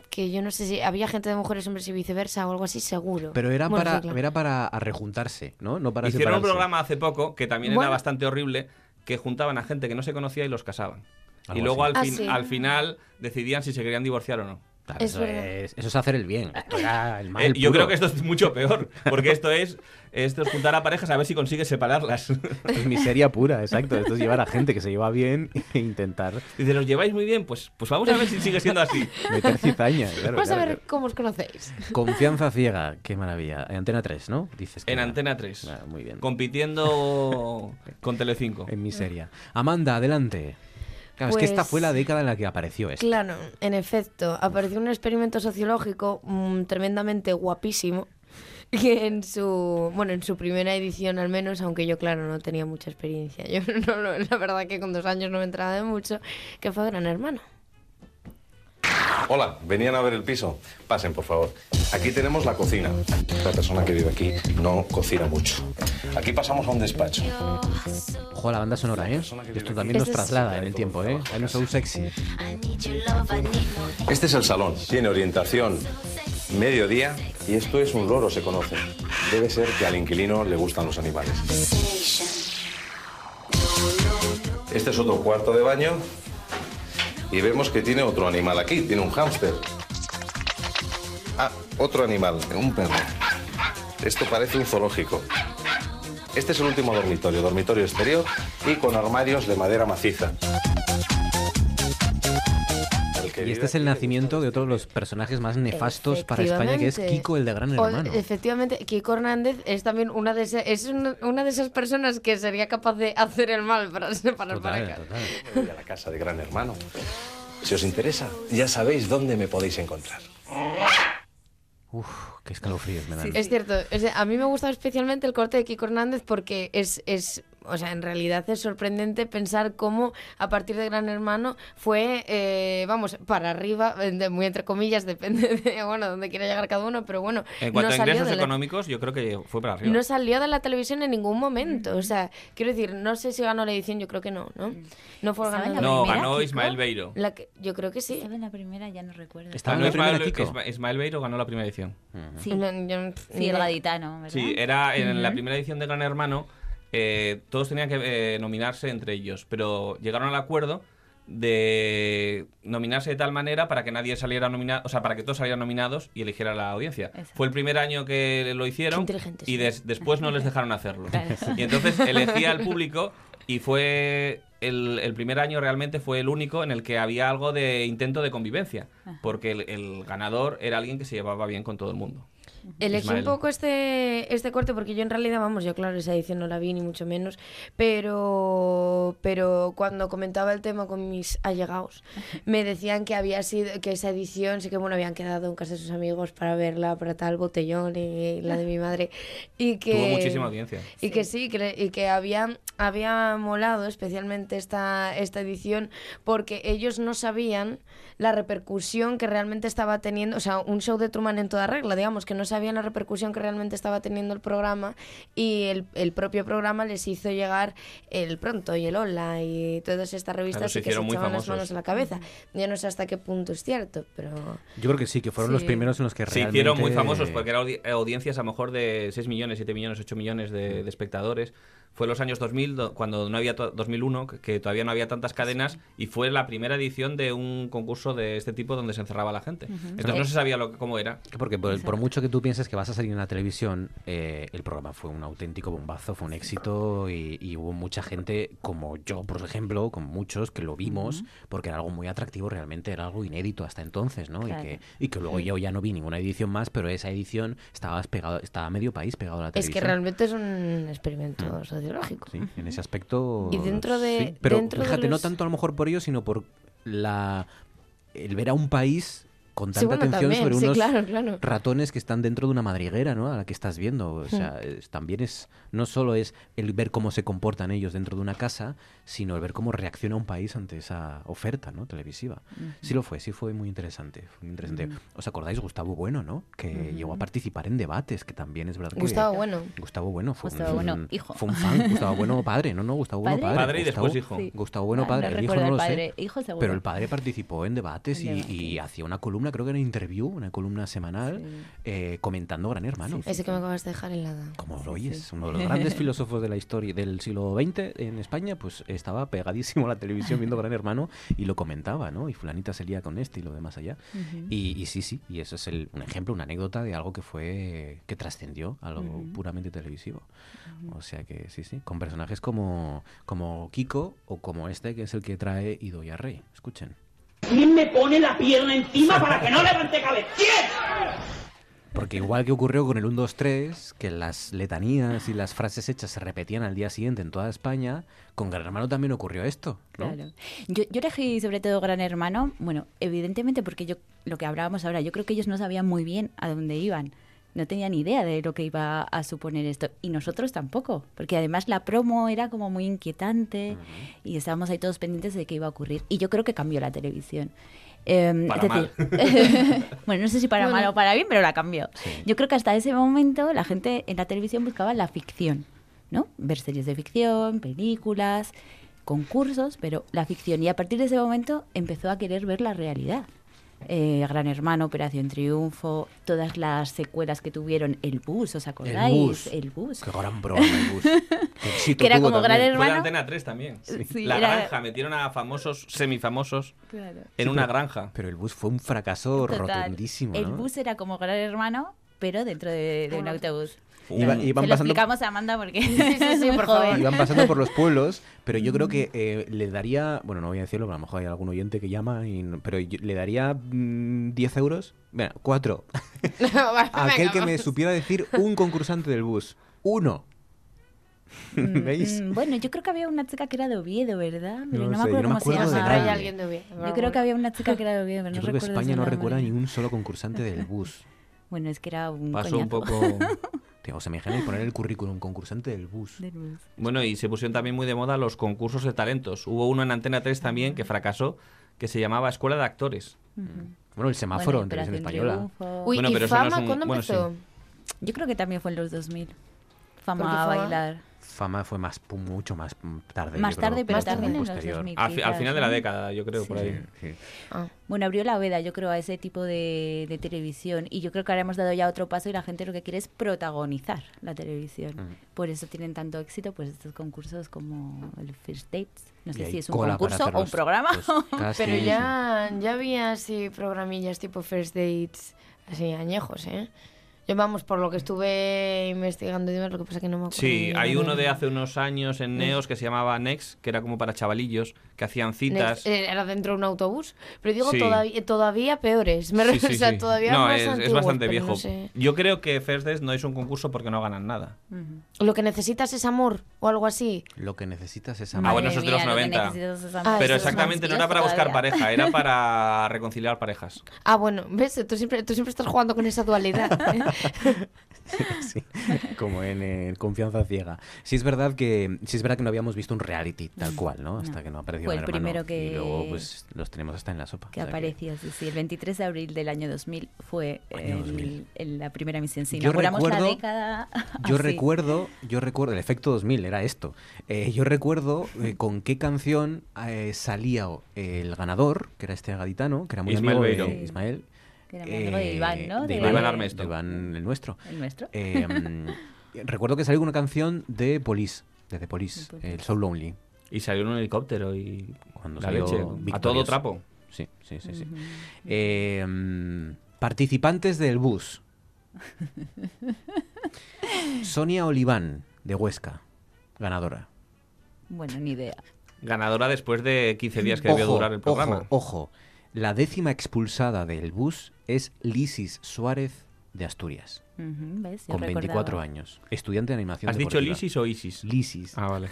que yo no sé si había gente de mujeres, hombres y viceversa o algo así, seguro. Pero era Bueno, para, sí, claro. era para rejuntarse, ¿no? No para Hicieron un programa hace poco que también Bueno. era bastante horrible, que juntaban a gente que no se conocía y los casaban. Algo y luego así. al, Ah, fin- sí. al final decidían si se querían divorciar o no. Claro, Es eso, es, eso es hacer el bien. El mal Eh, yo creo que esto es mucho peor, porque esto es, esto es juntar a parejas a ver si consigues separarlas. Es miseria pura, exacto. Esto es llevar a gente que se lleva bien e intentar Dice, ¿los lleváis muy bien? Pues, pues vamos a ver si sigue siendo así. meter cizaña. Claro, Vamos a claro, ver cómo os conocéis. Confianza ciega, qué maravilla. En Antena 3, ¿no? Dices que En era. Antena 3. Ah, muy bien. Compitiendo con Telecinco. En miseria. Amanda, adelante. Claro, es que esta Pues- fue la década en la que apareció esto. Claro, en efecto, apareció un experimento sociológico mm, tremendamente guapísimo que en su bueno en su primera edición al menos aunque yo claro no tenía mucha experiencia yo no, no, la verdad que con dos años no me entraba de mucho que fue Gran Hermano Hola, venían a ver el piso. Pasen, por favor. Aquí tenemos la cocina. La persona que vive aquí no cocina mucho. Aquí pasamos a un despacho. Ojo a la banda sonora, ¿eh? Esto también nos traslada en el tiempo, ¿eh? Hay un sexy. Este es el salón. Tiene orientación mediodía y esto es un loro, se conoce. Debe ser que al inquilino le gustan los animales. Este es otro cuarto de baño y vemos que tiene otro animal aquí, tiene un hámster. Ah, otro animal, un perro. Esto parece un zoológico. Este es el último dormitorio, dormitorio exterior y con armarios de madera maciza. Y este es el nacimiento de otro de los personajes más nefastos para España, que es. Kiko, el de Gran O- Hermano. efectivamente Kiko Hernández es también una de esas es una, una de esas personas que sería capaz de hacer el mal para separar parejas Me voy a la casa de Gran Hermano. Si os interesa, ya sabéis dónde me podéis encontrar. Uf, qué escalofríos me dan. Es cierto, a mí me ha gustado especialmente el corte de Kiko Hernández porque es, es, o sea, en realidad es sorprendente pensar cómo a partir de Gran Hermano fue, eh, vamos, para arriba, eh, de- muy entre comillas, depende de, bueno, donde quiera llegar cada uno, pero bueno, En cuanto no a ingresos la- económicos, yo creo que fue para arriba. no salió de la televisión en ningún momento. O sea, quiero decir, no sé si ganó la edición, yo creo que no, ¿no? No fue ¿Estaba en ganador. la No, primera, ganó Kiko? Ismael Beiro. La que- yo creo que sí. Estaba en la primera, ya no recuerdo. Estaba en Ganó la primera Ismael, Kiko. Isma- Ismael Beiro ganó la primera edición. Sí, No, yo- sí, el gaditano, ¿verdad? Sí, era en la primera edición de Gran Hermano. Eh, todos tenían que eh, nominarse entre ellos, pero llegaron al acuerdo de nominarse de tal manera para que nadie saliera nominado, o sea, para que todos salieran nominados y eligiera la audiencia. Fue el primer año que lo hicieron y des- después no les dejaron hacerlo. Claro. Y entonces elegía al público y fue el, el primer año realmente fue el único en el que había algo de intento de convivencia, porque el, el ganador era alguien que se llevaba bien con todo el mundo. Elegí Ismael. un poco este, este corte porque yo en realidad, vamos, yo claro, esa edición no la vi ni mucho menos, pero, pero cuando comentaba el tema con mis allegados, me decían que había sido, que esa edición sí que bueno, habían quedado en casa de sus amigos para verla, para tal botellón y la de mi madre, y que... Tuvo muchísima audiencia. Y que sí, que, y que había, había molado especialmente esta, esta edición porque ellos no sabían la repercusión que realmente estaba teniendo, o sea, un show de Truman en toda regla, digamos, que no sabían la repercusión que realmente estaba teniendo el programa y el, el propio programa les hizo llegar el Pronto y el Hola y todas estas revistas se y que se echaban las manos en la cabeza. Yo no sé hasta qué punto es cierto, pero... Yo creo que sí, que fueron los Sí. primeros en los que Se realmente... hicieron muy famosos porque eran audi- audiencias a lo mejor de 6 millones, 7 millones, 8 millones de, de espectadores. Fue en los años 2000, do- cuando no había to- 2001, que- que todavía no había tantas cadenas, y fue la primera edición de un concurso de este tipo donde se encerraba la gente. Entonces no se sabía lo que- cómo era. Porque por, por mucho que tú pienses que vas a salir en la televisión, eh, el programa fue un auténtico bombazo, fue un éxito y, y hubo mucha gente, como yo, por ejemplo, con muchos, que lo vimos porque era algo muy atractivo, realmente era algo inédito hasta entonces, ¿no? Claro. Y, que, y que luego Sí. yo ya no vi ninguna edición más, pero esa edición estaba pegado, estaba medio país pegado a la Es televisión. que realmente es un experimento sociológico. Sí, en ese aspecto. Y dentro de- sí, pero dentro de fíjate, no tanto a lo mejor por ello, sino por la el ver a un país con tanta Sí, bueno, atención también, sobre sí, unos claro, claro. ratones que están dentro de una madriguera, ¿no? A la que estás viendo. O sea, Hmm. es- también es no solo es el ver cómo se comportan ellos dentro de una casa, sino el ver cómo reacciona un país ante esa oferta, ¿no? Televisiva. Sí lo fue, sí fue muy interesante. Fue muy interesante. Ujú. ¿Os acordáis Gustavo Bueno, no? Que Ujú. llegó a participar en debates, que también es verdad que Gustavo Bueno. Gustavo Bueno fue Gustavo un, Bueno, hijo. Fue un fan. Gustavo Bueno padre, no, no, Gustavo Bueno ¿Padre? padre. Padre y Gustavo- después hijo. Sí. Gustavo Bueno Ah, padre, no el hijo no lo padre. sé. Hijo seguro. pero el padre participó en debates y, En y hacía una columna, creo que era interview, una columna semanal, eh, comentando Gran Hermano. Ese que me acabas de dejar helada. Como lo oyes, uno de los grandes filósofos de la historia del siglo XX en España, pues estaba pegadísimo a la televisión viendo Gran Hermano y lo comentaba, ¿no? Y fulanita se lía con este y lo demás allá. Y, y sí, sí, y eso es el, un ejemplo, una anécdota de algo que fue, que trascendió a lo puramente televisivo. O sea que sí, sí, con personajes como, como Kiko o como este que es el que trae Idoia Rey. Escuchen. ¿Quién me pone la pierna encima para que no levante cabeza? Porque igual que ocurrió con el 1, 2, 3, que las letanías y las frases hechas se repetían al día siguiente en toda España, con Gran Hermano también ocurrió esto, ¿no? Claro. Yo, yo elegí sobre todo Gran Hermano, bueno, evidentemente porque yo, lo que hablábamos ahora, yo creo que ellos no sabían muy bien a dónde iban. No tenían idea de lo que iba a suponer esto. Y nosotros tampoco, porque además la promo era como muy inquietante y estábamos ahí todos pendientes de qué iba a ocurrir. Y yo creo que cambió la televisión. Eh, Para es mal. decir, bueno, no sé si para Bueno. mal o para bien, pero la cambió. Yo creo que hasta ese momento la gente en la televisión buscaba la ficción, ¿no? Ver series de ficción, películas, concursos, pero la ficción. Y a partir de ese momento empezó a querer ver la realidad. Eh, Gran Hermano, Operación Triunfo, todas las secuelas que tuvieron, El Bus, ¿os acordáis? Bus. El Bus. Qué gran programa el bus. Qué Que era como Gran también. Fue Hermano. Antena 3 también. Sí, la era- granja, metieron a famosos, semifamosos Claro. en Sí, una pero- granja. Pero el bus fue un fracaso Total. rotundísimo, El. Bus era como Gran Hermano, pero dentro de, de un autobús. Iba- Se iban lo pasando- explicamos a Amanda porque sí, sí, por favor. Iban pasando por los pueblos, pero yo creo que eh, le daría, bueno, no voy a decirlo, pero a lo mejor hay algún oyente que llama, y pero yo- le daría mm, 10 euros, bueno, 4, a aquel Venga, que me supiera decir un concursante del bus. Uno. ¿Veis? Mm, Bueno, yo creo que había una chica que era de Oviedo, ¿verdad? Pero No no, sé, me yo acuerdo no me cómo acuerdo se de llama. alguien de Oviedo, Yo creo que había una chica que era de Oviedo, pero Yo no creo que España no recuerda ni un solo concursante del bus. Bueno, es que era un Pasó un coñazo. poco... Tío, ¿Os imagináis poner el currículum concursante del bus? Del bus. Bueno, y se pusieron también muy de moda los concursos de talentos. Hubo uno en Antena 3 también que fracasó, que se llamaba Escuela de Actores. Bueno, el semáforo Bueno, en televisión española. Uy, Bueno, ¿y pero no Fama es un- cuándo bueno, empezó? Yo creo que también fue en los 2000. Porque Fama a Fama- bailar. Fama fue más pu- mucho más tarde. Más creo, tarde, pero más también en los posterior. 2000 Al, al final de la década, yo creo, por ahí. Bueno, abrió la veda, yo creo, a ese tipo de, de televisión. Y yo creo que ahora hemos dado ya otro paso y la gente lo que quiere es protagonizar la televisión. Por eso tienen tanto éxito pues estos concursos como el First Dates. No sé si es un concurso o un programa. Pues casi, Pero ya, ya había así programillas tipo First Dates, así añejos, ¿eh? Yo vamos, por lo que estuve investigando y demás, lo que pasa que no me acuerdo. Sí, hay uno de hace unos años en. Neos que se llamaba Next, que era como para chavalillos, que hacían citas. Next, eh, Era dentro de un autobús. Pero digo, Sí. todavía, todavía peores. Me Sí, sí, o sea, sí. todavía no, más es, es antiguos, bastante pero viejo. no sé. Yo creo que First Dates no es un concurso porque no ganan nada. Lo que necesitas es amor o algo así. Lo que necesitas es Ah, amor. bueno, eso es de los mía, lo que 90. necesitas es amor. Ah, Pero es exactamente, no era para buscar todavía. pareja, era para reconciliar parejas. Ah, bueno, ¿ves? Tú siempre, tú siempre estás jugando con esa dualidad. Sí, como en eh, Confianza Ciega. Sí es verdad que sí es verdad que no habíamos visto un reality tal cual, ¿no? Hasta que no apareció Fue el Hermano. primero que- Y luego pues los tenemos hasta en la sopa. que o sea que- apareció, sí, sí. El 23 de abril del año 2000 fue Año el- 2000. el- la primera emisión. Sí, Yo inauguramos la recuerdo- década. Yo así. recuerdo, yo recuerdo, el efecto 2000 era esto. Eh, yo recuerdo eh, con qué canción eh, salía el ganador, que era este gaditano, que era muy Ismael amigo Beiro. de Ismael. Que era amigo de Iván, ¿no? De De- Iván, Armesto. de Iván el nuestro. El nuestro. Eh, recuerdo que salió una canción de Police, de The Police, el So Lonely. Y salió en un helicóptero y Cuando la salió leche. A todo trapo. Sí, sí, sí. sí. Eh, participantes del bus. Sonia Oliván, de Huesca, ganadora. Bueno, ni idea. Ganadora después de 15 días que debió Ojo, durar el programa. Ojo, ojo. La décima expulsada del bus es Lisis Suárez de Asturias, con 24 recordaba. años. Estudiante de animación ¿Has dicho. Lisis o Isis? Lisis. Ah, vale.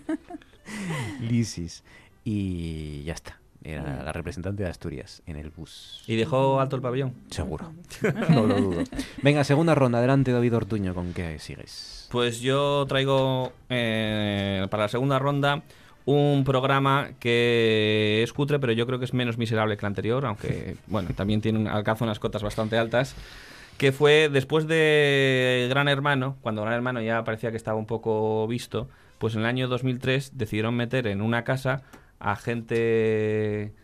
Lisis. Y ya está. Era la representante de Asturias en el bus. ¿Y dejó alto el pabellón? Seguro. no lo dudo. Venga, segunda ronda. Adelante, David Ortuño, ¿con qué sigues? Pues yo traigo eh, para la segunda ronda un programa que es cutre, pero yo creo que es menos miserable que el anterior, aunque bueno, también tiene un, alcanza unas cotas bastante altas. Que fue después de Gran Hermano, cuando Gran Hermano ya parecía que estaba un poco visto, pues en el año 2003 decidieron meter en una casa a gente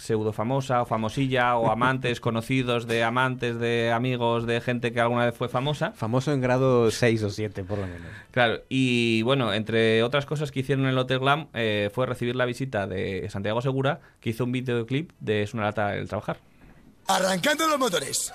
pseudo famosa o famosilla o amantes conocidos de amantes de amigos de gente que alguna vez fue famosa. Famoso en grado 6 o 7, por lo menos. Claro, y bueno, entre otras cosas que hicieron en el Hotel Glam eh, fue recibir la visita de Santiago Segura, que hizo un videoclip de Es una lata el trabajar. Arrancando los motores.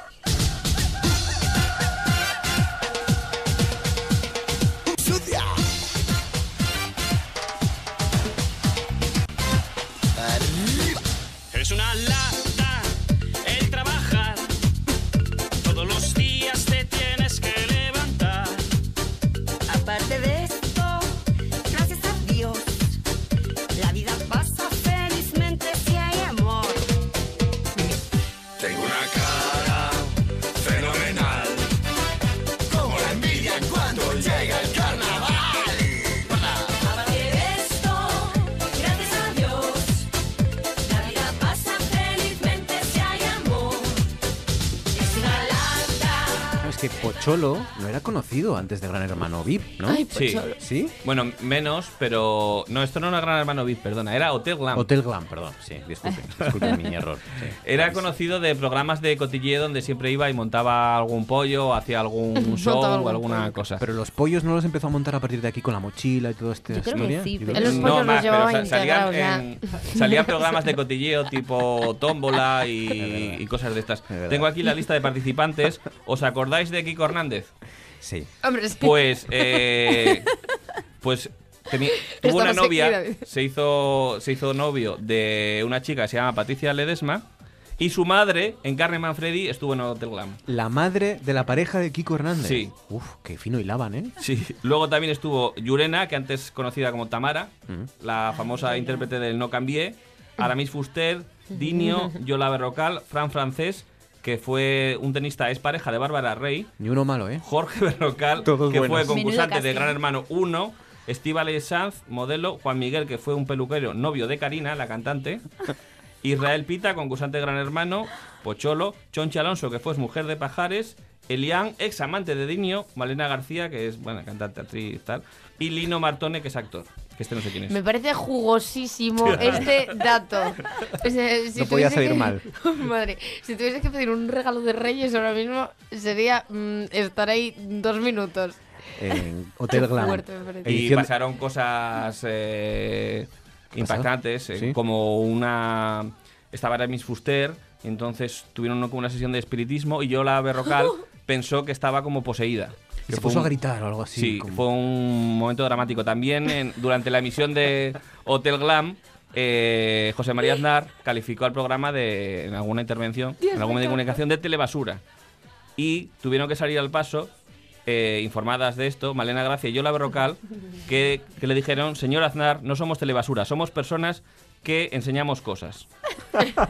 Sabes que Pocholo no era conocido antes de Gran Hermano VIP, ¿no? Sí. ¿Sí? Bueno, menos, pero... No, esto no era Gran Hermano VIP, perdona, era Hotel Glam. Hotel Glam, perdón. Sí, disculpen, disculpen mi error. sí. Era conocido de programas de cotilleo donde siempre iba y montaba algún pollo, hacía algún show o algún alguna pollo. cosa. Pero los pollos no los empezó a montar a partir de aquí con la mochila y todo este Yo creo que historia. sí, Yo pero- creo Los que pollos los más, pero llevaba sa- salían, integrados en- salían programas de cotilleo tipo tómbola y, y cosas de estas. Tengo aquí la lista de participantes. ¿Os acordáis de Kiko Hernández? Sí. Hombre, sí. Pues, eh, pues tuvo una novia, se hizo, se hizo novio de una chica que se llama Patricia Ledesma y su madre, en Carne Manfredi, estuvo en Hotel Glam. La madre de la pareja de Kiko Hernández. Sí. Uf, qué fino hilaban, ¿eh? Sí. Luego también estuvo Yurena, que antes conocida como Tamara, Mm. la famosa intérprete del No Cambié, Aramis Fuster, Dinio, Yola Berrocal, Fran Francés, que fue un tenista, es pareja de Bárbara Rey, Ni uno malo, ¿eh? Jorge Berrocal, Todos que buenos. fue concursante de. Gran Hermano 1, Estíbaliz Sanz, modelo, Juan Miguel, que fue un peluquero novio de Karina, la cantante, Israel Pita, concursante de Gran Hermano, Pocholo, Chonchi Alonso, que fue mujer de Pajares, Elian, ex amante de Dinio, Malena García, que es, bueno, cantante, actriz y tal, y Lino Martone, que es actor, que este no sé quién es. Me parece jugosísimo este dato. O sea, si No podía salir que- mal. Madre, si tuviese que pedir un regalo de Reyes ahora mismo, sería mm, estar ahí dos minutos. En Hotel Glam. fuerte. Y pasaron cosas eh, impactantes, eh, ¿Sí? como una... Estaba Aramis Fuster, entonces tuvieron como una sesión de espiritismo y yo la Berrocal pensó que estaba como poseída. Que se puso a un- gritar o algo así. Sí, como- fue un momento dramático. También en- durante la emisión de Hotel Glam, eh, José María Aznar calificó al programa de, en alguna intervención, en algún me medio de comunicación, de telebasura. Y tuvieron que salir al paso, eh, informadas de esto, Malena Gracia y Yola Berrocal, que, que le dijeron, señor Aznar, no somos telebasura, somos personas que enseñamos cosas.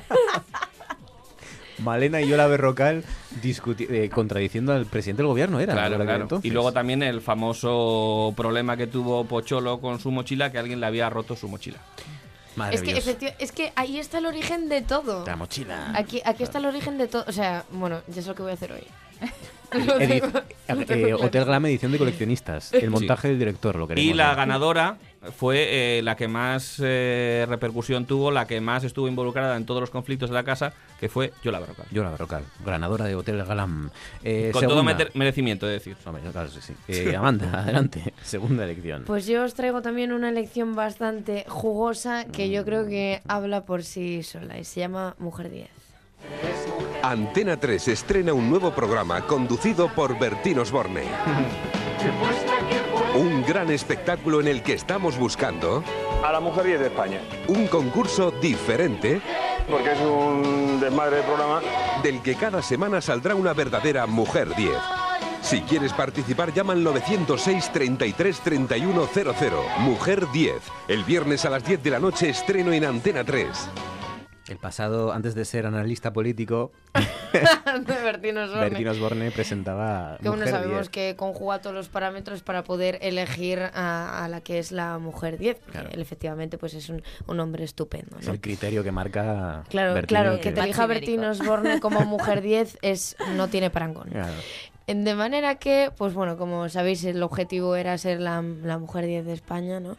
Malena y Yola Berrocal discuti- eh, contradiciendo al presidente del gobierno, ¿era? Claro, claro. entonces. Y luego también el famoso problema que tuvo Pocholo con su mochila, que alguien le había roto su mochila. Es que, efecti- es que ahí está el origen de todo. La mochila. Aquí, aquí está el origen de todo. O sea, bueno, ya sé lo que voy a hacer hoy. Lo Edi- tengo- lo eh. Hotel Glam edición de coleccionistas. El montaje del director, lo queremos. Y la ver. ganadora fue eh, la que más eh, repercusión tuvo, la que más estuvo involucrada en todos los conflictos de la casa, que fue Yola Berrocal. Yola Berrocal, ganadora de Hotel Glam. Eh, Con todo segunda. merecimiento, es decir. Hombre, claro, sí, sí. Eh, Amanda, adelante. Segunda elección. Pues yo os traigo también una elección bastante jugosa que yo creo que habla por sí sola y se llama Mujer 10. Antena 3 estrena un nuevo programa conducido por Bertín Osborne. Gran espectáculo en el que estamos buscando A la mujer 10 de España. un concurso diferente Porque es un desmadre de programa. del que cada semana saldrá una verdadera mujer 10. Si quieres participar, llama al 906 33 31 00. Mujer 10. El viernes a las 10 de la noche estreno en Antena 3. El pasado, antes de ser analista político, de Bertín Osborne. Presentaba. Que Mujer sabemos 10. que conjuga todos los parámetros para poder elegir a, a la que es la mujer 10, porque él efectivamente pues es un, un hombre estupendo. Es el criterio que marca. Claro, claro, en que te elija Bertín Osborne como mujer 10 es, no tiene parangón. Claro. De manera que, pues bueno, como sabéis, el objetivo era ser la, la mujer 10 de España, ¿no?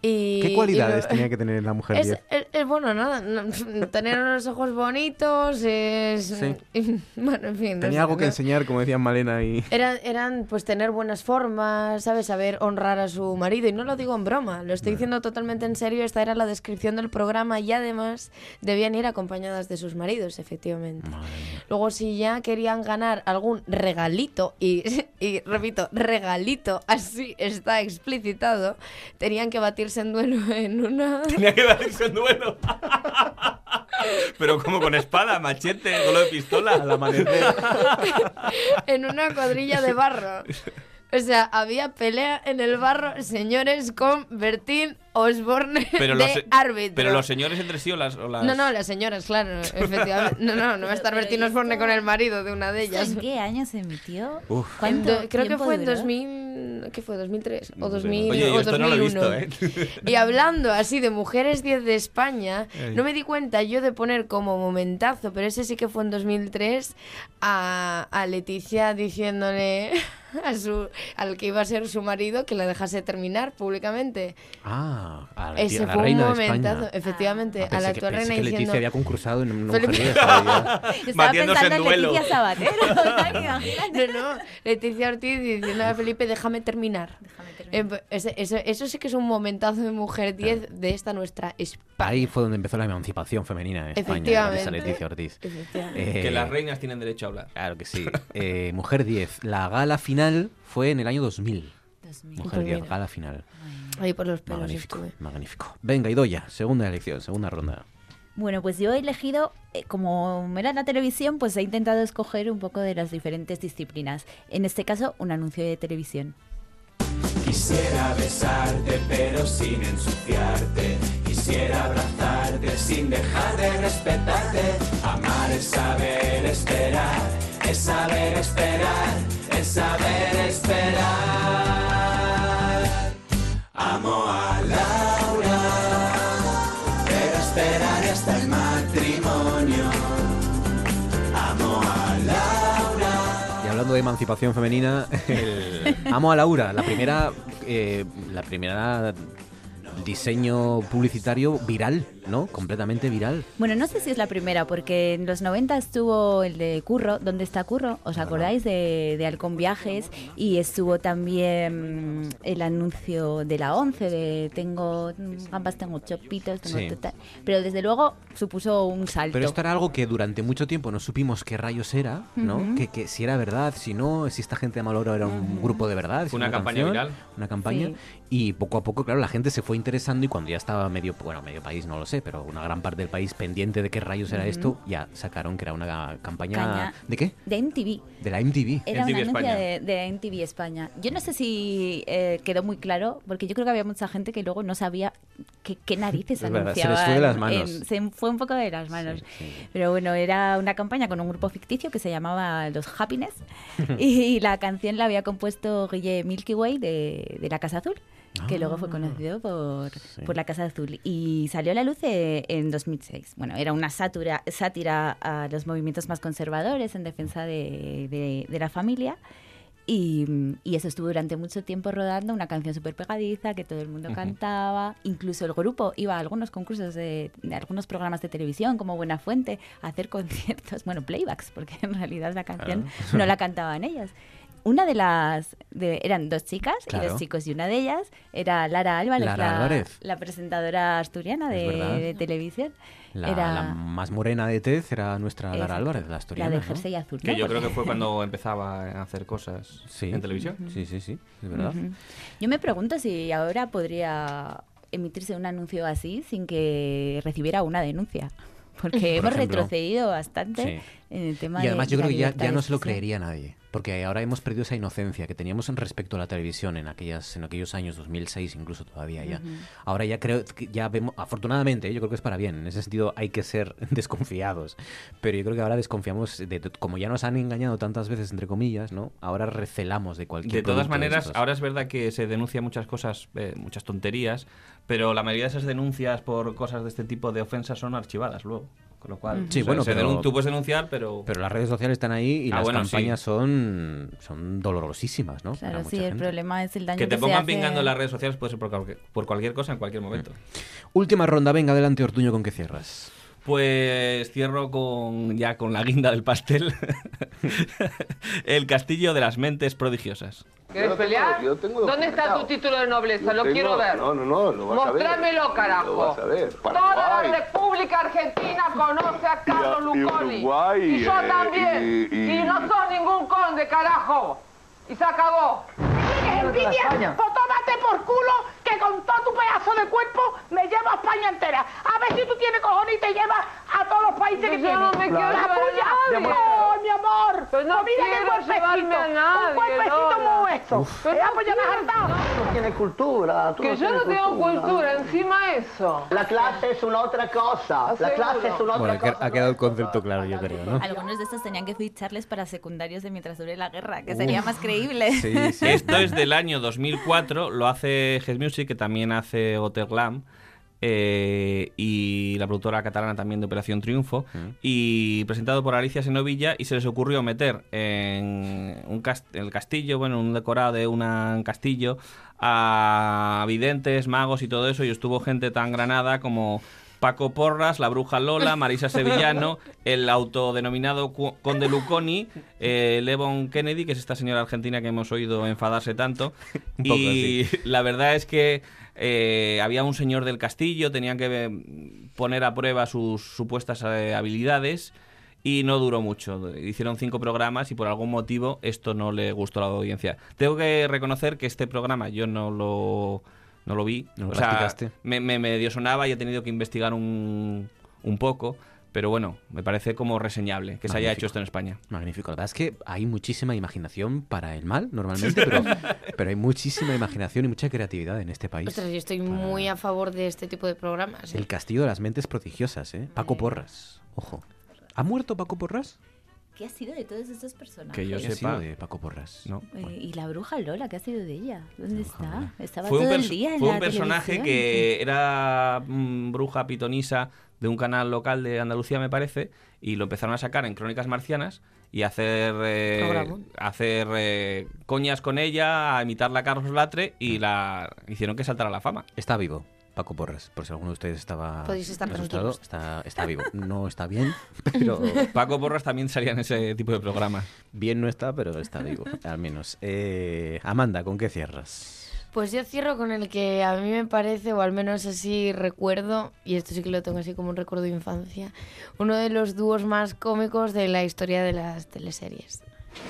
Y, ¿Qué y cualidades lo- tenía que tener la mujer es, 10? es- es bueno, nada, no- tener unos ojos bonitos, es... Sí. bueno, en fin. no Tenía sé, algo que ¿no? enseñar, como decían Malena y. Eran, eran pues tener buenas formas, ¿sabes? Saber honrar a su marido. Y no lo digo en broma, lo estoy diciendo totalmente en serio. Esta era la descripción del programa y además debían ir acompañadas de sus maridos, efectivamente. Luego, si ya querían ganar algún regalito, y, y repito, regalito, así está explicitado, tenían que batirse en duelo en una... Tenía que darse en duelo. Pero como con espada, machete, duelo de pistola. Al amanecer. en una cuadrilla de barro. O sea, había pelea en el barro, señores, con Bertín Osborne Pero de los, árbitro. pero los señores entre sí o las... o las- No, no, las señoras, claro, efectivamente. No, no, no va a estar Bertín Osborne con el marido de una de ellas. ¿En qué año se emitió? Uf. En ¿Cuánto do- creo que fue en duró? 2000, ¿qué fue? 2003 o sé. 2000 Oye, yo o esto no lo he 2001. visto, ¿eh? Y hablando así de mujeres 10 de España, Ey. no me di cuenta yo de poner como momentazo, pero ese sí que fue en 2003 a, a Leticia diciéndole a su al que iba a ser su marido que la dejase terminar públicamente. Ah, a la, Ese a la fue un reina de momentazo, España. efectivamente, Ah, a la actual reina que Leticia diciendo había concursado en una Felipe- mujer 10. todavía. Estaba pensando en duelo. Leticia Sabatero. No, no, Leticia Ortiz diciendo a Felipe, déjame terminar. Eh, ese- eso, eso sí que es un momentazo de mujer 10 de esta nuestra España. Ahí fue donde empezó la emancipación femenina en España, gracias a Efectivamente. Leticia Ortiz. Efectivamente. Eh, Que las reinas tienen derecho a hablar. Claro que sí. Eh, Mujer 10. La gala final fue en el año 2000. Mujer Pues 10, mira. gala final. Ahí por los pelos Magnífico, estuve. magnífico. Venga, Idoya, segunda elección, segunda ronda. Bueno, pues yo he elegido, eh, como era la televisión, pues he intentado escoger un poco de las diferentes disciplinas. En este caso, un anuncio de televisión. Quisiera besarte pero sin ensuciarte. Quisiera abrazarte sin dejar de respetarte. Amar es saber esperar, es saber esperar, es saber esperar. Amo a Laura, pero esperar hasta el matrimonio. Amo a Laura. Y hablando de emancipación femenina, amo a Laura, la primera, eh, la primera diseño publicitario viral, ¿no? Completamente viral. Bueno, no sé si es la primera, porque en los 90 estuvo el de Curro, ¿dónde está Curro? ¿Os acordáis de, de Halcón Viajes? Y estuvo también el anuncio de la 11, de tengo gambas, tengo chopitos, tengo Sí. tota- Pero desde luego supuso un salto. Pero esto era algo que durante mucho tiempo no supimos qué rayos era, ¿no? Que, que si era verdad, si no, si esta gente de Maloro era un grupo de verdad. una campaña canción, viral. Una campaña. Sí. Y poco a poco, claro, la gente se fue interesando y cuando ya estaba medio, bueno, medio país, no lo sé, pero una gran parte del país pendiente de qué rayos era esto, ya sacaron que era una campaña... Caña. ¿De qué? De MTV. De la MTV. Era un anuncio de, de MTV España. Yo no sé si eh, quedó muy claro, porque yo creo que había mucha gente que luego no sabía qué, qué narices Es verdad, se les anunciaban. fue de las manos. en- se fue un poco de las manos. Pero bueno, era una campaña con un grupo ficticio que se llamaba Los Happiness y la canción la había compuesto Guille Milky Way de, de La Casa Azul que luego Ah. fue conocido por, por La Casa Azul y salió a la luz eh, en 2006. Bueno, era una sátira, sátira a los movimientos más conservadores en defensa de, de- de la familia y, y eso estuvo durante mucho tiempo rodando, una canción súper pegadiza que todo el mundo Ujú. cantaba. Incluso el grupo iba a algunos concursos de, de algunos programas de televisión como Buena Fuente a hacer conciertos, bueno, playbacks, porque en realidad la canción no la cantaban ellas. Una de las... de- eran dos chicas y dos chicos y una de ellas era Lara Álvarez, Lara la, Álvarez. la presentadora asturiana de, de televisión. La, era la más morena de tez era nuestra Lara Exacto. Álvarez, la La asturiana. de ¿no? jersey azul. Que ¿no? yo creo que fue cuando empezaba a hacer cosas Sí. en televisión. Sí, sí, sí, es verdad. Yo me pregunto si ahora podría emitirse un anuncio así sin que recibiera una denuncia. Porque Por hemos ejemplo. retrocedido bastante Sí. en el tema Y además de, yo de creo que ya, ya de no se lo creería nadie, porque ahora hemos perdido esa inocencia que teníamos en respecto a la televisión en aquellas en aquellos años 2006 incluso todavía ya. Ujú. Ahora ya creo que ya vemos afortunadamente, yo creo que es para bien, en ese sentido hay que ser desconfiados, pero yo creo que ahora desconfiamos de de- como ya nos han engañado tantas veces entre comillas, ¿no? Ahora recelamos de cualquier De todas maneras, estos. ahora es verdad que se denuncia muchas cosas, eh, muchas tonterías, pero la mayoría de esas denuncias por cosas de este tipo de ofensas son archivadas luego. Con lo cual, Sí, o sea, bueno, se pero- tú puedes denunciar, pero... pero las redes sociales están ahí y Ah, las bueno, sí. campañas son son dolorosísimas, ¿no? Claro, sí, el problema es el daño que que, te se pongan hace- pingando en las redes sociales puede ser por cualquier, por cualquier cosa en cualquier momento. Última ronda, venga, adelante Ortuño con que cierras. Pues cierro con ya con la guinda del pastel. el castillo de las mentes prodigiosas. ¿Quieres pelear? ¿Dónde está tu título de nobleza? Lo quiero ver. No, no, no, lo vas a ver. Mostrámelo, carajo. Lo vas a ver. Toda la. República Argentina conoce a Carlos y Luconi. Uruguay, Y yo eh, también. y- Y, y- no sos ningún conde, carajo. Y se acabó. envidia? Pues tómate por culo que con todo tu pedazo de cuerpo me llevo a España entera. A ver si tú tienes cojones y te llevas a todos los países que Yo tienes. no me quiero ¡La llevar a tuya! nadie. ¡Oh, mi amor! Pues no mira qué quiero cuerpecito. llevarme a nadie, Un cuerpecito como esto. Pero Eh, no pues ya me has hartado. Tú tienes cultura. tú Que no yo no tengo cultura, encima eso. La clase es una otra cosa. La clase es una otra Bueno, que- cosa. ha quedado el concepto claro, yo creo, ¿no? Algunos de estos tenían que ficharles para secundarios de mientras dure la guerra, que sería más creíble. Esto es del año 2004, lo hace Head Que también hace Hotel Glam, eh, y la productora catalana también de Operación Triunfo, y presentado por Alicia Senovilla, y se les ocurrió meter en un cast- en el castillo, bueno, un decorado de una- un castillo, a videntes, magos y todo eso, y estuvo gente tan granada como... Paco Porras, la bruja Lola, Marisa Sevillano, el autodenominado Conde Luconi, eh, Levon Kennedy, que es esta señora argentina que hemos oído enfadarse tanto. Y así. la verdad es que eh, había un señor del castillo, tenían que eh, poner a prueba sus supuestas eh, habilidades y no duró mucho. Hicieron cinco programas y por algún motivo esto no le gustó a la audiencia. Tengo que reconocer que este programa yo no lo, no lo vi. No lo o sea, practicaste. me, me medio sonaba y he tenido que investigar un, un poco. Pero bueno, me parece como reseñable que se haya hecho esto en España. Magnífico. La verdad es que hay muchísima imaginación para el mal, normalmente, pero, pero hay muchísima imaginación y mucha creatividad en este país. Ostras, yo estoy muy a favor de este tipo de programas. ¿eh? El castillo de las mentes prodigiosas, ¿eh? Paco Porras. Ojo. ¿Ha muerto Paco Porras? ¿Qué ha sido de todos estos personajes? Que yo ¿Qué ha sepa- de Paco Porras? No. Eh, y la bruja Lola, ¿qué ha sido de ella? ¿Dónde está? Estaba Fue todo el día en fue la un personaje televisión. que era mm, bruja pitonisa de un canal local de Andalucía, me parece, y lo empezaron a sacar en Crónicas Marcianas y hacer eh, hacer eh, coñas con ella, a imitarla a Carlos Latre y la hicieron que saltara a la fama. Está vivo. Paco Porras, por si alguno de ustedes estaba Podéis estar asustado, está, está vivo. No está bien, pero Paco Porras también salía en ese tipo de programas. bien no está, pero está vivo, al menos. Eh, Amanda, ¿con qué cierras? Pues yo cierro con el que a mí me parece, o al menos así recuerdo, y esto sí que lo tengo así como un recuerdo de infancia, uno de los dúos más cómicos de la historia de las teleseries.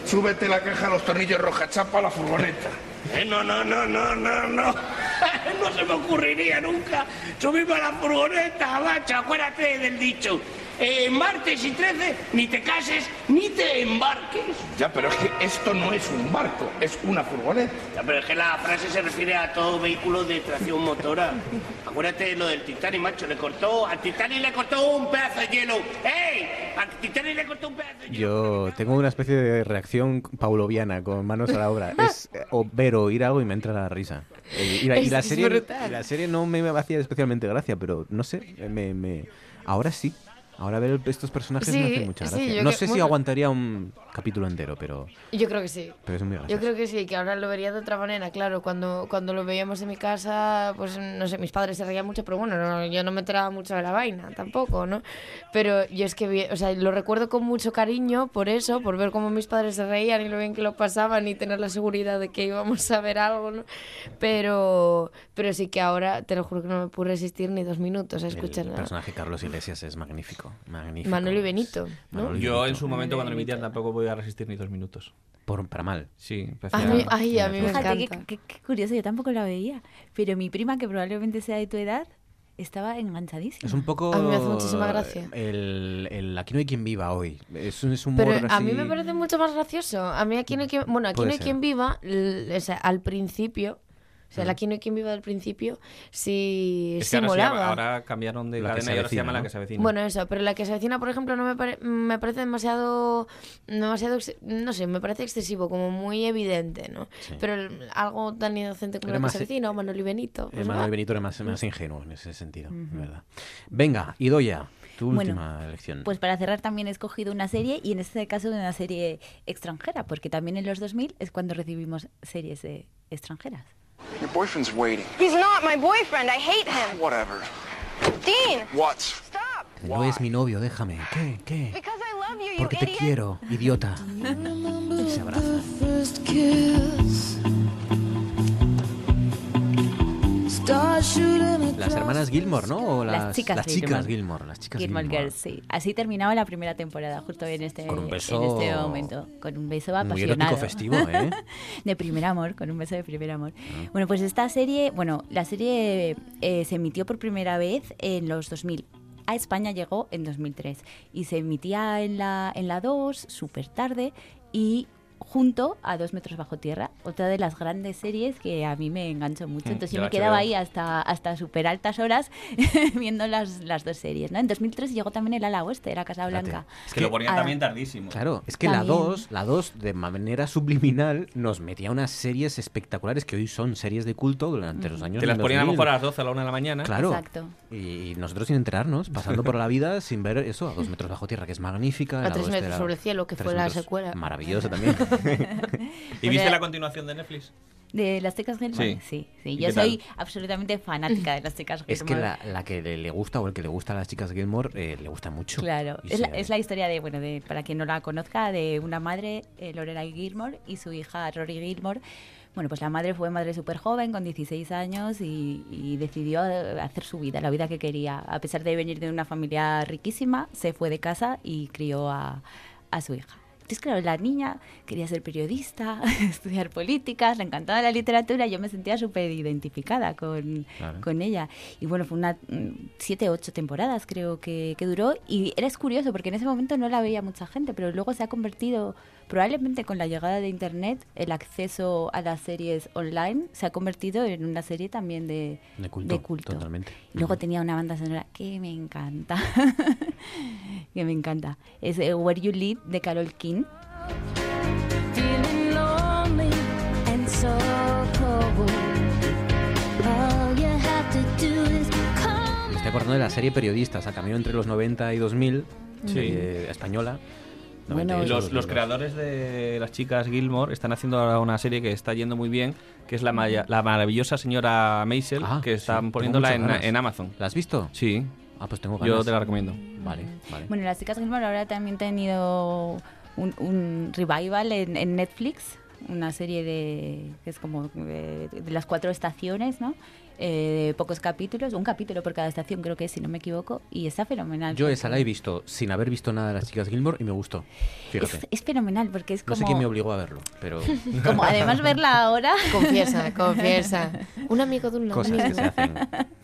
Súbete la caja a los tornillos roja chapa a la furgoneta. Eh, no, no, no, no, no, no. no se me ocurriría nunca subirme a la furgoneta, macho. Acuérdate del dicho. Eh, martes y 13, ni te cases ni te embarques. Ya, pero es que esto no es un barco, es una furgoneta. Ya, pero es que la frase se refiere a todo vehículo de tracción motora. Acuérdate de lo del Titanic, macho. Le cortó, al Titanic le cortó un pedazo de hielo. ¡Ey! Al Titanic le cortó un pedazo de Yo tengo una especie de reacción pauloviana con manos a la obra. Es eh, o ver o oír algo y me entra la risa. Eh, Y, la, y serie, brutal. y la serie no me hacía especialmente gracia, pero no sé, me, me- ahora sí. Ahora ver estos personajes me Sí, hace mucha gracia. yo no que- sé si aguantaría un capítulo entero, pero, Yo creo que sí. pero es muy Yo gracioso. creo que sí, que ahora lo vería de otra manera, claro. Cuando, cuando lo veíamos en mi casa, pues no sé, mis padres se reían mucho, pero bueno, no, yo no me enteraba mucho de la vaina tampoco, ¿no? Pero yo es que, vi- o sea, lo recuerdo con mucho cariño por eso, por ver cómo mis padres se reían y lo bien que lo pasaban y tener la seguridad de que íbamos a ver algo, ¿no? Pero, pero sí que ahora, te lo juro que no me pude resistir ni dos minutos a escuchar El nada. personaje Carlos Iglesias es magnífico. Magnífico. Manuel y Benito, ¿no? Manuel y Yo Benito. en su momento cuando lo emitían tampoco podía resistir ni dos minutos. Por, para mal. Sí, A mí, ay, a mí me Fíjate, encanta. qué, qué- qué curioso, yo tampoco la veía. Pero mi prima, que probablemente sea de tu edad, estaba enganchadísima. Es un poco. A mí me hace muchísima gracia. El, el Aquí no hay quien viva hoy. Es, un- es un Pero humor a mí así- me parece mucho más gracioso. A mí aquí no hay quien, bueno, aquí Puede no hay ser. quien viva, o sea, al principio, o sea, Mm. aquí no hay quien viva al principio, sí, Es sí que ahora, molaba. ahora cambiaron de La que cadena se y ahora se la que se avecina. Bueno, eso, pero la que se avecina, por ejemplo, no me, pare- me parece demasiado, demasiado, no sé, me parece excesivo, como muy evidente, ¿no? Sí. Pero el- algo tan inocente como Era la que se avecina, o Manuel y Benito. Pues Manuel va. Benito era más, más ingenuo en ese sentido, ¿verdad? Venga, Idoya, tu Bueno, última elección. Pues para cerrar también he escogido una serie y en este caso una serie extranjera, porque también en los 2000 es cuando recibimos series eh, extranjeras. Your boyfriend's waiting. He's not my boyfriend. I hate him. Whatever. Dean! What? Stop! No es mi novio, déjame. ¿Qué? ¿Qué? Because I love you, you Porque te idiot. quiero, idiota. Y se abrazan. Las hermanas Gilmore, ¿no? O las, Las chicas las Gilmore. chicas Gilmore. Las chicas Gilmore Gilmore. Girls, sí. Así terminaba la primera temporada, justo en este, Con un en beso este momento. Con un beso muy apasionado. erótico festivo, ¿eh? de primer amor, con un beso de primer amor. Ah. Bueno, pues esta serie, bueno, la serie eh, se emitió por primera vez en los 2000. A España llegó en 2003 y se emitía en la, en la 2 súper tarde y junto a Dos metros bajo tierra, otra de las grandes series que a mí me enganchó mucho. Mm, Entonces yo me quedaba HBO. ahí hasta, hasta súper altas horas viendo las, las dos series. ¿no? En 2003 llegó también el ala oeste, era Casa Blanca. Es que lo ponían Ah, también tardísimo. Claro, es que También. la 2, la 2 de manera subliminal nos metía unas series espectaculares que hoy son series de culto durante los años Te las 2000. ponían a lo mejor a las 12 a la 1 de la mañana. Claro. Exacto. Y nosotros sin enterarnos, pasando por la vida sin ver eso, a dos metros bajo tierra, que es magnífica. A tres metros sobre el cielo, que fue la secuela. Maravillosa también. ¿Y viste la continuación de Netflix? De las chicas Gilmore, Sí. sí, sí. ¿Y Yo qué tal? soy absolutamente fanática de las chicas es que la, la que le, gusta o el que le gusta a las chicas Gilmore eh, le gusta mucho. Claro, es la, se- es la historia de, bueno, de, para quien no la conozca, de una madre, eh, Lorelai Gilmore, y su hija Rory Gilmore. Bueno, pues la madre fue madre súper joven, con 16 años, y, y decidió eh, hacer su vida, la vida que quería. A pesar de venir de una familia riquísima, se fue de casa y crió a, a su hija. Entonces, claro, la niña quería ser periodista, estudiar políticas, le encantaba la literatura, yo me sentía súper identificada con, Claro. con ella. Y bueno, fue una mm, siete, ocho temporadas creo que, que duró. Y era curioso porque en ese momento no la veía mucha gente, pero luego se ha convertido, probablemente con la llegada de Internet, el acceso a las series online se ha convertido en una serie también de, De culto, totalmente. Y luego Ujú. tenía una banda sonora que me encanta, que me encanta. Es eh, Where You Lead de Carol King. Me estoy acordando de la serie Periodistas, a camino entre los 90 y 2000, Sí. eh, española. Bueno, los, los creadores de las chicas Gilmore están haciendo ahora una serie que está yendo muy bien, que es la, maya- la maravillosa señora Maisel, que están poniéndola en, Amazon. ¿La has visto? Sí. Ah, pues tengo Yo ganas. te la recomiendo. Vale, vale. Bueno, las chicas Gilmore ahora también han tenido un, un revival en, en Netflix, una serie de que es como de, de las cuatro estaciones, ¿no? Eh, de pocos capítulos, un capítulo por cada estación creo que es, si no me equivoco, y está fenomenal. Yo esa la he visto sin haber visto nada de las chicas Gilmore y me gustó. Fíjate. Es, es fenomenal porque es No como... sé quién me obligó a verlo, pero... como además verla ahora... Confiesa, confiesa. Un amigo de un Cosas que se hacen.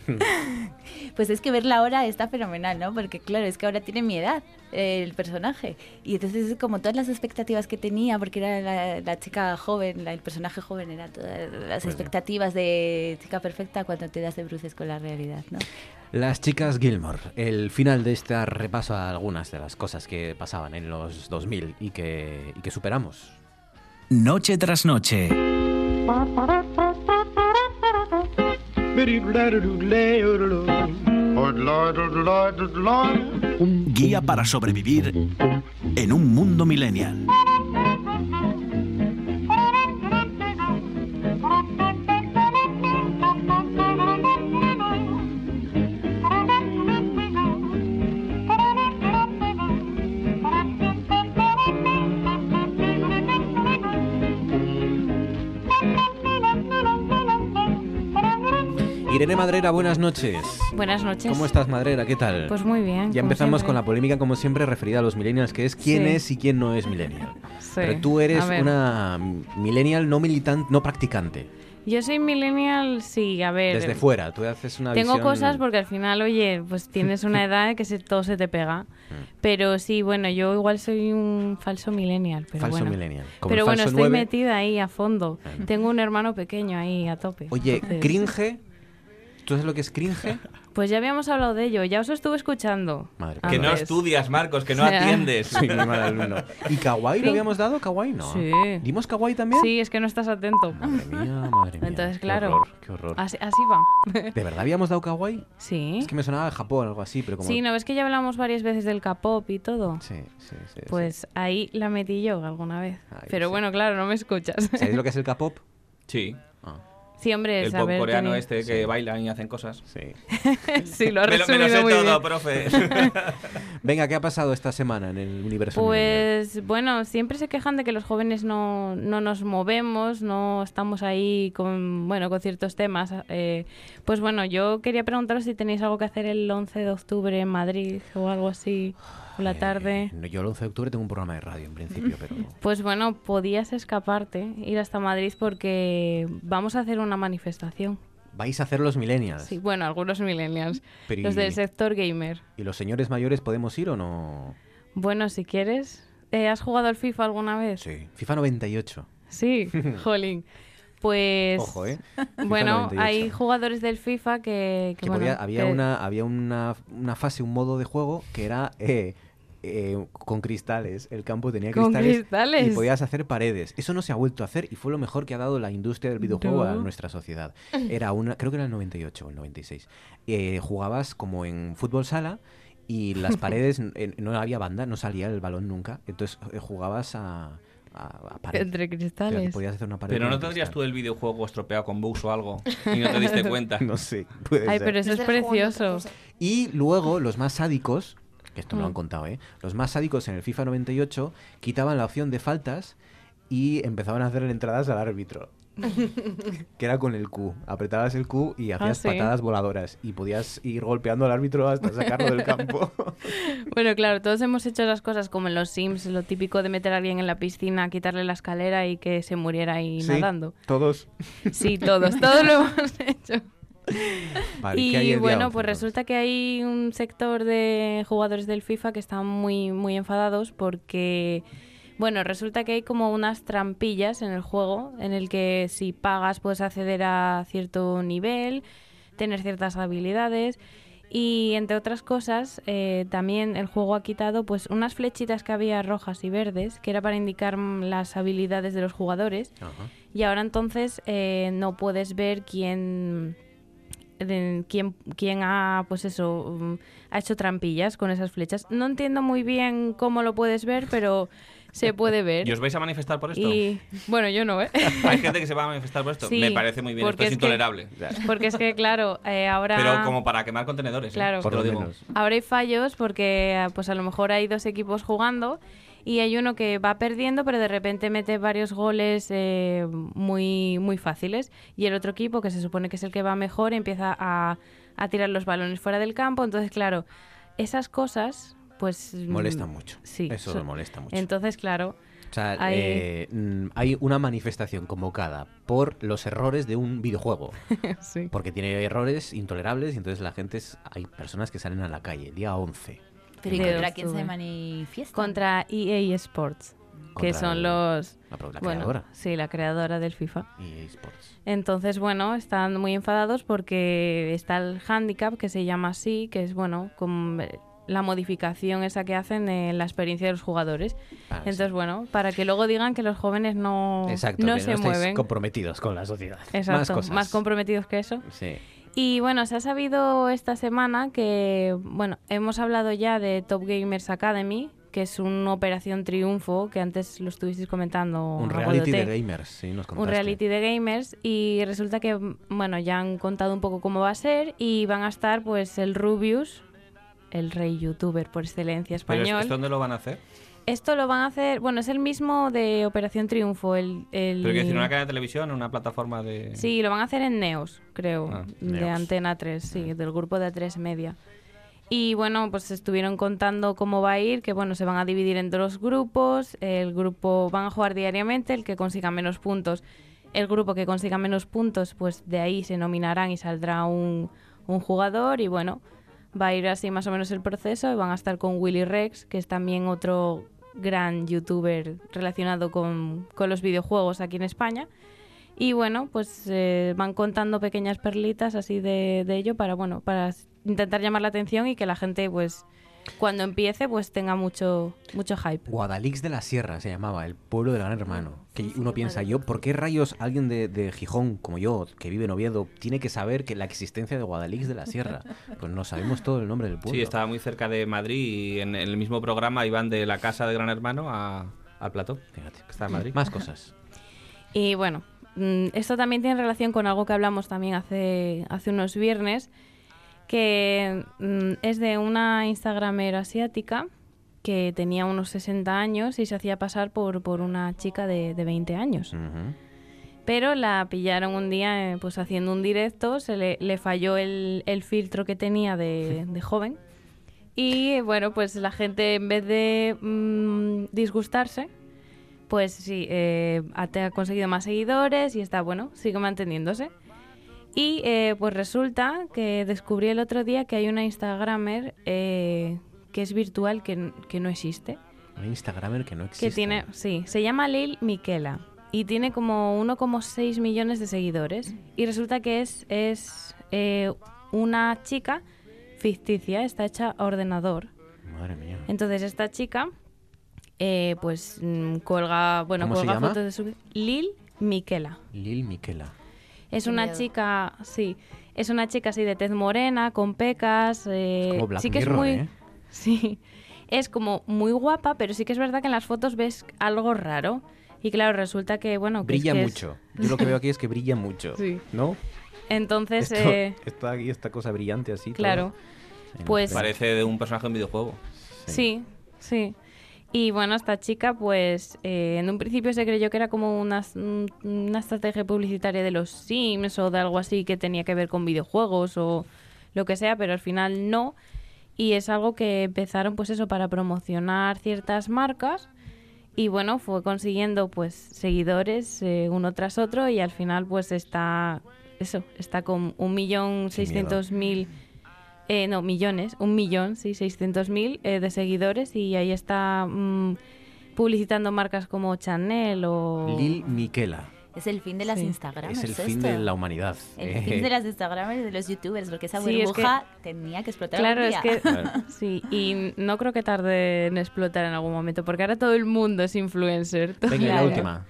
Pues es que verla ahora está fenomenal, ¿no? Porque claro, es que ahora tiene mi edad eh, el personaje. Y entonces es como todas las expectativas que tenía, porque era la, la chica joven, la- el personaje joven, era todas las expectativas de chica perfecta cuando te das de bruces con la realidad, ¿no? Las chicas Gilmore, el final de este repaso a algunas de las cosas que pasaban en los 2000 y que, y que superamos. Noche tras noche. Guía para sobrevivir en un mundo millennial. Irene Madrera, buenas noches. Buenas noches. ¿Cómo estás, Madrera? ¿Qué tal? Pues muy bien. Ya empezamos siempre. con la polémica, como siempre, referida a los millennials, que es quién Sí. es y quién no es millennial. Sí, Pero tú eres una millennial no militante, no practicante. Yo soy millennial, sí, a ver. Desde fuera, tú haces una Tengo visión- cosas porque al final, oye, pues tienes una edad que se, todo se te pega. Mm. Pero sí, bueno, yo igual soy un falso millennial. Pero Falso bueno. millennial. Como Pero bueno, estoy 9. metida ahí a fondo. Tengo un hermano pequeño ahí a tope. Oye, Entonces, cringe. ¿Tú sabes lo que es cringe? Pues ya habíamos hablado de ello, ya os estuve escuchando. Madre Que no antes. estudias, Marcos, que no O sea, atiendes. Sí, mi mal alumno. ¿Y kawaii Sí. lo habíamos dado? ¿Kawaii no? Sí. ¿Dimos kawaii también? Sí, es que no estás atento. Madre mía, madre mía. Entonces, qué claro. horror, qué horror. Así, así va. ¿De verdad habíamos dado kawaii? Sí. Es que me sonaba de Japón o algo así, pero como... Sí, ¿no ves que ya hablamos varias veces del K-pop y todo? Sí, sí, sí. Pues ahí la metí yo alguna vez. Pero sí. bueno, claro, no me escuchas. ¿Sabéis lo que es el K-pop? Sí. Sí, hombre, El pop coreano este que bailan y hacen cosas. Sí. sí, lo has me, lo, me lo resumido sé muy todo, bien. profe. Venga, ¿qué ha pasado esta semana en el universo? Pues bueno, siempre se quejan de que los jóvenes no, no nos movemos, no estamos ahí con, bueno, con ciertos temas. eh, pues bueno, yo quería preguntaros si tenéis algo que hacer el 11 de octubre en Madrid o algo así, por la tarde. No, Yo el 11 de octubre tengo un programa de radio en principio, pero... Pues bueno, podías escaparte, ir hasta Madrid porque vamos a hacer una manifestación. Vais a hacer los millennials. Sí, bueno, algunos millennials, Pero los y- del sector gamer. ¿Y los señores mayores podemos ir o no? Bueno, si quieres, eh, ¿has jugado al FIFA alguna vez? Sí. FIFA 98. Sí, jolín. Pues Ojo, ¿eh? Bueno, 98. hay jugadores del FIFA que, que, Que bueno, podía- había que- una, había una, una fase, un modo de juego que era eh, eh, con cristales. El campo tenía ¿Con cristales, cristales? y podías hacer paredes. Eso no se ha vuelto a hacer y fue lo mejor que ha dado la industria del videojuego a nuestra sociedad. Era una, creo que era el 98 o el 96. Eh, jugabas como en fútbol sala y las paredes eh, no había banda, no salía el balón nunca. Entonces eh, jugabas a, a, a pared. Entre O sea, que cristales. podías hacer una pared Pero no tendrías tú el videojuego estropeado con bugs o algo y no te diste cuenta. No sé, puede Ay, ser. pero eso es precioso. Y luego los más sádicos, que esto me lo han Mm. contado, ¿eh? Los más sádicos en el FIFA 98 quitaban la opción de faltas y empezaban a hacer entradas al árbitro. que era con el Q. Apretabas el Q y hacías ¿sí? patadas voladoras y podías ir golpeando al árbitro hasta sacarlo del campo. Bueno, claro, todos hemos hecho las cosas como en los Sims, lo típico de meter a alguien en la piscina, quitarle la escalera y que se muriera ahí Sí, nadando. Todos. Sí, todos, todos lo hemos hecho. Vale, ¿qué hay y bueno, 11, pues resulta que hay un sector de jugadores del FIFA que están muy, muy enfadados porque, bueno, resulta que hay como unas trampillas en el juego en el que si pagas puedes acceder a cierto nivel, tener ciertas habilidades y entre otras cosas eh, también el juego ha quitado pues unas flechitas que había rojas y verdes que era para indicar las habilidades de los jugadores y ahora entonces eh, no puedes ver quién quién, quién ha, pues eso, mm, ha hecho trampillas con esas flechas. No entiendo muy bien cómo lo puedes ver, pero se puede ver. ¿Y os vais a manifestar por esto? Y bueno, yo no, ¿eh? Hay gente que se va a manifestar por esto. Sí, Me parece muy bien, esto es es que- intolerable. Porque es que, claro, eh, ahora... Pero como para quemar contenedores. ¿eh? Claro. Te lo digo. Ahora hay fallos porque pues a lo mejor hay dos equipos jugando y hay uno que va perdiendo pero de repente mete varios goles eh, muy, muy fáciles y el otro equipo que se supone que es el que va mejor empieza a, a tirar los balones fuera del campo. Entonces, claro, esas cosas pues... mm, Molesta mucho. Sí. Eso so- molesta mucho. Entonces, claro... O sea, hay- eh, mm, hay una manifestación convocada por los errores de un videojuego. Sí. Porque tiene errores intolerables y entonces la gente, es- hay personas que salen a la calle día 11. Pero ¿y contra quién se manifiesta? Contra EA Sports, que Contra son el- los... la la bueno, creadora. Sí, la creadora del FIFA. EA Sports. Entonces, bueno, están muy enfadados porque está el handicap, que se llama así, que es, bueno, con eh, la modificación esa que hacen en la experiencia de los jugadores. Ah, Entonces, bueno, para que luego digan que los jóvenes no, Exacto, no que se no mueven. comprometidos con la sociedad. Exacto, Más cosas. más comprometidos que eso. Sí. Y bueno, se ha sabido esta semana que, bueno, hemos hablado ya de Top Gamers Academy, que es una operación triunfo, que antes lo estuvisteis comentando. Un reality de gamers, sí, nos Un contaste. reality de gamers y resulta que, bueno, ya han contado un poco cómo va a ser y van a estar pues el Rubius, el rey youtuber por excelencia ¿Pero español. es- esto dónde lo van a hacer? Esto lo van a hacer, bueno, es el mismo de Operación Triunfo, el... el- ¿Pero quiero decir una cadena de televisión, una plataforma de...? Sí, lo van a hacer en Neos, creo, Ah, de Neos. Antena 3, sí, del grupo de A3 Media. Y bueno, pues estuvieron contando cómo va a ir, que bueno, se van a dividir en dos grupos, el grupo van a jugar diariamente, el que consiga menos puntos, el grupo que consiga menos puntos, pues de ahí se nominarán y saldrá un, un jugador y bueno, va a ir así más o menos el proceso y van a estar con Willy Rex, que es también otro gran youtuber relacionado con, con los videojuegos aquí en España. Y bueno, pues eh, van contando pequeñas perlitas así de, de ello para, bueno, para intentar llamar la atención y que la gente, pues, cuando empiece, pues tenga mucho, mucho hype. Guadalix de la Sierra se llamaba, el pueblo del gran hermano. Que uno piensa, yo, ¿por qué rayos alguien de, de Gijón, como yo, que vive en Oviedo, tiene que saber que la existencia de Guadalix de la Sierra? Pues no sabemos todo el nombre del pueblo. Sí, estaba muy cerca de Madrid y en el mismo programa iban de la casa de Gran Hermano a, al plató. Fíjate, que está en Madrid. Más cosas. Y bueno, mm, esto también tiene relación con algo que hablamos también hace, hace unos viernes, que mm, es de una Instagramer asiática que tenía unos 60 años y se hacía pasar por, por una chica de, de 20 años. Pero la pillaron un día eh, pues haciendo un directo, se le, le falló el, el filtro que tenía de, de joven. Y bueno, pues la gente en vez de mm, disgustarse, pues sí, eh, ha, conseguido más seguidores y está, bueno, sigue manteniéndose. Y eh, pues resulta que descubrí el otro día que hay una Instagramer eh, que es virtual, que, que no existe. Un Instagramer que no existe. Que tiene, sí, se llama Lil Miquela y tiene como 1,6 millones de seguidores. Y resulta que es, es eh, una chica ficticia, está hecha a ordenador. Madre mía. Entonces esta chica, eh, pues mm, colga, bueno, ¿Cómo se colga llama? fotos de su Lil Miquela. Lil Miquela. Es Qué una miedo. chica, sí, es una chica así de tez morena, con pecas. eh, como Black sí que Mirror, es muy, ¿eh? sí, es como muy guapa, pero sí que es verdad que en las fotos ves algo raro. Y claro, resulta que bueno, que es Brilla que es- mucho. Yo lo que veo aquí es que brilla mucho. Sí. ¿No? Entonces, Esto, eh, esto aquí, esta cosa brillante así. todo. claro, pues Parece de un personaje de un videojuego. Sí, sí. Y bueno, esta chica, pues eh, en un principio se creyó que era como una, un- una estrategia publicitaria de los Sims o de algo así que tenía que ver con videojuegos o lo que sea, pero al final no. Y es algo que empezaron, pues eso, para promocionar ciertas marcas. Y bueno, fue consiguiendo pues seguidores eh, uno tras otro y al final pues está, eso, está con un millón seiscientos mil eh, no, millones, un millón, sí, seiscientos mil eh, de seguidores y ahí está mm, publicitando marcas como Chanel o... Lil Miquela. Es el fin de las Sí. Instagramers. Es el fin esto. de la humanidad. El fin de las Instagramers y de los youtubers, porque esa Sí, es que- burbuja tenía que explotar Claro, es que sí, y no creo que tarde en explotar en algún momento, porque ahora todo el mundo es influencer. Venga, la última.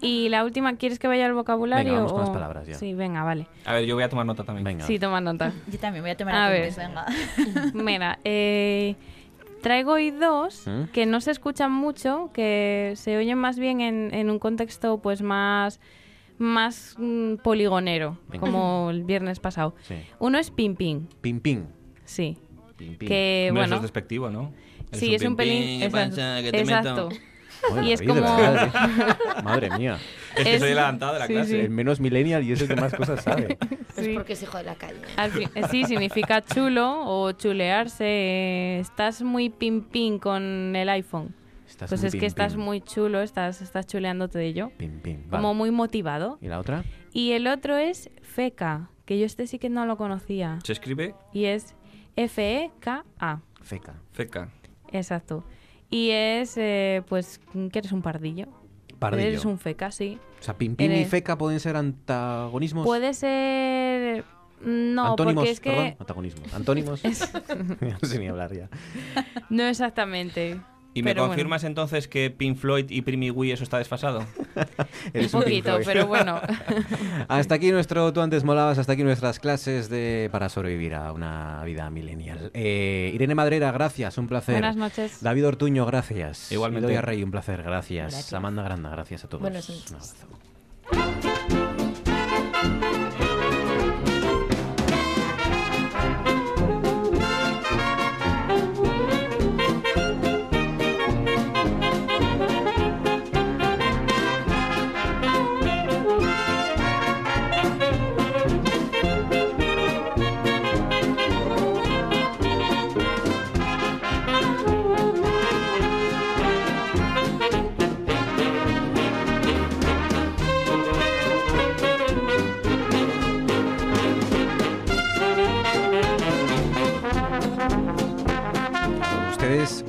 Y la última, ¿quieres que vaya al vocabulario? Venga, vamos con o- las palabras ya. Sí, venga, vale. A ver, yo voy a tomar nota también. Venga. Sí, toma nota. Yo también voy a tomar A ver. apuntes, venga. Mira, eh, traigo hoy dos ¿Mm? que no se escuchan mucho, que se oyen más bien en, en un contexto pues más, más mm, poligonero, Venga. como el viernes pasado. Sí. Uno es Pim Pim, Pim pim. sí. Pim, pim. Que Hombre, eso bueno, es despectivo, ¿no? sí, es un pelín... ¿qué exacto, pasa? ¿Qué te exacto. Y es como... verdad, ¿eh? Madre mía. Es que Es- soy el adelantado de la sí, clase. sí. El menos millennial y es el que más cosas sabe. Es porque es hijo de la calle. Al fin- eh, sí, significa chulo o chulearse. eh, estás muy pim pim con el iPhone. Estás pues es que estás muy chulo, estás, estás chuleándote de ello. Pim, pim. Vale. Como muy motivado. ¿Y la otra? Y el otro es FECA, que yo este sí que no lo conocía. ¿Se escribe? Y es F-E-K-A. Feca. Feca. Exacto. Y es, eh, pues, que eres un pardillo. Pardillo. Eres un FECA, sí. O sea, pim pim y Eres- feca pueden ser antagonismos. Puede ser... No, Antónimos, porque es que... perdón, antagonismos. Antónimos. Es- no sé ni hablar ya. No exactamente. ¿Y me Pero bueno. confirmas entonces que Pink Floyd y Primi Wee eso está desfasado? Eres Un un poquito, pero bueno. Hasta aquí nuestro Tú antes molabas, hasta aquí nuestras clases de para sobrevivir a una vida millennial. Eh, Irene Madrera, gracias, un placer. Buenas noches. David Ortuño, gracias. Igualmente. Bedoya Rey, un placer, gracias. Gracias. Amanda Granda, gracias a todos. Buenas Un noches. abrazo.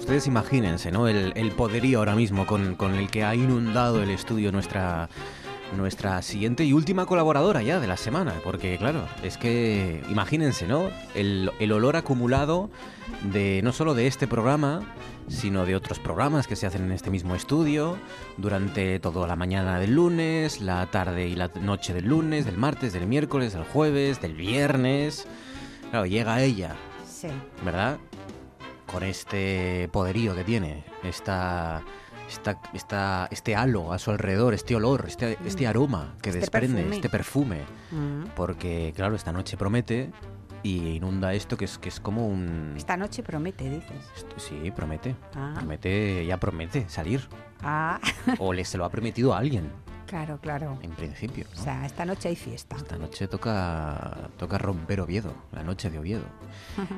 Ustedes, imagínense, ¿no? El, el poderío ahora mismo con, con el que ha inundado el estudio nuestra, nuestra siguiente y última colaboradora ya de la semana. Porque, claro, es que imagínense, ¿no? El, el olor acumulado de no solo de este programa, sino de otros programas que se hacen en este mismo estudio durante toda la mañana del lunes, la tarde y la noche del lunes, del martes, del miércoles, del jueves, del viernes. Claro, llega ella, Sí. ¿verdad? Con este poderío que tiene, esta, esta, esta- este halo a su alrededor, este olor, este, este aroma que Este desprende, perfume. este perfume. Mm. Porque, claro, esta noche promete y inunda esto que es, que es como un... Esta noche promete, dices. Sí, promete. Ah. Promete, ya promete salir. Ah, O le se lo ha prometido a alguien, claro, claro. en principio. ¿no? O sea, esta noche hay fiesta. Esta noche toca, toca romper Oviedo, la noche de Oviedo.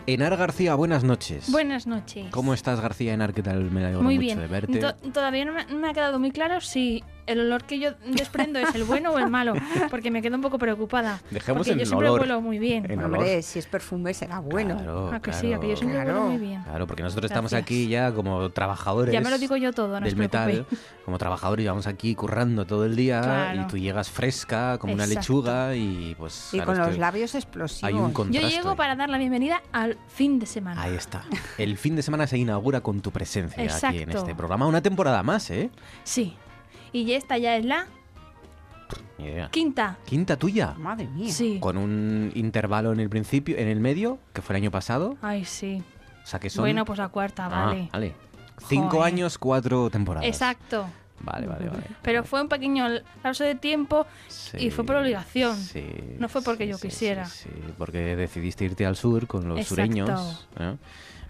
Enar García, buenas noches. Buenas noches. ¿Cómo estás, García Enar? ¿Qué tal? Me alegro Muy mucho bien. de verte. To- todavía no me ha quedado muy claro si el olor que yo desprendo es el bueno o el malo, porque me quedo un poco preocupada. Dejemos porque en yo siempre olor. huelo muy bien. En Hombre, olor. si es perfume será bueno. Claro, Ah, que sí, claro. a que yo siempre huelo Claro. muy bien. Claro, porque nosotros estamos aquí ya como trabajadores Ya me lo digo yo todo, no del metal, como trabajadores llevamos aquí currando todo el día Claro. y tú llegas fresca como una lechuga y pues Y con los labios explosivos. hay un Yo llego para dar la bienvenida al fin de semana. Ahí está. El fin de semana se inaugura con tu presencia aquí en este programa. Una temporada más, ¿eh? Sí. Y esta ya es la Ni idea. quinta. Quinta tuya. Madre mía. Sí. Con un intervalo en el principio, en el medio, que fue el año pasado. Ay, sí. O sea que son. Bueno, pues la cuarta, Ah, vale. vale. Cinco Joder. años, cuatro temporadas. Exacto. Vale, vale, vale. Pero fue un pequeño lapso de tiempo y fue por obligación. Sí, no fue porque sí, yo sí, quisiera. Sí, porque decidiste irte al sur con los Exacto. sureños. ¿no? Y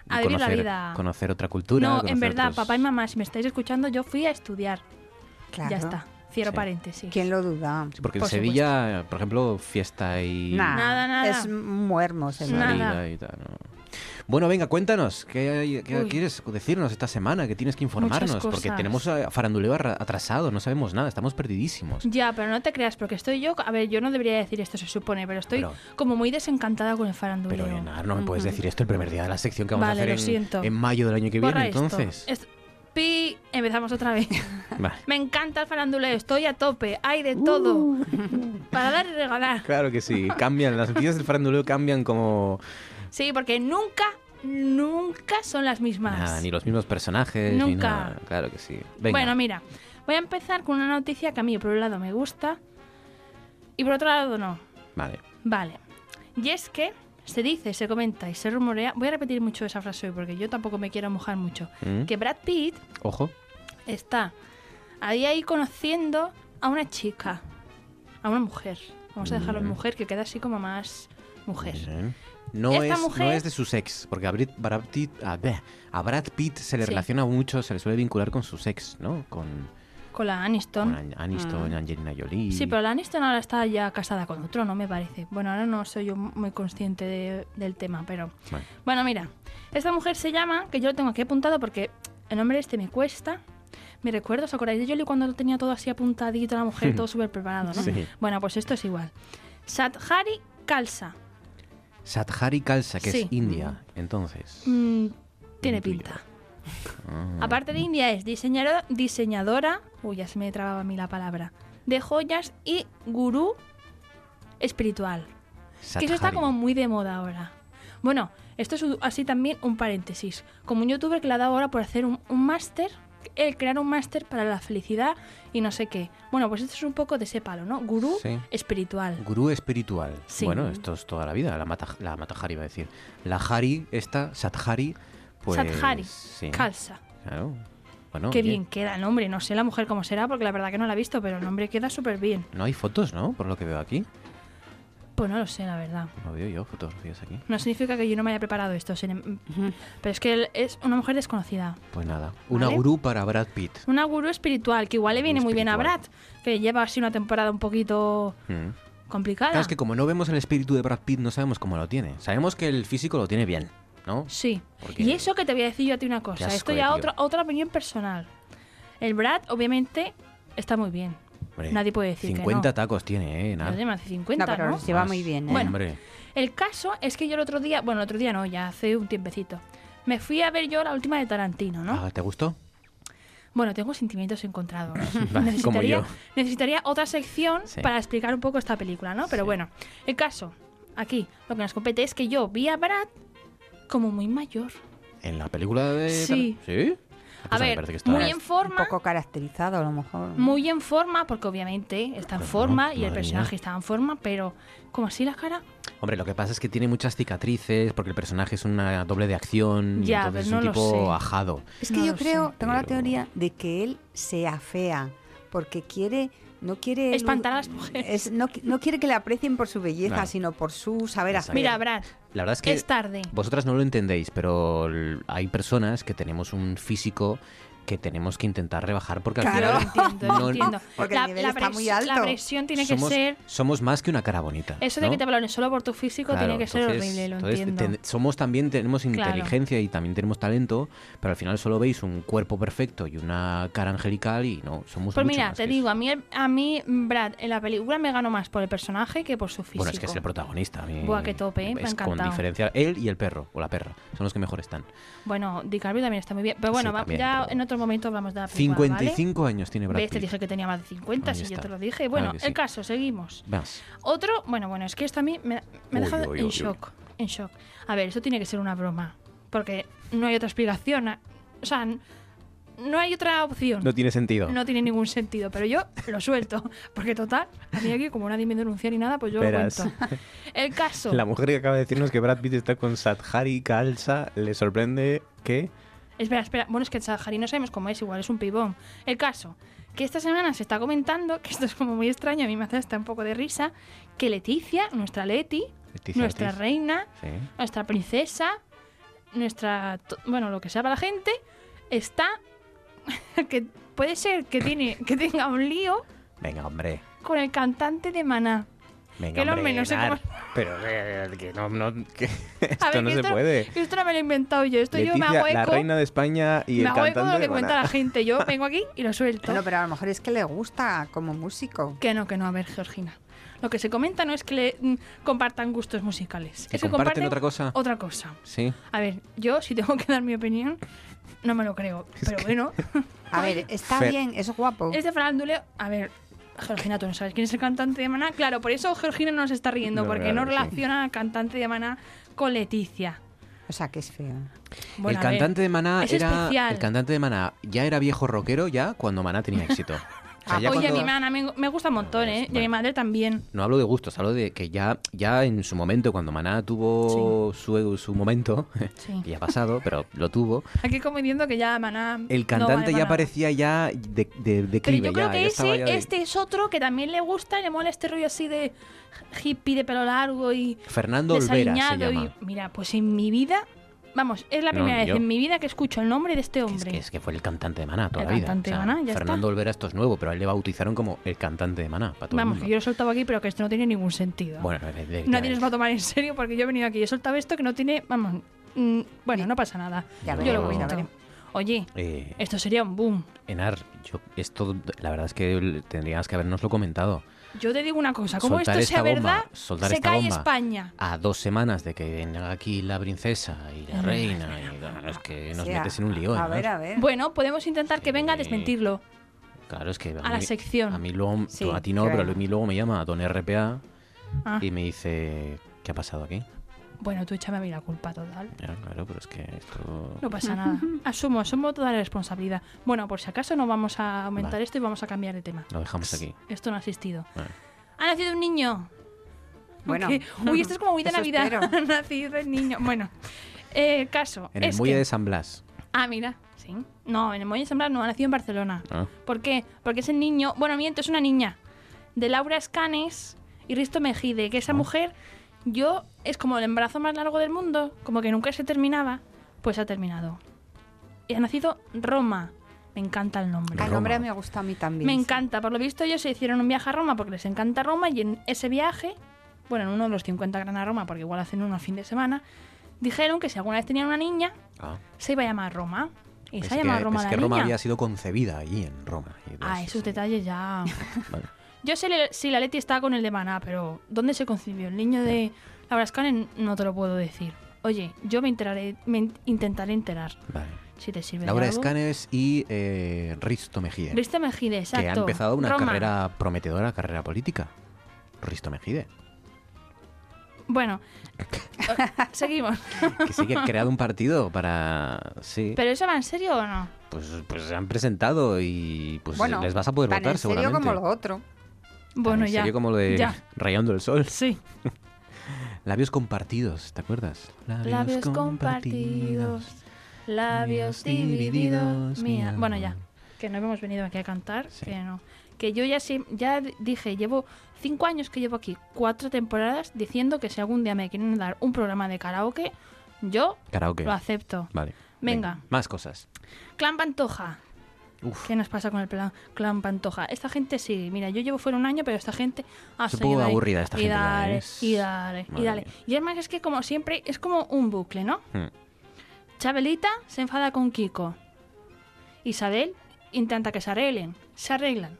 A vivir la conocer, vida. conocer otra cultura. no, en verdad, otros- papá y mamá, si me estáis escuchando, yo fui a estudiar. Claro. Ya está. Cierro Sí. paréntesis. ¿Quién lo duda? Sí, porque en Sevilla, por ejemplo, fiesta y Nada, Nada, nada. Es muy hermoso. el Nada. salida y tal. ¿no? Bueno, venga, cuéntanos, ¿qué, hay- qué quieres decirnos esta semana? ¿Qué tienes que informarnos? Porque tenemos a faranduleo atrasado, no sabemos nada, estamos perdidísimos. Ya, pero no te creas, porque estoy yo. A ver, yo no debería decir esto, se supone, pero estoy Pero- como muy desencantada con el faranduleo. Pero Enar, no me puedes decir esto el primer día de la sección que vamos Vale, a lo hacer siento. en, en mayo del año que Borra viene, esto. entonces. Es- Pi, empezamos otra vez. Vale. Me encanta el faranduleo, estoy a tope, hay de todo. Uh. Para dar y regalar. Claro que sí, cambian, las noticias del faranduleo cambian como Sí, porque nunca, nunca son las mismas. nada, ni los mismos personajes, ni Nunca. nada. Claro que sí. Venga. Bueno, mira, Voy a empezar con una noticia que a mí por un lado me gusta y por otro lado no. Vale. Vale. Y es que se dice, se comenta y se rumorea, voy a repetir mucho esa frase hoy porque yo tampoco me quiero mojar mucho, Mm. que Brad Pitt Ojo. está ahí ahí conociendo a una chica, a una mujer. Vamos a dejarlo en Mm. mujer, que queda así como más mujer. Bien. No Esta es, mujer- no es de su ex, porque a Brad, Pitt, a, Brad Pitt se le Sí. relaciona mucho, se le suele vincular con su ex, ¿no? Con, Con la Aniston. con Aniston, Angelina Jolie. Sí, pero la Aniston ahora está ya casada con otro, no me parece. Bueno, ahora no soy yo muy consciente de- del tema, pero... Bueno. Bueno, mira, esta mujer se llama, que yo lo tengo aquí apuntado porque el nombre este me cuesta. Me recuerdo, ¿os acordáis de Jolie cuando lo tenía todo así apuntadito, la mujer, todo súper preparado, no? Sí. Bueno, pues esto es igual. Sadhari Kalsa. Sadhari Kalsa, que Sí. es India, entonces. Mm, tiene pinta. Ah. Aparte de India es diseñadora, diseñadora, uy, ya se me trababa a mí la palabra, de joyas y gurú espiritual. Que eso está como muy de moda ahora. Bueno, esto es así también un paréntesis. Como un youtuber que le ha dado ahora por hacer un, un máster, el crear un máster para la felicidad y no sé qué. Bueno, pues esto es un poco de ese palo, ¿no? Gurú Sí. espiritual. Gurú espiritual. Sí. Bueno, esto es toda la vida, la, mata, la Matahari iba a decir. La Hari, esta, Sadhari, pues... Sadhari, sí, Kalsa. Claro. Bueno, Qué oye, bien queda el nombre. No sé la mujer cómo será, porque la verdad que no la he visto, pero el nombre queda súper bien. No hay fotos, ¿no? Por lo que veo aquí. Pues no lo sé, la verdad. No veo yo fotografías aquí. No significa que yo no me haya preparado esto. sin em- Pero es que él es una mujer desconocida. Pues nada, una Vale. gurú para Brad Pitt. Una gurú espiritual, que igual le viene muy bien a. Brad, que lleva así una temporada un poquito Mm. complicada. Claro, es que como no vemos el espíritu de Brad Pitt, no sabemos cómo lo tiene. Sabemos que el físico lo tiene bien, ¿no? Sí. Porque- Y eso que te voy a decir yo a ti una cosa. Esto ya otra, otra opinión personal. El Brad, obviamente, está muy bien. Hombre, Nadie puede decir 50 que no. tacos tiene, ¿eh? Nada. 50, No, pero ¿no? se lleva muy bien, ¿eh? Bueno, Hombre, el caso es que yo el otro día, bueno, el otro día no, ya hace un tiempecito, me fui a ver yo la última de Tarantino, ¿no? ah, ¿te gustó? Bueno, tengo sentimientos encontrados. Como necesitaría, yo. necesitaría otra sección Sí. para explicar un poco esta película, ¿no? Pero bueno, el caso, aquí, lo que nos compete es que yo vi a Brad como muy mayor. ¿En la película de... Sí. ¿Sí? A Pues me ver, parece que está- muy en forma, Un poco caracterizado, a lo mejor. muy en forma, porque obviamente está en forma no, y el personaje mía. está en forma, pero como así la cara, Hombre, lo que pasa es que tiene muchas cicatrices, porque el personaje es una doble de acción, y Ya, entonces pero es un tipo sé. ajado. Es que No yo creo, sé. tengo la teoría de que él se afea porque quiere, no quiere espantar a las mujeres. es- no, no quiere que le aprecien por su belleza, Claro. sino por su saber hacer. Mira, Brad, La verdad es que es tarde. vosotras no lo entendéis, pero hay personas que tenemos un físico que tenemos que intentar rebajar porque al Claro. final Lo entiendo, lo no- entiendo. Porque el nivel está pres- muy alto. La presión tiene somos, que ser... somos más que una cara bonita. Eso de ¿no? que te valoren solo por tu físico Claro, tiene que ser entonces- horrible, lo entonces entiendo. ten- somos también, tenemos Claro. inteligencia y también tenemos talento, pero al final solo veis un cuerpo perfecto y una cara angelical y no, somos Pues mucho mira, más te digo, a mí, a mí Brad en la película me ganó más por el personaje que por su eso. físico. Bueno, es que es el protagonista. a mí Buah, qué tope, ¿eh? me ha es Con encantado. diferencia, él y el perro, o la perra, son los que mejor están. Bueno, DiCaprio también está muy bien. Pero bueno, Sí, va- también, ya pero- en otro momento hablamos de la película, 55 años tiene. Brad ¿Ves? Te Pitt. dije que tenía más de 50, Ahí si yo está. te lo dije. Bueno, Claro que sí. el caso, seguimos. Vas. Otro, bueno, bueno, es que esto a mí me, me ha dejado uy, en uy, shock. En shock. A ver, eso tiene que ser una broma. Porque no hay otra explicación. O sea, no hay otra opción. No tiene sentido. No tiene ningún sentido, pero yo lo suelto. Porque total, a mí aquí, como nadie me denuncia ni nada, pues yo Verás. lo cuento. El caso. La mujer que acaba de decirnos que Brad Pitt está con Sadhari Kalsa le sorprende que... Espera, espera. Bueno, es que Sahari no sabemos cómo es, igual es un pibón. El caso, que esta semana se está comentando, que esto es como muy extraño, a mí me hace hasta un poco de risa, que Leticia, nuestra Leti, Leticia nuestra Ortiz. reina, Sí. nuestra princesa, nuestra... Bueno, lo que sea para la gente, está... que puede ser que, tiene, que tenga un lío Venga, hombre. con el cantante de Maná. Venga, Que el hombre no sé cómo- Pero eh, que no, no, que esto ver, no que se esto, puede. que esto no me lo he inventado yo, esto yo me Leticia, hago eco. la reina de España y me el hago eco de cantante lo que de cuenta la gente. Yo vengo aquí y lo suelto. Bueno, pero a lo mejor es que le gusta como músico. Que no, que no, a ver, Georgina. Lo que se comenta no es que le mm, compartan gustos musicales. ¿Que es que comparten comparten otra cosa? Otra cosa. Sí. A ver, yo si tengo que dar mi opinión, no me lo creo. Pero bueno. A ver, está Fer- bien, es guapo. Este faránduleo, a ver, Georgina, tú no sabes quién es el cantante de Maná. Claro, por eso Georgina no se está riendo, No, porque claro no sí. relaciona al cantante de Maná con Leticia. O sea, que es feo. el cantante de Maná es era especial. el cantante de Maná ya era viejo rockero ya cuando Maná tenía éxito. O sea, ya Oye, cuando- mi mana me, me gusta un montón, ¿eh? Y a mi madre también. No hablo de gustos, hablo de que ya, ya en su momento, cuando Maná tuvo su, su momento, Sí. que ya ha pasado, pero lo tuvo, Aquí como diciendo que ya Maná. el no cantante vale ya parecía ya de, de, Pero declive. yo creo ya, que ese, ya de- este es otro que también le gusta y le mola este rollo así de hippie de pelo largo y Fernando Olvera se desaliñado y llama. mira, pues en mi vida, vamos, es la No, primera vez en mi vida que escucho el nombre de este hombre. Es que fue el cantante de Maná toda El la vida. cantante de O sea, Maná, ya Fernando está. Olvera esto es nuevo, pero a él le bautizaron como el cantante de Maná, para todo Vamos, el que mundo. yo lo he soltado aquí, pero que esto no tiene ningún sentido. Bueno, de- de- Nadie de- nos va a tomar en serio porque yo he venido aquí y he soltado esto que no tiene, vamos, mm, bueno, no pasa nada. Ya yo lo cuento. veremos. Oye, Eh, esto sería un boom. Enar, yo, esto, la verdad es que tendrías que habernoslo comentado. Yo te digo una cosa, como Soltar esto sea bomba, verdad, se cae bomba. España. A dos semanas de que venga aquí la princesa y la Mm. reina, y, es que nos metes en un lío. a ver, a ver. Bueno, podemos intentar que venga a desmentirlo. Claro, es que A la sección. A mí luego, Sí, a ti no, pero a mí luego me llama Don RPA Ah. y me dice, ¿qué ha pasado aquí? Bueno, tú échame a mí la culpa total. Ya, claro, pero es que esto... No pasa nada. Asumo, asumo toda la responsabilidad. Bueno, por si acaso no vamos a aumentar Vale. esto y vamos a cambiar de tema. Lo dejamos aquí. Esto no ha existido. Vale. Ha nacido un niño. Bueno. Uy, esto es como muy de Navidad. espero. Ha nacido el niño. Bueno, eh, caso. En el muelle que- de San Blas. Ah, mira. Sí. No, en el muelle de San Blas no, ha nacido en Barcelona. Ah. ¿Por qué? Porque es el niño, bueno, miento, es una niña, de Laura Escanes y Risto Mejide, que Ah. esa mujer, yo, es como el embarazo más largo del mundo, como que nunca se terminaba, pues ha terminado. Y ha nacido Roma. Me encanta el nombre. El nombre me gusta a mí también. Me sí. encanta. Por lo visto ellos se hicieron un viaje a Roma porque les encanta Roma y en ese viaje, bueno, en uno de los 50 que van a Roma, porque igual hacen uno a fin de semana, dijeron que si alguna vez tenían una niña, Ah. se iba a llamar Roma. Y Es se ha llamado Roma es la que Roma niña. había sido concebida allí en Roma. y Ah, esos detalles ya. Vale. Yo sé le- si la Leti está con el de Maná, pero ¿dónde se concibió? El niño de Laura Scanen no te lo puedo decir. Oye, yo me enteraré, me in- intentaré enterar. Vale. Si te sirve Laura de algo. Escanes y eh, Risto Mejide. Risto Mejide, exacto. Que ha empezado una Roma. carrera prometedora, carrera política. Risto Mejide. Bueno, seguimos. Que sí que ha creado un partido para... Sí. ¿Pero eso va en serio o no? Pues, pues se han presentado y pues Bueno, les vas a poder tan votar en serio seguramente. como lo otro. Bueno, en ya. serio como lo de ya. Rayando el Sol. Sí. Labios compartidos, ¿te acuerdas? Labios compartidos, labios divididos, mía. Bueno, ya, que no hemos venido aquí a cantar, que no. Que yo ya sí, ya dije, llevo cinco años que llevo aquí, cuatro temporadas, diciendo que si algún día me quieren dar un programa de karaoke, yo Karaoke. lo acepto. Vale. Venga. Más cosas. Clan Pantoja. Uf. ¿Qué nos pasa con el plan Clan Pantoja? Esta gente sí, mira, yo llevo fuera un año, pero esta gente ha Es un poco ahí. aburrida esta y gente Dale, ¿eh? Y dale, y dale. Y además es que como siempre, es como un bucle, ¿no? Hmm. Chabelita se enfada con Kiko. Isabel intenta que se arreglen. Se arreglan.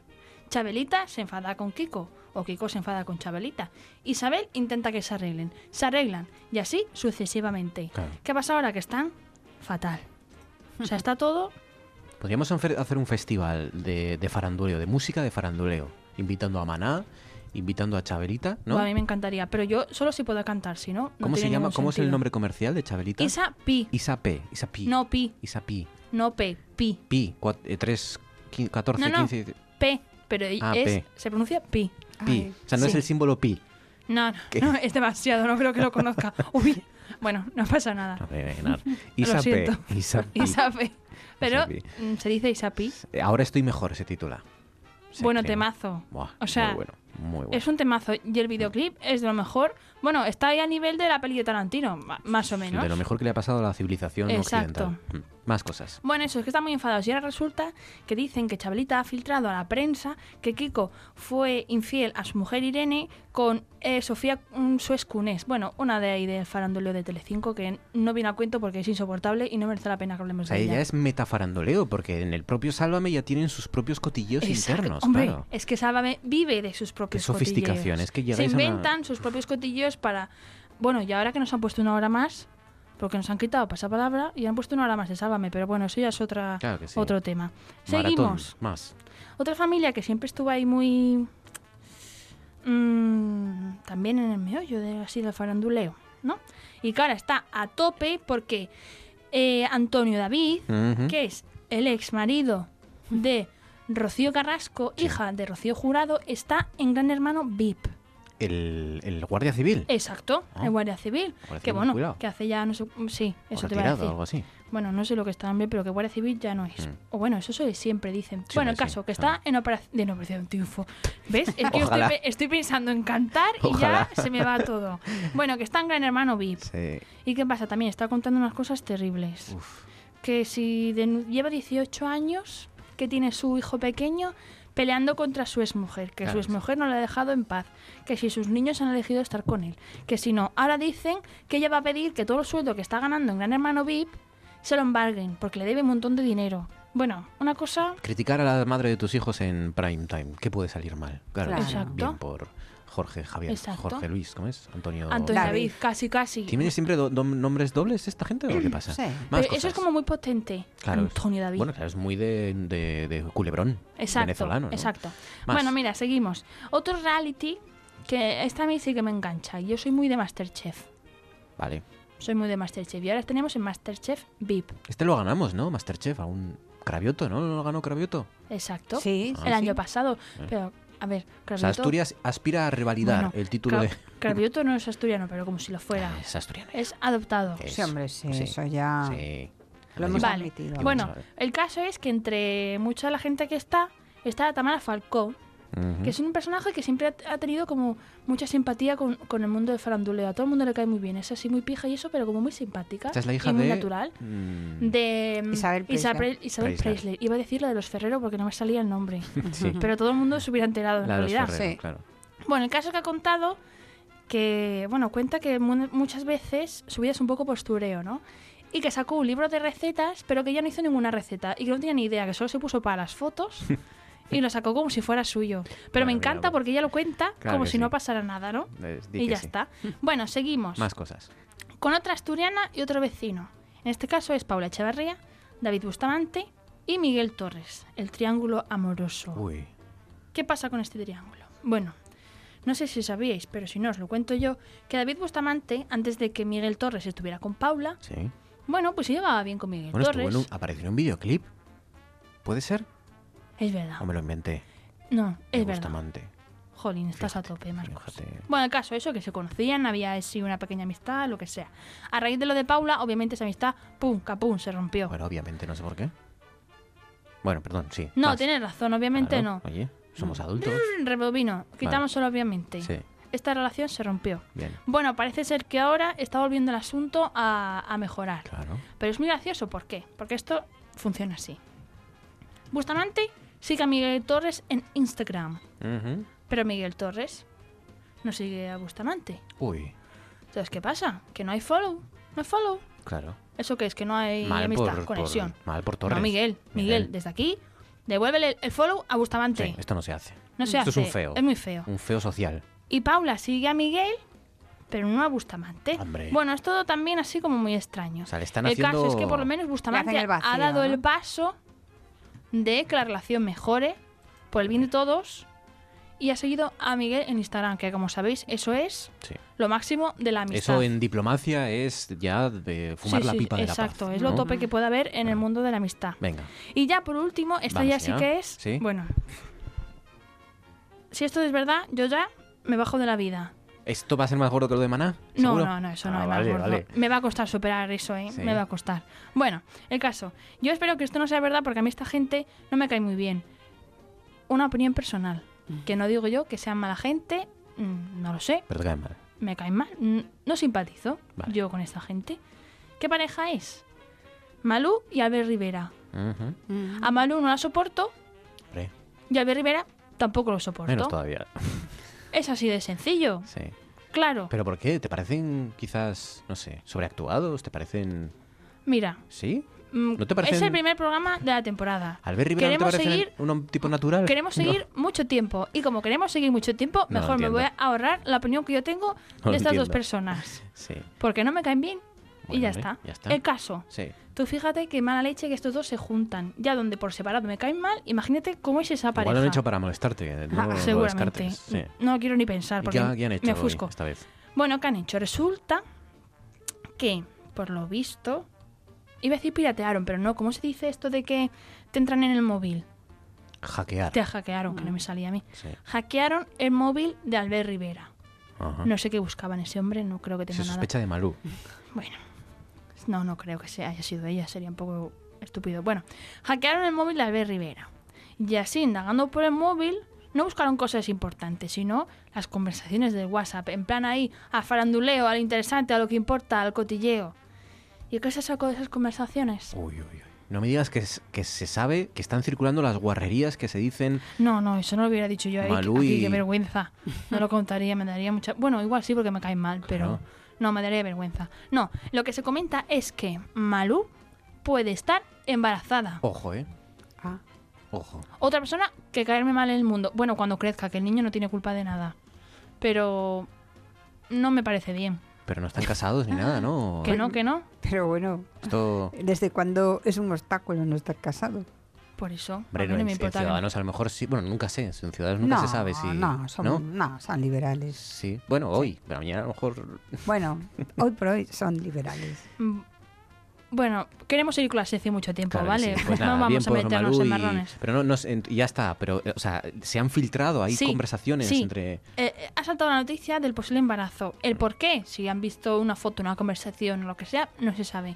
Chabelita se enfada con Kiko. O Kiko se enfada con Chabelita. Isabel intenta que se arreglen. Se arreglan. Y así sucesivamente. Claro. ¿Qué pasa ahora? Que están fatal. O sea, está todo Podríamos hacer un festival de, de faranduleo, de música de faranduleo. Invitando a Maná, invitando a Chabelita, ¿no? Bueno, a mí me encantaría, pero yo solo si puedo cantar, si no, no ¿Cómo se llama? ¿Cómo es el nombre comercial de Chabelita? Isa Pi. Isa P. Isa Pi. No Pi, Isa Pi. no P, Pi. Pi. 3, 14, No, no, 15... P, pero Ah, es, P. se pronuncia Pi. Pi. O sea, no es el símbolo Pi. No, no, no, es demasiado, no creo que lo conozca. Uy, bueno, no pasa nada. Lo Isa P. Isa Pi. Isa P. Pero mm, se dice Isa Pi. Eh, Ahora estoy mejor, se titula. Bueno, temazo. Buah, O sea, muy bueno, muy bueno. Es un temazo. Y el videoclip es de lo mejor. Bueno, está ahí a nivel de la peli de Tarantino, más o menos. De lo mejor que le ha pasado a la civilización Exacto. occidental. Más cosas. Bueno, eso, es que están muy enfadados. Y ahora resulta que dicen que Chabelita ha filtrado a la prensa que Kiko fue infiel a su mujer Irene con eh, Sofía mm, Suescunés. Bueno, una de ahí del faranduleo de Telecinco que no viene a cuento porque es insoportable y no merece la pena que hablemos de ella. ella es metafarandoleo, porque en el propio Sálvame ya tienen sus propios cotillos Exacto. internos, Hombre, claro. es que Sálvame vive de sus propios sofisticación, cotilleos. es que Se una- inventan sus propios cotillos para... Bueno, y ahora que nos han puesto una hora más, porque nos han quitado pasapalabra y han puesto una hora más de Sálvame, pero bueno, eso ya es otra, Claro que sí. otro tema. Maratón, Seguimos. más. Otra familia que siempre estuvo ahí muy... mm, también en el meollo de así del faranduleo. ¿no? Y que ahora está a tope porque eh, Antonio David, que es el ex marido de Rocío Carrasco, hija de Rocío Jurado, está en Gran Hermano VIP. El, el guardia civil. Exacto, Ah. el Guardia Civil. Guardia que Civil, bueno, cuidado. que hace ya no sé. Sí, eso te iba a decir. o algo así. Bueno, no sé lo que está bien, pero que Guardia Civil ya no es. Mm. O bueno, eso se siempre dicen. Sí, bueno, el hombre, caso, que está en, operación en Operación Triunfo. ¿Ves? Es que yo estoy, pensando en cantar y Ojalá. ya se me va todo. Bueno, que está en Gran Hermano VIP. Sí. ¿Y qué pasa? También está contando unas cosas terribles. Que si de lleva 18 años, que tiene su hijo pequeño peleando contra su exmujer, que su exmujer no le ha dejado en paz, que si sus niños han elegido estar con él, que si no, ahora dicen que ella va a pedir que todo el sueldo que está ganando en Gran Hermano VIP se lo embarguen, porque le debe un montón de dinero. Bueno, una cosa... Criticar a la madre de tus hijos en prime time. ¿Qué puede salir mal? Claro, Claro. bien Exacto. por Jorge Javier. Exacto. Jorge Luis, ¿cómo es? Antonio. Antonio David, casi, casi. ¿Tiene siempre do- nombres dobles esta gente o qué pasa? Sí. Más Pero eso es como muy potente. Claro, Antonio David. Bueno, claro, es muy de, de- de culebrón. Exacto, venezolano. ¿no? exacto. Más. Bueno, mira, seguimos. Otro reality que esta a mí sí que me engancha. Yo soy muy de Masterchef. Vale. Soy muy de Masterchef. Y ahora tenemos en Masterchef VIP. Este lo ganamos, ¿no? Masterchef, a un Cravioto, ¿no? ¿No lo ganó Cravioto? Exacto. Sí, El sí. año pasado. Eh. Pero, a ver, O sea. Asturias aspira a revalidar Bueno, el título Cra- de... Cravioto no es asturiano, pero como si lo fuera. Es asturiano. Es adoptado. Es- Sí, hombre, sí, sí. eso ya Sí. lo hemos Vale. admitido. Bueno, el caso es que entre mucha de la gente que está, está Tamara Que es un personaje que siempre ha, tenido como mucha simpatía con, con el mundo del faranduleo. A todo el mundo le cae muy bien. Es así muy pija y eso, pero como muy simpática. Esta es la hija y muy natural. mm, De mm, Isabel. Preisler. Iba a decir la de los Ferrero porque no me salía el nombre. Sí. Pero todo el mundo se hubiera enterado en La de los realidad. Ferrero, claro. Bueno, el caso que ha contado que, bueno, cuenta que mu- muchas veces su vida es un poco postureo, ¿no? Y que sacó un libro de recetas, pero que ya no hizo ninguna receta y que no tenía ni idea, que solo se puso para las fotos y lo sacó como si fuera suyo. Pero me mira, encanta porque ella lo cuenta Claro como si no pasara nada, ¿no? Y ya sí. está. Bueno, seguimos Más cosas. con otra asturiana y otro vecino. En este caso es Paula Echeverría, David Bustamante y Miguel Torres, el triángulo amoroso. Uy. ¿Qué pasa con este triángulo? Bueno, no sé si sabíais, pero si no os lo cuento yo, que David Bustamante, antes de que Miguel Torres estuviera con Paula, Sí. bueno, pues se llevaba bien con Miguel Bueno, estuvo Torres. en un, apareció en un videoclip. ¿Puede ser? Es verdad. ¿O me lo inventé? No, es verdad. Bustamante. Jolín, estás a tope, Marcos. Fíjate. Bueno, el caso, eso, que se conocían, había así una pequeña amistad, lo que sea. A raíz de lo de Paula, obviamente esa amistad, pum, capum, se rompió. Bueno, obviamente, no sé por qué. Bueno, perdón, sí. no, más. tienes razón, obviamente Claro, no. Oye, somos adultos. Rebobino, quitamos solo obviamente. Sí, Esta relación se rompió. bien. Bueno, parece ser que ahora está volviendo el asunto a, a mejorar. Claro. Pero es muy gracioso, ¿por qué? Porque esto funciona así. Bustamante sigue a Miguel Torres en Instagram, pero Miguel Torres no sigue a Bustamante. Uy, Entonces, ¿qué pasa? Que no hay follow, no hay follow. claro. ¿Eso qué es? Que no hay Mal amistad, por, conexión. por- mal por Torres. No, Miguel, Miguel, desde aquí, devuélvele el, follow a Bustamante. Sí, esto no se hace. No se esto hace, es un feo. es muy feo. Un feo social. Y Paula sigue a Miguel, pero no a Bustamante. Hombre. Bueno, es todo también así como muy extraño. O sea, le están el caso es que por lo menos Bustamante ha dado ¿no? el paso de que la relación mejore por el bien de todos y ha seguido a Miguel en Instagram, que como sabéis, eso es Sí. lo máximo de la amistad. Eso en diplomacia es ya de fumar Sí, la sí, pipa de la exacto, paz. es lo tope que puede haber en el mundo de la amistad. Venga. Y ya por último, esta Vamos ya sí que es, ¿Sí? bueno, si esto es verdad, yo ya me bajo de la vida. ¿Esto va a ser más gordo que lo de Maná? No, ¿Seguro? no, no, eso no Ah, es vale, más gordo. vale. Me va a costar superar eso, ¿eh? Sí. Me va a costar. Bueno, el caso. Yo espero que esto no sea verdad porque a mí esta gente no me cae muy bien. Una opinión personal. Que no digo yo que sean mala gente, mm, no lo sé. Pero te cae mal. Me caen mal. mm, No simpatizo Vale. yo con esta gente. ¿Qué pareja es? Malú y Albert Rivera. A Malú no la soporto Hombre, y a Albert Rivera tampoco lo soporto. menos todavía. Es así de sencillo. Sí. Claro. ¿Pero por qué? ¿Te parecen quizás, no sé, sobreactuados? ¿Te parecen...? Mira, ¿Sí? mm, ¿No te parecen- es el primer programa de la temporada. ¿Albert Rivera no te Queremos seguir un tipo natural? Queremos No. seguir mucho tiempo. Y como queremos seguir mucho tiempo, No mejor me voy a ahorrar la opinión que yo tengo de estas dos personas. Sí. Porque no me caen bien. Y ya está. ya está. El caso. Sí. Tú fíjate que mala leche que estos dos se juntan. Ya donde por separado me caen mal, imagínate cómo es esa pareja. Igual lo han hecho para molestarte. No lo Seguramente. Sí. No quiero ni pensar ¿Y porque qué, qué han hecho me hoy, ofusco. esta vez? Bueno, ¿qué han hecho? Resulta que, por lo visto, iba a decir piratearon, pero no, ¿cómo se dice esto de que te entran en el móvil? Hackear. Te hackearon, que no me salía a mí. Sí. Hackearon el móvil de Albert Rivera. Ajá. No sé qué buscaban ese hombre, no creo que tenga Se nada. sospecha de Malú. Bueno, no, no creo que sea, haya sido ella, sería un poco estúpido. Bueno, hackearon el móvil de Albert Rivera. Y así, indagando por el móvil, no buscaron cosas importantes, sino las conversaciones del WhatsApp. En plan ahí, a faranduleo, al interesante, a lo que importa, al cotilleo. ¿Y qué se sacó de esas conversaciones? Uy, uy, uy. No me digas que, es- que se sabe que están circulando las guarrerías que se dicen. No, no, eso no lo hubiera dicho yo. Malú Aquí, y- qué vergüenza. No lo contaría, me daría mucha... Bueno, igual sí porque me caen mal, pero Claro. No, me daría vergüenza. No, lo que se comenta es que Malú puede estar embarazada. Ojo, ¿eh? Ah. Ojo. Otra persona que caerme mal en el mundo. Bueno, cuando crezca, que el niño no tiene culpa de nada. Pero no me parece bien. Pero no están casados ni nada, ¿no? Que no, que no. Pero bueno, Esto. ¿desde cuándo es un obstáculo no estar casado? Por eso, Hombre, a mí no, no en, me en importa. que no. Ciudadanos a lo mejor sí. Bueno, nunca sé. En Ciudadanos nunca no, se sabe si. No, son, ¿no? son liberales. Sí. Bueno, hoy. Pero mañana a lo mejor. Bueno, hoy por hoy son liberales. Mm, Bueno, queremos seguir con la sección mucho tiempo, Claro ¿vale? sí. Pues no vamos bien a meternos Malú en y- marrones. Pero no, no ya está. Pero, o sea, se han filtrado ahí Sí, conversaciones sí. entre. Eh, eh, ha saltado la noticia del posible embarazo. El por qué, si han visto una foto, una conversación o lo que sea, no se sabe.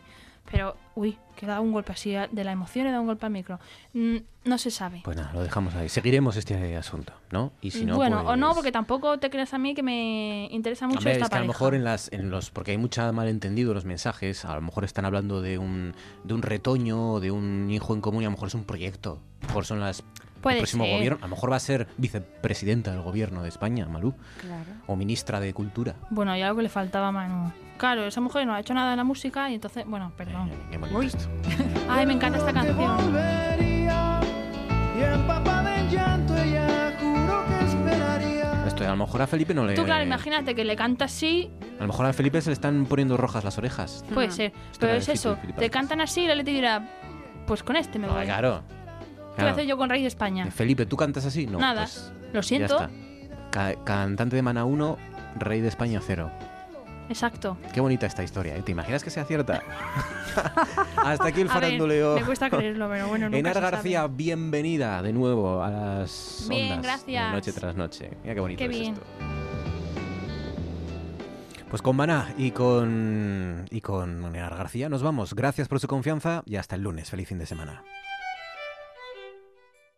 Pero, uy, que da un golpe así a- de la emoción y da un golpe al micro. Mm, no se sabe. Pues nada, lo dejamos ahí. Seguiremos este asunto, ¿no? Y si no, bueno, o pues- no, porque tampoco te creas a mí que me interesa mucho Hombre, esta es que a lo mejor en las en los porque hay mucha malentendido los mensajes, a lo mejor están hablando de un de un retoño, de un hijo en común y a lo mejor es un proyecto. A lo mejor son las el próximo ser. gobierno, a lo mejor va a ser vicepresidenta del gobierno de España, Malú, Claro. o ministra de Cultura. Bueno, y algo que le faltaba a Manu. Claro, esa mujer no ha hecho nada en la música y entonces, bueno, perdón. Qué bonito esto. Ay, me encanta esta canción. Esto a lo mejor a Felipe no le Tú, claro, imagínate que le canta así, a lo mejor a Felipe se le están poniendo rojas las orejas. puede ser. Esto Pero es eso, te cantan así y la Leti dirá, pues con este me Ah, voy. claro. ¿Qué voy a hacer yo con Rey de España? Felipe, ¿tú cantas así? No. Nada. pues Lo ya siento. está. Ca- cantante de Mana 1, Rey de España 0. Exacto. Qué bonita esta historia, ¿eh? ¿Te imaginas que sea cierta? Hasta aquí el ver, faranduleo. me cuesta creerlo, pero bueno, nunca Enar sabe. García, bienvenida de nuevo a las Bien, ondas gracias. Noche tras noche. Mira qué bonito Qué es bien. esto. Pues con Maná y con y con Enar García nos vamos. Gracias por su confianza y hasta el lunes. Feliz fin de semana.